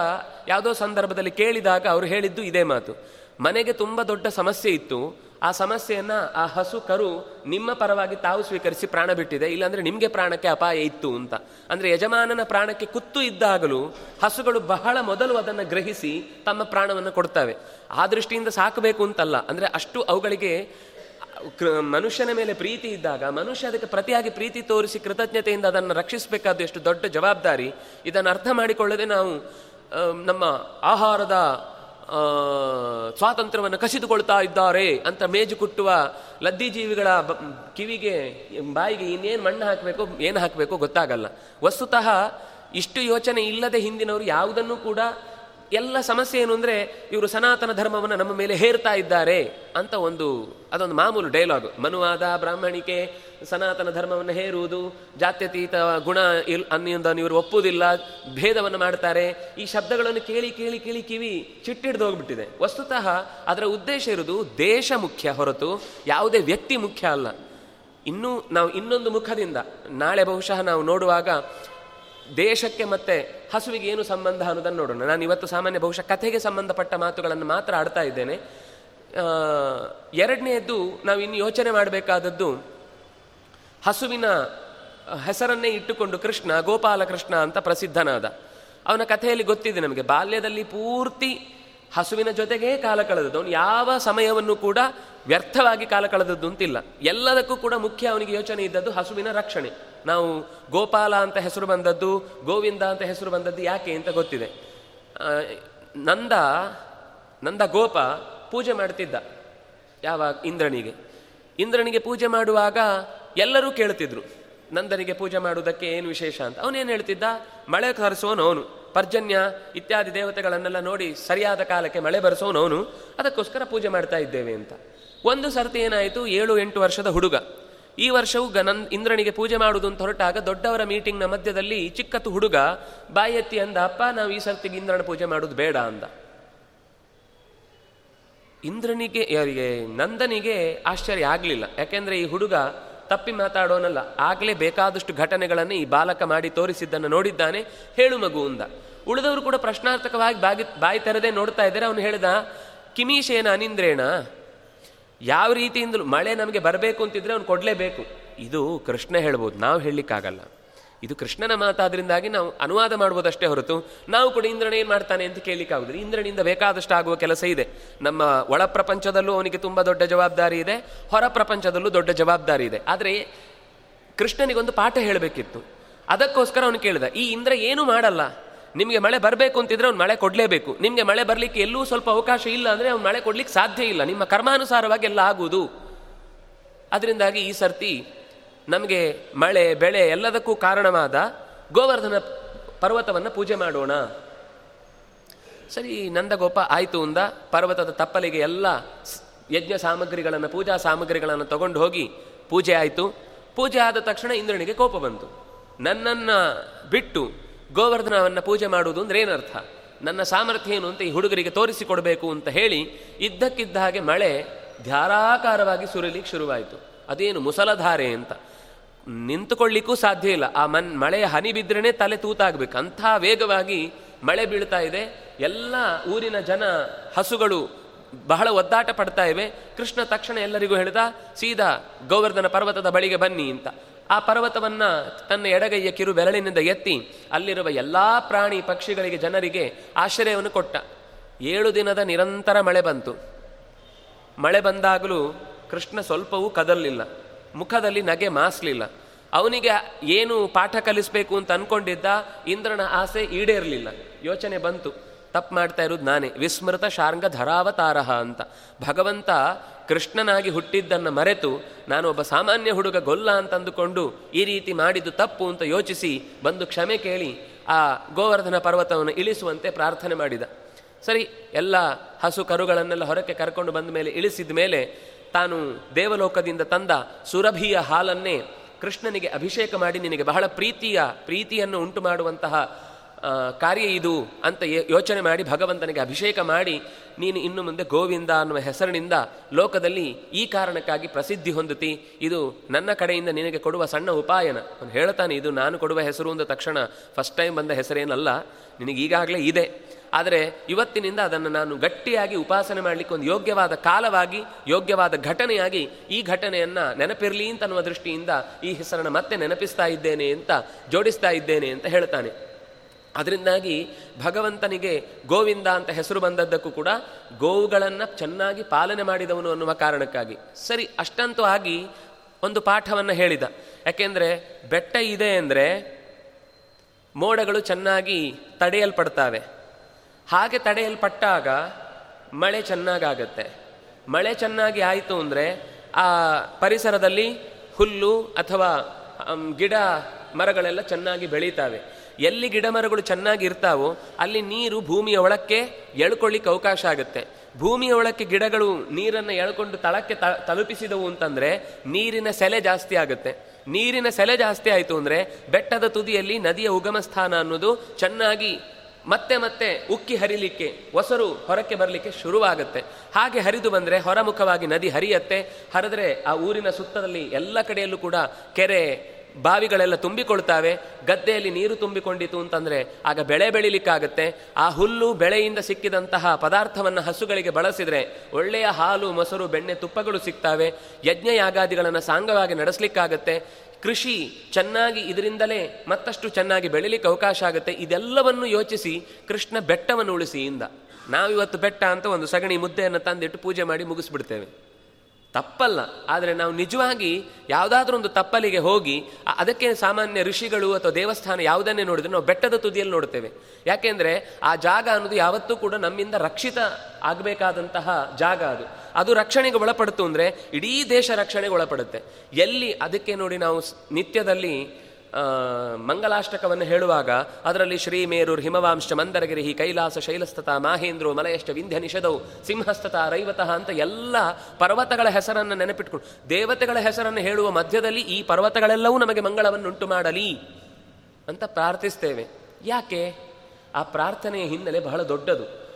ಯಾವುದೋ ಸಂದರ್ಭದಲ್ಲಿ ಕೇಳಿದಾಗ ಅವರು ಹೇಳಿದ್ದು ಇದೇ ಮಾತು. ಮನೆಗೆ ತುಂಬ ದೊಡ್ಡ ಸಮಸ್ಯೆ ಇತ್ತು. ಆ ಸಮಸ್ಯೆಯನ್ನು ಆ ಹಸು ಕರು ನಿಮ್ಮ ಪರವಾಗಿ ತಾವು ಸ್ವೀಕರಿಸಿ ಪ್ರಾಣ ಬಿಟ್ಟಿದೆ. ಇಲ್ಲಾಂದರೆ ನಿಮಗೆ ಪ್ರಾಣಕ್ಕೆ ಅಪಾಯ ಇತ್ತು ಅಂತ. ಅಂದರೆ ಯಜಮಾನನ ಪ್ರಾಣಕ್ಕೆ ಕುತ್ತು ಇದ್ದಾಗಲೂ ಹಸುಗಳು ಬಹಳ ಮೊದಲು ಅದನ್ನು ಗ್ರಹಿಸಿ ತಮ್ಮ ಪ್ರಾಣವನ್ನು ಕೊಡ್ತವೆ. ಆ ದೃಷ್ಟಿಯಿಂದ ಸಾಕಬೇಕು ಅಂತಲ್ಲ. ಅಂದರೆ ಅಷ್ಟು ಅವುಗಳಿಗೆ ಮನುಷ್ಯನ ಮೇಲೆ ಪ್ರೀತಿ ಇದ್ದಾಗ, ಮನುಷ್ಯ ಅದಕ್ಕೆ ಪ್ರತಿಯಾಗಿ ಪ್ರೀತಿ ತೋರಿಸಿ ಕೃತಜ್ಞತೆಯಿಂದ ಅದನ್ನು ರಕ್ಷಿಸಬೇಕಾದ ಎಷ್ಟು ದೊಡ್ಡ ಜವಾಬ್ದಾರಿ. ಇದನ್ನು ಅರ್ಥ ಮಾಡಿಕೊಳ್ಳದೆ ನಾವು ನಮ್ಮ ಆಹಾರದ ಸ್ವಾತಂತ್ರ್ಯವನ್ನು ಕಸಿದುಕೊಳ್ತಾ ಇದ್ದಾರೆ ಅಂತ ಮೇಜು ಕುಟ್ಟುವ ಲದ್ದಿ ಜೀವಿಗಳ ಕಿವಿಗೆ, ಬಾಯಿಗೆ ಇನ್ನೇನು ಮಣ್ಣು ಹಾಕಬೇಕು, ಏನು ಹಾಕಬೇಕು ಗೊತ್ತಾಗಲ್ಲ. ವಸ್ತುತಃ ಇಷ್ಟು ಯೋಚನೆ ಇಲ್ಲದೆ ಹಿಂದಿನವರು ಯಾವುದನ್ನು ಕೂಡ ಎಲ್ಲ ಸಮಸ್ಯೆ ಏನು ಅಂದರೆ ಇವರು ಸನಾತನ ಧರ್ಮವನ್ನು ನಮ್ಮ ಮೇಲೆ ಹೇರ್ತಾ ಇದ್ದಾರೆ ಅಂತ ಒಂದು, ಅದೊಂದು ಮಾಮೂಲು ಡೈಲಾಗ್ ಮನುವಾದ, ಬ್ರಾಹ್ಮಣಿಕೆ, ಸನಾತನ ಧರ್ಮವನ್ನು ಹೇರುವುದು, ಜಾತ್ಯತೀತ ಗುಣ ಇಲ್ ಅನ್ನೊಂದನ್ನು ಇವರು ಒಪ್ಪುವುದಿಲ್ಲ, ಭೇದವನ್ನು ಮಾಡ್ತಾರೆ. ಈ ಶಬ್ದಗಳನ್ನು ಕೇಳಿ ಕೇಳಿ ಕೇಳಿ, ಕಿವಿ ಚಿಟ್ಟಿಡ್ದು ಹೋಗ್ಬಿಟ್ಟಿದೆ. ವಸ್ತುತಃ ಅದರ ಉದ್ದೇಶ ಇರುವುದು ದೇಶ ಮುಖ್ಯ ಹೊರತು ಯಾವುದೇ ವ್ಯಕ್ತಿ ಮುಖ್ಯ ಅಲ್ಲ. ಇನ್ನೂ ನಾವು ಇನ್ನೊಂದು ಮುಖದಿಂದ, ನಾಳೆ ಬಹುಶಃ ನಾವು ನೋಡುವಾಗ ದೇಶಕ್ಕೆ ಮತ್ತೆ ಹಸುವಿಗೆ ಏನು ಸಂಬಂಧ ಅನ್ನೋದನ್ನು ನೋಡೋಣ. ನಾನು ಇವತ್ತು ಸಾಮಾನ್ಯ ಬಹುಶಃ ಕಥೆಗೆ ಸಂಬಂಧಪಟ್ಟ ಮಾತುಗಳನ್ನು ಮಾತ್ರ ಆಡ್ತಾ ಇದ್ದೇನೆ. ಎರಡನೆಯದ್ದು ನಾವು ಇನ್ನು ಯೋಚನೆ ಮಾಡಬೇಕಾದದ್ದು, ಹಸುವಿನ ಹೆಸರನ್ನೇ ಇಟ್ಟುಕೊಂಡು ಕೃಷ್ಣ, ಗೋಪಾಲಕೃಷ್ಣ ಅಂತ ಪ್ರಸಿದ್ಧನಾದ. ಅವನ ಕಥೆಯಲ್ಲಿ ಗೊತ್ತಿದೆ ನಮಗೆ, ಬಾಲ್ಯದಲ್ಲಿ ಪೂರ್ತಿ ಹಸುವಿನ ಜೊತೆಗೇ ಕಾಲ ಕಳೆದದ್ದು. ಅವನು ಯಾವ ಸಮಯವನ್ನು ಕೂಡ ವ್ಯರ್ಥವಾಗಿ ಕಾಲ ಕಳೆದದ್ದು ಅಂತಿಲ್ಲ. ಎಲ್ಲದಕ್ಕೂ ಕೂಡ ಮುಖ್ಯ ಅವನಿಗೆ ಯೋಚನೆ ಇದ್ದದ್ದು ಹಸುವಿನ ರಕ್ಷಣೆ. ನಾವು ಗೋಪಾಲ ಅಂತ ಹೆಸರು ಬಂದದ್ದು, ಗೋವಿಂದ ಅಂತ ಹೆಸರು ಬಂದದ್ದು ಯಾಕೆ ಅಂತ ಗೊತ್ತಿದೆ. ನಂದ ನಂದ ಗೋಪ ಪೂಜೆ ಮಾಡ್ತಿದ್ದ ಯಾವಾಗ? ಇಂದ್ರನಿಗೆ. ಇಂದ್ರನಿಗೆ ಪೂಜೆ ಮಾಡುವಾಗ ಎಲ್ಲರೂ ಕೇಳ್ತಿದ್ರು, ನಂದನಿಗೆ ಪೂಜೆ ಮಾಡುವುದಕ್ಕೆ ಏನು ವಿಶೇಷ ಅಂತ. ಅವನೇನು ಹೇಳ್ತಿದ್ದ? ಮಳೆ ಕರೆಸೋನು ಅವನು. ಪರ್ಜನ್ಯ ಇತ್ಯಾದಿ ದೇವತೆಗಳನ್ನೆಲ್ಲ ನೋಡಿ ಸರಿಯಾದ ಕಾಲಕ್ಕೆ ಮಳೆ ಬರೆಸೋನು ಅವನು. ಅದಕ್ಕೋಸ್ಕರ ಪೂಜೆ ಮಾಡ್ತಾ ಇದ್ದೇವೆ ಅಂತ. ಒಂದು ಸರ್ತಿ ಏನಾಯಿತು? ಏಳು ಎಂಟು ವರ್ಷದ ಹುಡುಗ. ಈ ವರ್ಷವೂ ಗನನ್ ಇಂದ್ರನಿಗೆ ಪೂಜೆ ಮಾಡುವುದು ಅಂತ ಹೊರಟಾಗ ದೊಡ್ಡವರ ಮೀಟಿಂಗ್ನ ಮಧ್ಯದಲ್ಲಿ ಚಿಕ್ಕತ್ತು ಹುಡುಗ ಬಾಯಿ ಅಂದ, ಅಪ್ಪ, ನಾವು ಈ ಸರ್ತಿಗೆ ಇಂದ್ರನ ಪೂಜೆ ಮಾಡೋದು ಬೇಡ ಅಂದ. ಇಂದ್ರನಿಗೆ, ಯಾರಿಗೆ, ನಂದನಿಗೆ ಆಶ್ಚರ್ಯ ಆಗಲಿಲ್ಲ. ಯಾಕೆಂದ್ರೆ ಈ ಹುಡುಗ ತಪ್ಪಿ ಮಾತಾಡೋನಲ್ಲ. ಆಗಲೇ ಬೇಕಾದಷ್ಟು ಘಟನೆಗಳನ್ನು ಈ ಬಾಲಕ ಮಾಡಿ ತೋರಿಸಿದ್ದನ್ನು ನೋಡಿದ್ದಾನೆ. ಹೇಳು ಮಗು ಅಂದ. ಉಳಿದವರು ಕೂಡ ಪ್ರಶ್ನಾರ್ಥಕವಾಗಿ ಬಾಗಿ ಬಾಯಿ ತೆರೆದೇ ನೋಡ್ತಾ ಇದ್ದಾರೆ. ಅವನು ಹೇಳಿದ, ಕಿಮೀಶೇನ ಅನಿಂದ್ರೇಣ? ಯಾವ ರೀತಿಯಿಂದಲೂ ಮಳೆ ನಮಗೆ ಬರಬೇಕು ಅಂತಿದ್ರೆ ಅವ್ನು ಕೊಡಲೇಬೇಕು. ಇದು ಕೃಷ್ಣ ಹೇಳ್ಬೋದು, ನಾವು ಹೇಳಲಿಕ್ಕಾಗಲ್ಲ. ಇದು ಕೃಷ್ಣನ ಮಾತಾದ್ರಿಂದಾಗಿ ನಾವು ಅನುವಾದ ಮಾಡ್ಬೋದಷ್ಟೇ ಹೊರತು ನಾವು ಕೂಡ ಇಂದ್ರನ ಏನು ಮಾಡ್ತಾನೆ ಅಂತ ಕೇಳಲಿಕ್ಕಾಗುದಿಲ್ಲ. ಇಂದ್ರನಿಂದ ಬೇಕಾದಷ್ಟು ಆಗುವ ಕೆಲಸ ಇದೆ. ನಮ್ಮ ಒಳ ಪ್ರಪಂಚದಲ್ಲೂ ಅವನಿಗೆ ತುಂಬ ದೊಡ್ಡ ಜವಾಬ್ದಾರಿ ಇದೆ ಹೊರ ಪ್ರಪಂಚದಲ್ಲೂ ದೊಡ್ಡ ಜವಾಬ್ದಾರಿ ಇದೆ. ಆದರೆ ಕೃಷ್ಣನಿಗೊಂದು ಪಾಠ ಹೇಳಬೇಕಿತ್ತು. ಅದಕ್ಕೋಸ್ಕರ ಅವನು ಕೇಳಿದ, ಈ ಇಂದ್ರ ಏನೂ ಮಾಡಲ್ಲ? ನಿಮಗೆ ಮಳೆ ಬರಬೇಕು ಅಂತಿದ್ರೆ ಅವ್ನು ಮಳೆ ಕೊಡಲೇಬೇಕು. ನಿಮಗೆ ಮಳೆ ಬರಲಿಕ್ಕೆ ಎಲ್ಲೂ ಸ್ವಲ್ಪ ಅವಕಾಶ ಇಲ್ಲ ಅಂದರೆ ಅವ್ನು ಮಳೆ ಕೊಡ್ಲಿಕ್ಕೆ ಸಾಧ್ಯ ಇಲ್ಲ. ನಿಮ್ಮ ಕರ್ಮಾನುಸಾರವಾಗಿ ಎಲ್ಲ ಆಗುವುದು. ಅದರಿಂದಾಗಿ ಈ ಸರ್ತಿ ನಮಗೆ ಮಳೆ, ಬೆಳೆ ಎಲ್ಲದಕ್ಕೂ ಕಾರಣವಾದ ಗೋವರ್ಧನ ಪರ್ವತವನ್ನು ಪೂಜೆ ಮಾಡೋಣ. ಸರಿ, ನಂದಗೋಪ ಆಯಿತು ಅಂದ. ಪರ್ವತದ ತಪ್ಪಲಿಗೆ ಎಲ್ಲ ಯಜ್ಞ ಸಾಮಗ್ರಿಗಳನ್ನು, ಪೂಜಾ ಸಾಮಗ್ರಿಗಳನ್ನು ತಗೊಂಡು ಹೋಗಿ ಪೂಜೆ ಆಯಿತು. ಪೂಜೆ ಆದ ತಕ್ಷಣ ಇಂದ್ರನಿಗೆ ಕೋಪ ಬಂತು. ನನ್ನನ್ನು ಬಿಟ್ಟು ಗೋವರ್ಧನವನ್ನು ಪೂಜೆ ಮಾಡುವುದು ಅಂದ್ರೆ ಏನರ್ಥ? ನನ್ನ ಸಾಮರ್ಥ್ಯ ಏನು ಅಂತ ಈ ಹುಡುಗರಿಗೆ ತೋರಿಸಿಕೊಡಬೇಕು ಅಂತ ಹೇಳಿ ಇದ್ದಕ್ಕಿದ್ದ ಹಾಗೆ ಮಳೆ ಧಾರಾಕಾರವಾಗಿ ಸುರಿಲಿಕ್ಕೆ ಶುರುವಾಯಿತು. ಅದೇನು ಮುಸಲಧಾರೆ ಅಂತ. ನಿಂತುಕೊಳ್ಳಿಕ್ಕೂ ಸಾಧ್ಯ ಇಲ್ಲ. ಆ ಮನ್, ಮಳೆಯ ಹನಿ ಬಿದ್ರೇನೆ ತಲೆ ತೂತಾಗಬೇಕು. ಅಂಥ ವೇಗವಾಗಿ ಮಳೆ ಬೀಳ್ತಾ ಇದೆ. ಎಲ್ಲ ಊರಿನ ಜನ ಹಸುಗಳು ಬಹಳ ಒದ್ದಾಟ ಪಡ್ತಾ ಇವೆ. ಕೃಷ್ಣ ತಕ್ಷಣ ಎಲ್ಲರಿಗೂ ಹೇಳಿದ, ಸೀದಾ ಗೋವರ್ಧನ ಪರ್ವತದ ಬಳಿಗೆ ಬನ್ನಿ ಅಂತ. ಆ ಪರ್ವತವನ್ನ ತನ್ನ ಎಡಗೈಯ ಕಿರು ಬೆರಳಿನಿಂದ ಎತ್ತಿ ಅಲ್ಲಿರುವ ಎಲ್ಲಾ ಪ್ರಾಣಿ ಪಕ್ಷಿಗಳಿಗೆ ಜನರಿಗೆ ಆಶ್ರಯವನ್ನು ಕೊಟ್ಟ. ಏಳು ದಿನದ ನಿರಂತರ ಮಳೆ ಬಂತು. ಮಳೆ ಬಂದಾಗಲೂ ಕೃಷ್ಣ ಸ್ವಲ್ಪವೂ ಕದಲಿಲ್ಲ ಮುಖದಲ್ಲಿ ನಗೆ ಮಾಸ್ಲಿಲ್ಲ. ಅವನಿಗೆ ಏನು ಪಾಠ ಕಲಿಸಬೇಕು ಅಂತ ಅನ್ಕೊಂಡಿದ್ದ ಇಂದ್ರನ ಆಸೆ ಈಡೇರಲಿಲ್ಲ. ಯೋಚನೆ ಬಂತು. ತಪ್ಪು ಮಾಡ್ತಾ ಇರೋದು ನಾನೇ. ವಿಸ್ಮೃತ ಶಾರ್ಂಗ ಧರಾವತಾರಹ ಅಂತ. ಭಗವಂತ ಕೃಷ್ಣನಾಗಿ ಹುಟ್ಟಿದ್ದನ್ನು ಮರೆತು ನಾನು ಒಬ್ಬ ಸಾಮಾನ್ಯ ಹುಡುಗ ಗೊಲ್ಲ ಅಂತಂದುಕೊಂಡು ಈ ರೀತಿ ಮಾಡಿದ್ದು ತಪ್ಪು ಅಂತ ಯೋಚಿಸಿ ಬಂದು ಕ್ಷಮೆ ಕೇಳಿ ಆ ಗೋವರ್ಧನ ಪರ್ವತವನ್ನು ಇಳಿಸುವಂತೆ ಪ್ರಾರ್ಥನೆ ಮಾಡಿದ. ಸರಿ, ಎಲ್ಲ ಹಸು ಕರುಗಳನ್ನೆಲ್ಲ ಹೊರಕ್ಕೆ ಕರ್ಕೊಂಡು ಬಂದ ಮೇಲೆ ಇಳಿಸಿದ ಮೇಲೆ ತಾನು ದೇವಲೋಕದಿಂದ ತಂದ ಸುರಭಿಯ ಹಾಲನ್ನೇ ಕೃಷ್ಣನಿಗೆ ಅಭಿಷೇಕ ಮಾಡಿ ನಿನಗೆ ಬಹಳ ಪ್ರೀತಿಯ, ಪ್ರೀತಿಯನ್ನು ಉಂಟು ಮಾಡುವಂತಹ ಕಾರ್ಯ ಇದು ಅಂತ ಯೋಚನೆ ಮಾಡಿ, ಭಗವಂತನಿಗೆ ಅಭಿಷೇಕ ಮಾಡಿ, ನೀನು ಇನ್ನು ಮುಂದೆ ಗೋವಿಂದ ಅನ್ನುವ ಹೆಸರಿನಿಂದ ಲೋಕದಲ್ಲಿ ಈ ಕಾರಣಕ್ಕಾಗಿ ಪ್ರಸಿದ್ಧಿ ಹೊಂದುತ್ತಿ, ಇದು ನನ್ನ ಕಡೆಯಿಂದ ನಿನಗೆ ಕೊಡುವ ಸಣ್ಣ ಉಪಾಯನ. ಅವನು ಹೇಳ್ತಾನೆ, ಇದು ನಾನು ಕೊಡುವ ಹೆಸರು ಅಂದ ತಕ್ಷಣ ಫಸ್ಟ್ ಟೈಮ್ ಬಂದ ಹೆಸರೇನಲ್ಲ, ನಿನಗೆ ಈಗಾಗಲೇ ಇದೆ. ಆದರೆ ಇವತ್ತಿನಿಂದ ಅದನ್ನು ನಾನು ಗಟ್ಟಿಯಾಗಿ ಉಪಾಸನೆ ಮಾಡಲಿಕ್ಕೆ ಒಂದು ಯೋಗ್ಯವಾದ ಕಾಲವಾಗಿ, ಯೋಗ್ಯವಾದ ಘಟನೆಯಾಗಿ ಈ ಘಟನೆಯನ್ನು ನೆನಪಿರಲಿ ಅಂತ ಅನ್ನುವ ದೃಷ್ಟಿಯಿಂದ ಈ ಹೆಸರನ್ನು ಮತ್ತೆ ನೆನಪಿಸ್ತಾ ಇದ್ದೇನೆ ಅಂತ, ಜೋಡಿಸ್ತಾ ಇದ್ದೇನೆ ಅಂತ ಹೇಳ್ತಾನೆ. ಅದರಿಂದಾಗಿ ಭಗವಂತನಿಗೆ ಗೋವಿಂದ ಅಂತ ಹೆಸರು ಬಂದದ್ದಕ್ಕೂ ಕೂಡ ಗೋವುಗಳನ್ನು ಚೆನ್ನಾಗಿ ಪಾಲನೆ ಮಾಡಿದವನು ಅನ್ನುವ ಕಾರಣಕ್ಕಾಗಿ. ಸರಿ, ಅಷ್ಟಂತೂ ಆಗಿ ಒಂದು ಪಾಠವನ್ನು ಹೇಳಿದ. ಯಾಕೆಂದರೆ ಬೆಟ್ಟ ಇದೆ ಅಂದರೆ ಮೋಡಗಳು ಚೆನ್ನಾಗಿ ತಡೆಯಲ್ಪಡ್ತಾವೆ. ಹಾಗೆ ತಡೆಯಲ್ಪಟ್ಟಾಗ ಮಳೆ ಚೆನ್ನಾಗಾಗತ್ತೆ. ಮಳೆ ಚೆನ್ನಾಗಿ ಆಯಿತು ಅಂದರೆ ಆ ಪರಿಸರದಲ್ಲಿ ಹುಲ್ಲು ಅಥವಾ ಗಿಡ ಮರಗಳೆಲ್ಲ ಚೆನ್ನಾಗಿ ಬೆಳೀತಾವೆ. ಎಲ್ಲಿ ಗಿಡ ಮರಗಳು ಚೆನ್ನಾಗಿ ಇರ್ತಾವೋ ಅಲ್ಲಿ ನೀರು ಭೂಮಿಯ ಒಳಕ್ಕೆ ಎಳ್ಕೊಳ್ಳಿಕ್ಕೆ ಅವಕಾಶ ಆಗುತ್ತೆ. ಭೂಮಿಯ ಒಳಕ್ಕೆ ಗಿಡಗಳು ನೀರನ್ನು ಎಳ್ಕೊಂಡು ತಳಕ್ಕೆ ತ- ತಲುಪಿಸಿದವು ಅಂತಂದರೆ ನೀರಿನ ಸೆಲೆ ಜಾಸ್ತಿ ಆಗುತ್ತೆ. ನೀರಿನ ಸೆಲೆ ಜಾಸ್ತಿ ಆಯಿತು ಅಂದರೆ ಬೆಟ್ಟದ ತುದಿಯಲ್ಲಿ ನದಿಯ ಉಗಮ ಸ್ಥಾನ ಅನ್ನೋದು ಚೆನ್ನಾಗಿ ಮತ್ತೆ ಮತ್ತೆ ಉಕ್ಕಿ ಹರಿಲಿಕ್ಕೆ ಹೊಸರು ಹೊರಕ್ಕೆ ಬರಲಿಕ್ಕೆ ಶುರುವಾಗುತ್ತೆ. ಹಾಗೆ ಹರಿದು ಬಂದರೆ ಹೊರಮುಖವಾಗಿ ನದಿ ಹರಿಯತ್ತೆ. ಹರಿದ್ರೆ ಆ ಊರಿನ ಸುತ್ತದಲ್ಲಿ ಎಲ್ಲ ಕಡೆಯಲ್ಲೂ ಕೂಡ ಕೆರೆ ಬಾವಿಗಳೆಲ್ಲ ತುಂಬಿಕೊಳ್ತಾವೆ, ಗದ್ದೆಯಲ್ಲಿ ನೀರು ತುಂಬಿಕೊಂಡಿತು ಅಂತಂದರೆ ಆಗ ಬೆಳೆ ಬೆಳಿಲಿಕ್ಕಾಗತ್ತೆ. ಆ ಹುಲ್ಲು ಬೆಳೆಯಿಂದ ಸಿಕ್ಕಿದಂತಹ ಪದಾರ್ಥವನ್ನು ಹಸುಗಳಿಗೆ ಬಳಸಿದರೆ ಒಳ್ಳೆಯ ಹಾಲು, ಮೊಸರು, ಬೆಣ್ಣೆ, ತುಪ್ಪಗಳು ಸಿಗ್ತಾವೆ. ಯಜ್ಞ ಯಾಗಾದಿಗಳನ್ನು ಸಾಂಗವಾಗಿ ನಡೆಸಲಿಕ್ಕಾಗತ್ತೆ. ಕೃಷಿ ಚೆನ್ನಾಗಿ ಇದರಿಂದಲೇ ಮತ್ತಷ್ಟು ಚೆನ್ನಾಗಿ ಬೆಳಿಲಿಕ್ಕೆ ಅವಕಾಶ ಆಗುತ್ತೆ. ಇದೆಲ್ಲವನ್ನು ಯೋಚಿಸಿ ಕೃಷ್ಣ ಬೆಟ್ಟವನ್ನು ಉಳಿಸಿ ಇಂದ. ನಾವಿವತ್ತು ಬೆಟ್ಟ ಅಂತ ಒಂದು ಸಗಣಿ ಮುದ್ದೆಯನ್ನು ತಂದಿಟ್ಟು ಪೂಜೆ ಮಾಡಿ ಮುಗಿಸ್ಬಿಡ್ತೇವೆ. ತಪ್ಪಲ್ಲ. ಆದರೆ ನಾವು ನಿಜವಾಗಿ ಯಾವುದಾದ್ರೂ ಒಂದು ತಪ್ಪಲಿಗೆ ಹೋಗಿ ಅದಕ್ಕೆ ಸಾಮಾನ್ಯ ಋಷಿಗಳು ಅಥವಾ ದೇವಸ್ಥಾನ ಯಾವುದನ್ನೇ ನೋಡಿದ್ರೆ ನಾವು ಬೆಟ್ಟದ ತುದಿಯಲ್ಲಿ ನೋಡ್ತೇವೆ ಯಾಕೆಂದರೆ ಆ ಜಾಗ ಅನ್ನೋದು ಯಾವತ್ತೂ ಕೂಡ ನಮ್ಮಿಂದ ರಕ್ಷಿತ ಆಗಬೇಕಾದಂತಹ ಜಾಗ ಅದು. ಅದು ರಕ್ಷಣೆಗೆ ಒಳಪಡ್ತು ಅಂದರೆ ಇಡೀ ದೇಶ ರಕ್ಷಣೆಗೆ ಒಳಪಡುತ್ತೆ. ಎಲ್ಲಿ, ಅದಕ್ಕೆ ನೋಡಿ ನಾವು ನಿತ್ಯದಲ್ಲಿ ಮಂಗಲಾಷ್ಟಕವನ್ನು ಹೇಳುವಾಗ ಅದರಲ್ಲಿ ಶ್ರೀ ಮೇರೂರ್ ಹಿಮವಾಂಶ ಮಂದರಗಿರಿ ಕೈಲಾಸ ಶೈಲಸ್ತತ ಮಾಹೇಂದ್ರು ಮಲಯಷ್ಟ ವಿಂಧ್ಯ ನಿಷಧವು ಸಿಂಹಸ್ತತ ರೈವತಃ ಅಂತ ಎಲ್ಲ ಪರ್ವತಗಳ ಹೆಸರನ್ನು ನೆನಪಿಟ್ಕೊಂಡು ದೇವತೆಗಳ ಹೆಸರನ್ನು ಹೇಳುವ ಮಧ್ಯದಲ್ಲಿ ಈ ಪರ್ವತಗಳೆಲ್ಲವೂ ನಮಗೆ ಮಂಗಳವನ್ನುಂಟು ಮಾಡಲಿ ಅಂತ ಪ್ರಾರ್ಥಿಸ್ತೇವೆ. ಯಾಕೆ? ಆ ಪ್ರಾರ್ಥನೆಯ ಹಿನ್ನೆಲೆ ಬಹಳ ದೊಡ್ಡದು.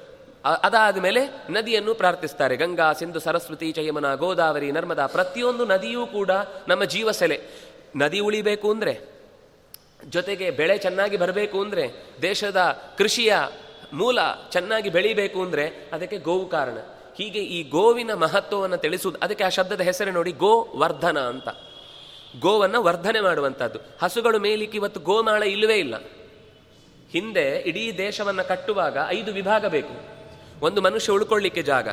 ಅದಾದ ಮೇಲೆ ನದಿಯನ್ನು ಪ್ರಾರ್ಥಿಸ್ತಾರೆ. ಗಂಗಾ, ಸಿಂಧು, ಸರಸ್ವತಿ, ಚಯಮನ, ಗೋದಾವರಿ, ನರ್ಮದಾ ಪ್ರತಿಯೊಂದು ನದಿಯೂ ಕೂಡ ನಮ್ಮ ಜೀವಸೆಲೆ. ನದಿ ಉಳಿಬೇಕು ಅಂದರೆ ಜೊತೆಗೆ ಬೆಳೆ ಚೆನ್ನಾಗಿ ಬರಬೇಕು ಅಂದರೆ ದೇಶದ ಕೃಷಿಯ ಮೂಲ ಚೆನ್ನಾಗಿ ಬೆಳಿಬೇಕು ಅಂದರೆ ಅದಕ್ಕೆ ಗೋವು ಕಾರಣ. ಹೀಗೆ ಈ ಗೋವಿನ ಮಹತ್ವವನ್ನು ತಿಳಿಸುವುದು, ಅದಕ್ಕೆ ಆ ಶಬ್ದದ ಹೆಸರೇ ನೋಡಿ, ಗೋ ವರ್ಧನ ಅಂತ. ಗೋವನ್ನು ವರ್ಧನೆ ಮಾಡುವಂಥದ್ದು ಹಸುಗಳು ಮೇಲಿಕ್ಕೆ ಇವತ್ತು ಗೋಮಾಳ ಇಲ್ಲವೇ ಇಲ್ಲ. ಹಿಂದೆ ಇಡೀ ದೇಶವನ್ನು ಕಟ್ಟುವಾಗ ಐದು ವಿಭಾಗ ಬೇಕು. ಒಂದು ಮನುಷ್ಯ ಉಳ್ಕೊಳ್ಳಿಕ್ಕೆ ಜಾಗ,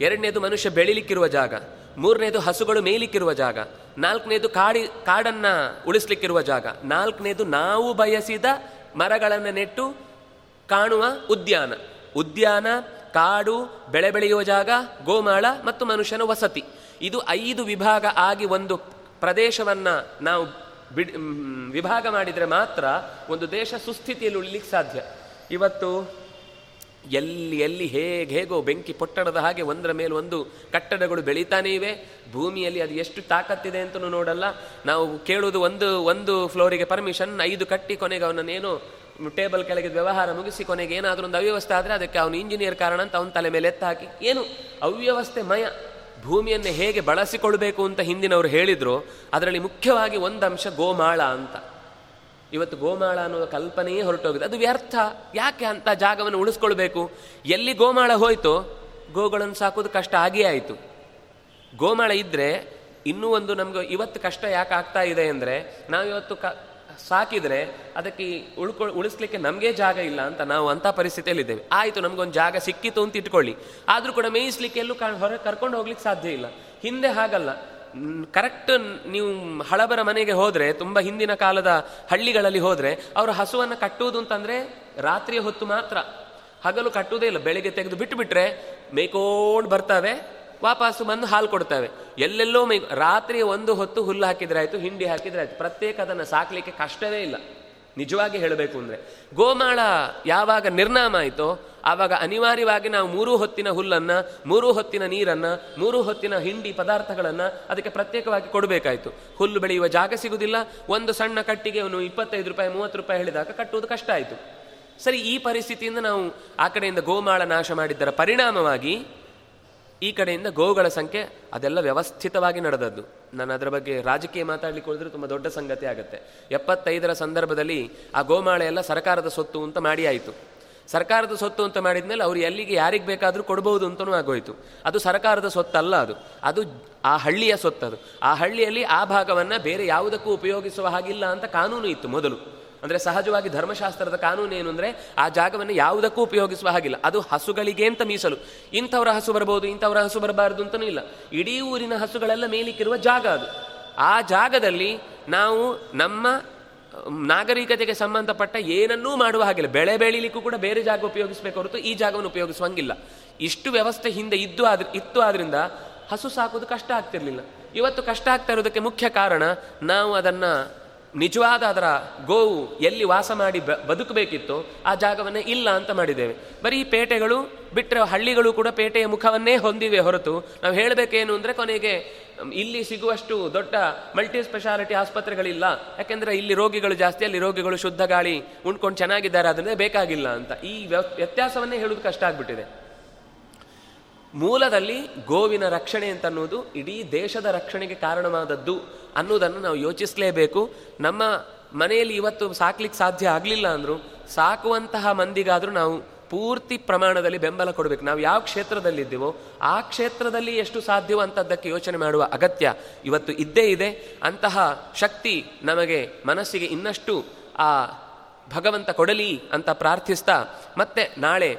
ಎರಡನೇದು ಮನುಷ್ಯ ಬೆಳಿಲಿಕ್ಕಿರುವ ಜಾಗ ಮೂರನೇದು ಹಸುಗಳು ಮೇಲಿಕ್ಕಿರುವ ಜಾಗ, ನಾಲ್ಕನೇದು ಕಾಡಿ, ಕಾಡನ್ನು ಉಳಿಸ್ಲಿಕ್ಕಿರುವ ಜಾಗ, ನಾಲ್ಕನೇದು ನಾವು ಬಯಸಿದ ಮರಗಳನ್ನು ನೆಟ್ಟು ಕಾಣುವ ಉದ್ಯಾನ. ಉದ್ಯಾನ, ಕಾಡು, ಬೆಳೆ ಬೆಳೆಯುವ ಜಾಗ, ಗೋಮಾಳ ಮತ್ತು ಮನುಷ್ಯನ ವಸತಿ. ಇದು ಐದು ವಿಭಾಗ ಆಗಿ ಒಂದು ಪ್ರದೇಶವನ್ನು ನಾವು ಬಿಡ್ ವಿಭಾಗ ಮಾಡಿದರೆ ಮಾತ್ರ ಒಂದು ದೇಶ ಸುಸ್ಥಿತಿಯಲ್ಲಿ ಉಳಿಲಿಕ್ಕೆ ಸಾಧ್ಯ. ಇವತ್ತು ಎಲ್ಲಿ ಎಲ್ಲಿ ಹೇಗೆ ಹೇಗೋ ಬೆಂಕಿ ಪೊಟ್ಟಣದ ಹಾಗೆ ಒಂದರ ಮೇಲೆ ಒಂದು ಕಟ್ಟಡಗಳು ಬೆಳೀತಾನೆ ಇವೆ ಭೂಮಿಯಲ್ಲಿ ಅದು ಎಷ್ಟು ತಾಕತ್ತಿದೆ ಅಂತಲೂ ನೋಡಲ್ಲ. ನಾವು ಕೇಳುವುದು ಒಂದು ಒಂದು ಫ್ಲೋರಿಗೆ ಪರ್ಮಿಷನ್, ಐದು ಕಟ್ಟಿ ಕೊನೆಗೆ ಅವನನ್ನೇನು ಟೇಬಲ್ ಕೆಳಗೆ ವ್ಯವಹಾರ ಮುಗಿಸಿ ಕೊನೆಗೆ ಏನಾದರೂ ಒಂದು ಅವ್ಯವಸ್ಥೆ ಆದರೆ ಅದಕ್ಕೆ ಅವನು ಇಂಜಿನಿಯರ್ ಕಾರಣ ಅಂತ ಅವನ ತಲೆ ಮೇಲೆ ಎತ್ತಾಕಿ ಏನು? ಅವ್ಯವಸ್ಥೆ ಮಯ ಭೂಮಿಯನ್ನು ಹೇಗೆ ಬಳಸಿಕೊಳ್ಬೇಕು ಅಂತ ಹಿಂದಿನವರು ಹೇಳಿದ್ರು. ಅದರಲ್ಲಿ ಮುಖ್ಯವಾಗಿ ಒಂದು ಅಂಶ ಗೋಮಾಳ ಅಂತ. ಇವತ್ತು ಗೋಮಾಳ ಅನ್ನೋ ಕಲ್ಪನೆಯೇ ಹೊರಟೋಗಿದೆ. ಅದು ವ್ಯರ್ಥ. ಯಾಕೆ ಅಂತ ಜಾಗವನ್ನು ಉಳಿಸ್ಕೊಳ್ಬೇಕು? ಎಲ್ಲಿ ಗೋಮಾಳ ಹೋಯ್ತು, ಗೋಗಳನ್ನು ಸಾಕೋದು ಕಷ್ಟ ಆಗಿಯೇ ಆಯಿತು. ಗೋಮಾಳ ಇದ್ದರೆ ಇನ್ನೂ ಒಂದು ನಮಗೆ ಇವತ್ತು ಕಷ್ಟ ಯಾಕೆ ಆಗ್ತಾ ಇದೆ ಅಂದರೆ, ನಾವಿವತ್ತು ಕ, ಸಾಕಿದ್ರೆ ಅದಕ್ಕೆ ಉಳ್ಕೊ, ಉಳಿಸ್ಲಿಕ್ಕೆ ನಮಗೆ ಜಾಗ ಇಲ್ಲ ಅಂತ ನಾವು ಅಂಥ ಪರಿಸ್ಥಿತಿಯಲ್ಲಿದ್ದೇವೆ. ಆಯಿತು, ನಮಗೊಂದು ಜಾಗ ಸಿಕ್ಕಿತು ಅಂತ ಇಟ್ಕೊಳ್ಳಿ. ಆದರೂ ಕೂಡ ಮೇಯಿಸ್ಲಿಕ್ಕೆ ಎಲ್ಲೂ ಹೊರ, ಕರ್ಕೊಂಡು ಹೋಗ್ಲಿಕ್ಕೆ ಸಾಧ್ಯ ಇಲ್ಲ. ಹಿಂದೆ ಹಾಗಲ್ಲ. ಕರೆಕ್ಟ್ ನೀವು ಹಳಬರ ಮನೆಗೆ ಹೋದರೆ, ತುಂಬ ಹಿಂದಿನ ಕಾಲದ ಹಳ್ಳಿಗಳಲ್ಲಿ ಹೋದರೆ, ಅವರು ಹಸುವನ್ನು ಕಟ್ಟುವುದು ಅಂತಂದರೆ ರಾತ್ರಿಯ ಹೊತ್ತು ಮಾತ್ರ. ಹಗಲು ಕಟ್ಟುವುದೇ ಇಲ್ಲ, ಬೆಳಿಗ್ಗೆ ತೆಗೆದು ಬಿಟ್ಟು ಬಿಟ್ರೆ ಮೇಯ್ಕೊಂಡು ಬರ್ತವೆ, ವಾಪಸ್ಸು ಬಂದು ಹಾಲು ಕೊಡ್ತವೆ. ಎಲ್ಲೆಲ್ಲೋ ಮೇ ರಾತ್ರಿ ಒಂದು ಹೊತ್ತು ಹುಲ್ಲು ಹಾಕಿದ್ರೆ ಆಯಿತು, ಹಿಂಡಿ ಹಾಕಿದ್ರೆ ಆಯಿತು. ಪ್ರತ್ಯೇಕ ಅದನ್ನು ಸಾಕಲಿಕ್ಕೆ ಕಷ್ಟವೇ ಇಲ್ಲ. ನಿಜವಾಗಿ ಹೇಳಬೇಕು ಅಂದರೆ, ಗೋಮಾಳ ಯಾವಾಗ ನಿರ್ನಾಮ ಆಯಿತೋ ಆವಾಗ ಅನಿವಾರ್ಯವಾಗಿ ನಾವು ಮೂರು ಹೊತ್ತಿನ ಹುಲ್ಲನ್ನು, ಮೂರು ಹೊತ್ತಿನ ನೀರನ್ನು, ಮೂರು ಹೊತ್ತಿನ ಹಿಂಡಿ ಪದಾರ್ಥಗಳನ್ನು ಅದಕ್ಕೆ ಪ್ರತ್ಯೇಕವಾಗಿ ಕೊಡಬೇಕಾಯಿತು. ಹುಲ್ಲು ಬೆಳೆಯುವ ಜಾಗ ಸಿಗುವುದಿಲ್ಲ ಒಂದು ಸಣ್ಣ ಕಟ್ಟಿಗೆ ಅವನು ಇಪ್ಪತ್ತೈದು ರೂಪಾಯಿ, ಮೂವತ್ತು ರೂಪಾಯಿ ಹೇಳಿದಾಗ ಕಟ್ಟುವುದು ಕಷ್ಟ ಆಯಿತು. ಸರಿ, ಈ ಪರಿಸ್ಥಿತಿಯಿಂದ ನಾವು ಆ ಕಡೆಯಿಂದ ಗೋಮಾಳ ನಾಶ ಮಾಡಿದ್ದರ ಪರಿಣಾಮವಾಗಿ ಈ ಕಡೆಯಿಂದ ಗೋವುಗಳ ಸಂಖ್ಯೆ ಅದೆಲ್ಲ ವ್ಯವಸ್ಥಿತವಾಗಿ ನಡೆದದ್ದು. ನಾನು ಅದರ ಬಗ್ಗೆ ರಾಜಕೀಯ ಮಾತಾಡಲಿಕ್ಕೆ ಹೋದ್ರೆ ತುಂಬ ದೊಡ್ಡ ಸಂಗತಿ ಆಗುತ್ತೆ. ಎಪ್ಪತ್ತೈದರ ಸಂದರ್ಭದಲ್ಲಿ ಆ ಗೋಮಾಳೆ ಎಲ್ಲ ಸರ್ಕಾರದ ಸೊತ್ತು ಅಂತ ಮಾಡಿ ಆಯಿತು. ಸರ್ಕಾರದ ಸೊತ್ತು ಅಂತ ಮಾಡಿದ್ಮೇಲೆ ಅವರು ಎಲ್ಲಿಗೆ ಯಾರಿಗೆ ಬೇಕಾದರೂ ಕೊಡಬಹುದು ಅಂತಲೂ ಆಗೋಯ್ತು. ಅದು ಸರ್ಕಾರದ ಸೊತ್ತಲ್ಲ ಅದು. ಅದು ಆ ಹಳ್ಳಿಯ ಸೊತ್ತದು. ಆ ಹಳ್ಳಿಯಲ್ಲಿ ಆ ಭಾಗವನ್ನು ಬೇರೆ ಯಾವುದಕ್ಕೂ ಉಪಯೋಗಿಸುವ ಹಾಗಿಲ್ಲ ಅಂತ ಕಾನೂನು ಇತ್ತು ಮೊದಲು. ಅಂದರೆ ಸಹಜವಾಗಿ ಧರ್ಮಶಾಸ್ತ್ರದ ಕಾನೂನು ಏನು ಅಂದರೆ ಆ ಜಾಗವನ್ನು ಯಾವುದಕ್ಕೂ ಉಪಯೋಗಿಸುವ ಹಾಗಿಲ್ಲ. ಅದು ಹಸುಗಳಿಗೆ ಅಂತ ಮೀಸಲು. ಇಂಥವರ ಹಸು ಬರಬಹುದು ಇಂಥವರ ಹಸು ಬರಬಾರದು ಅಂತಲೂ ಇಲ್ಲ. ಇಡೀ ಊರಿನ ಹಸುಗಳೆಲ್ಲ ಮೇಲಿಕ್ಕಿರುವ ಜಾಗ ಅದು. ಆ ಜಾಗದಲ್ಲಿ ನಾವು ನಮ್ಮ ನಾಗರಿಕತೆಗೆ ಸಂಬಂಧಪಟ್ಟ ಏನನ್ನೂ ಮಾಡುವ ಹಾಗಿಲ್ಲ. ಬೆಳೆ ಬೆಳೀಲಿಕ್ಕೂ ಕೂಡ ಬೇರೆ ಜಾಗ ಉಪಯೋಗಿಸಬೇಕು ಹೊರತು ಈ ಜಾಗವನ್ನು ಉಪಯೋಗಿಸುವಂಗಿಲ್ಲ. ಇಷ್ಟು ವ್ಯವಸ್ಥೆ ಹಿಂದೆ ಇದ್ದು ಆದ್ರೆ, ಇತ್ತು ಆದ್ರಿಂದ ಹಸು ಸಾಕೋದು ಕಷ್ಟ ಆಗ್ತಿರ್ಲಿಲ್ಲ. ಇವತ್ತು ಕಷ್ಟ ಆಗ್ತಾ ಇರೋದಕ್ಕೆ ಮುಖ್ಯ ಕಾರಣ ನಾವು ಅದನ್ನ ನಿಜವಾದ ಅದರ ಗೋವು ಎಲ್ಲಿ ವಾಸ ಮಾಡಿ ಬದುಕಬೇಕಿತ್ತು ಆ ಜಾಗವನ್ನೇ ಇಲ್ಲ ಅಂತ ಮಾಡಿದ್ದೇವೆ. ಬರೀ ಪೇಟೆಗಳು ಬಿಟ್ಟರೆ ಹಳ್ಳಿಗಳು ಕೂಡ ಪೇಟೆಯ ಮುಖವನ್ನೇ ಹೊಂದಿವೆ ಹೊರತು ನಾವು ಹೇಳಬೇಕೇನು ಅಂದರೆ ಕೊನೆಗೆ ಇಲ್ಲಿ ಸಿಗುವಷ್ಟು ದೊಡ್ಡ ಮಲ್ಟಿ ಸ್ಪೆಷಾಲಿಟಿ ಆಸ್ಪತ್ರೆಗಳಿಲ್ಲ. ಯಾಕೆಂದ್ರೆ ಇಲ್ಲಿ ರೋಗಿಗಳು ಜಾಸ್ತಿ, ಅಲ್ಲಿ ರೋಗಿಗಳು ಶುದ್ಧ ಗಾಳಿ ಉಂಡ್ಕೊಂಡು ಚೆನ್ನಾಗಿದ್ದಾರೆ ಅದನ್ನೇ ಬೇಕಾಗಿಲ್ಲ ಅಂತ. ಈ ವ್ಯ- ವ್ಯತ್ಯಾಸವನ್ನೇ ಹೇಳೋದು ಕಷ್ಟ ಆಗ್ಬಿಟ್ಟಿದೆ. ಮೂಲದಲ್ಲಿ ಗೋವಿನ ರಕ್ಷಣೆ ಅಂತ ಅನ್ನೋದು ಇಡೀ ದೇಶದ ರಕ್ಷಣೆಗೆ ಕಾರಣವಾದದ್ದು ಅನ್ನೋದನ್ನು ನಾವು ಯೋಚಿಸಲೇಬೇಕು. ನಮ್ಮ ಮನೆಯಲ್ಲಿ ಇವತ್ತು ಸಾಕ್ಲಿಕ್ಕೆ ಸಾಧ್ಯ ಆಗಲಿಲ್ಲ ಅಂದರೂ, ಸಾಕುವಂತಹ ಮಂದಿಗಾದರೂ ನಾವು ಪೂರ್ತಿ ಪ್ರಮಾಣದಲ್ಲಿ ಬೆಂಬಲ ಕೊಡಬೇಕು. ನಾವು ಯಾವ ಕ್ಷೇತ್ರದಲ್ಲಿದ್ದೀವೋ ಆ ಕ್ಷೇತ್ರದಲ್ಲಿ ಎಷ್ಟು ಸಾಧ್ಯವೋ ಅಂಥದ್ದಕ್ಕೆ ಯೋಚನೆ ಮಾಡುವ ಅಗತ್ಯ ಇವತ್ತು ಇದ್ದೇ ಇದೆ. ಅಂತಹ ಶಕ್ತಿ ನಮಗೆ ಮನಸ್ಸಿಗೆ ಇನ್ನಷ್ಟು ಆ ಭಗವಂತ ಕೊಡಲಿ ಅಂತ ಪ್ರಾರ್ಥಿಸ್ತಾ ಮತ್ತೆ ನಾಳೆ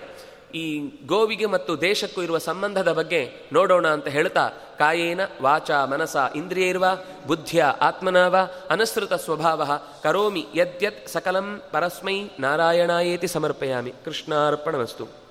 ಈ ಗೋವಿಗೆ ಮತ್ತು ದೇಶಕ್ಕೂ ಇರುವ ಸಂಬಂಧದ ಬಗ್ಗೆ ನೋಡೋಣ ಅಂತ ಹೇಳ್ತಾ, ಕಾಯೇನ ವಾಚ ಮನಸ ಇಂದ್ರಿಯೈರ್ವ, ಬುದ್ಧಿಯ ಆತ್ಮನಾವ, ಅನುಸೃತ ಸ್ವಭಾವ, ಕರೋಮಿ ಯದ್ಯತ್ ಸಕಲಂ ಪರಸ್ಮೈ ನಾರಾಯಣಾಯೇತಿ ಸಮರ್ಪಯಾಮಿ. ಕೃಷ್ಣಾರ್ಪಣಮಸ್ತು.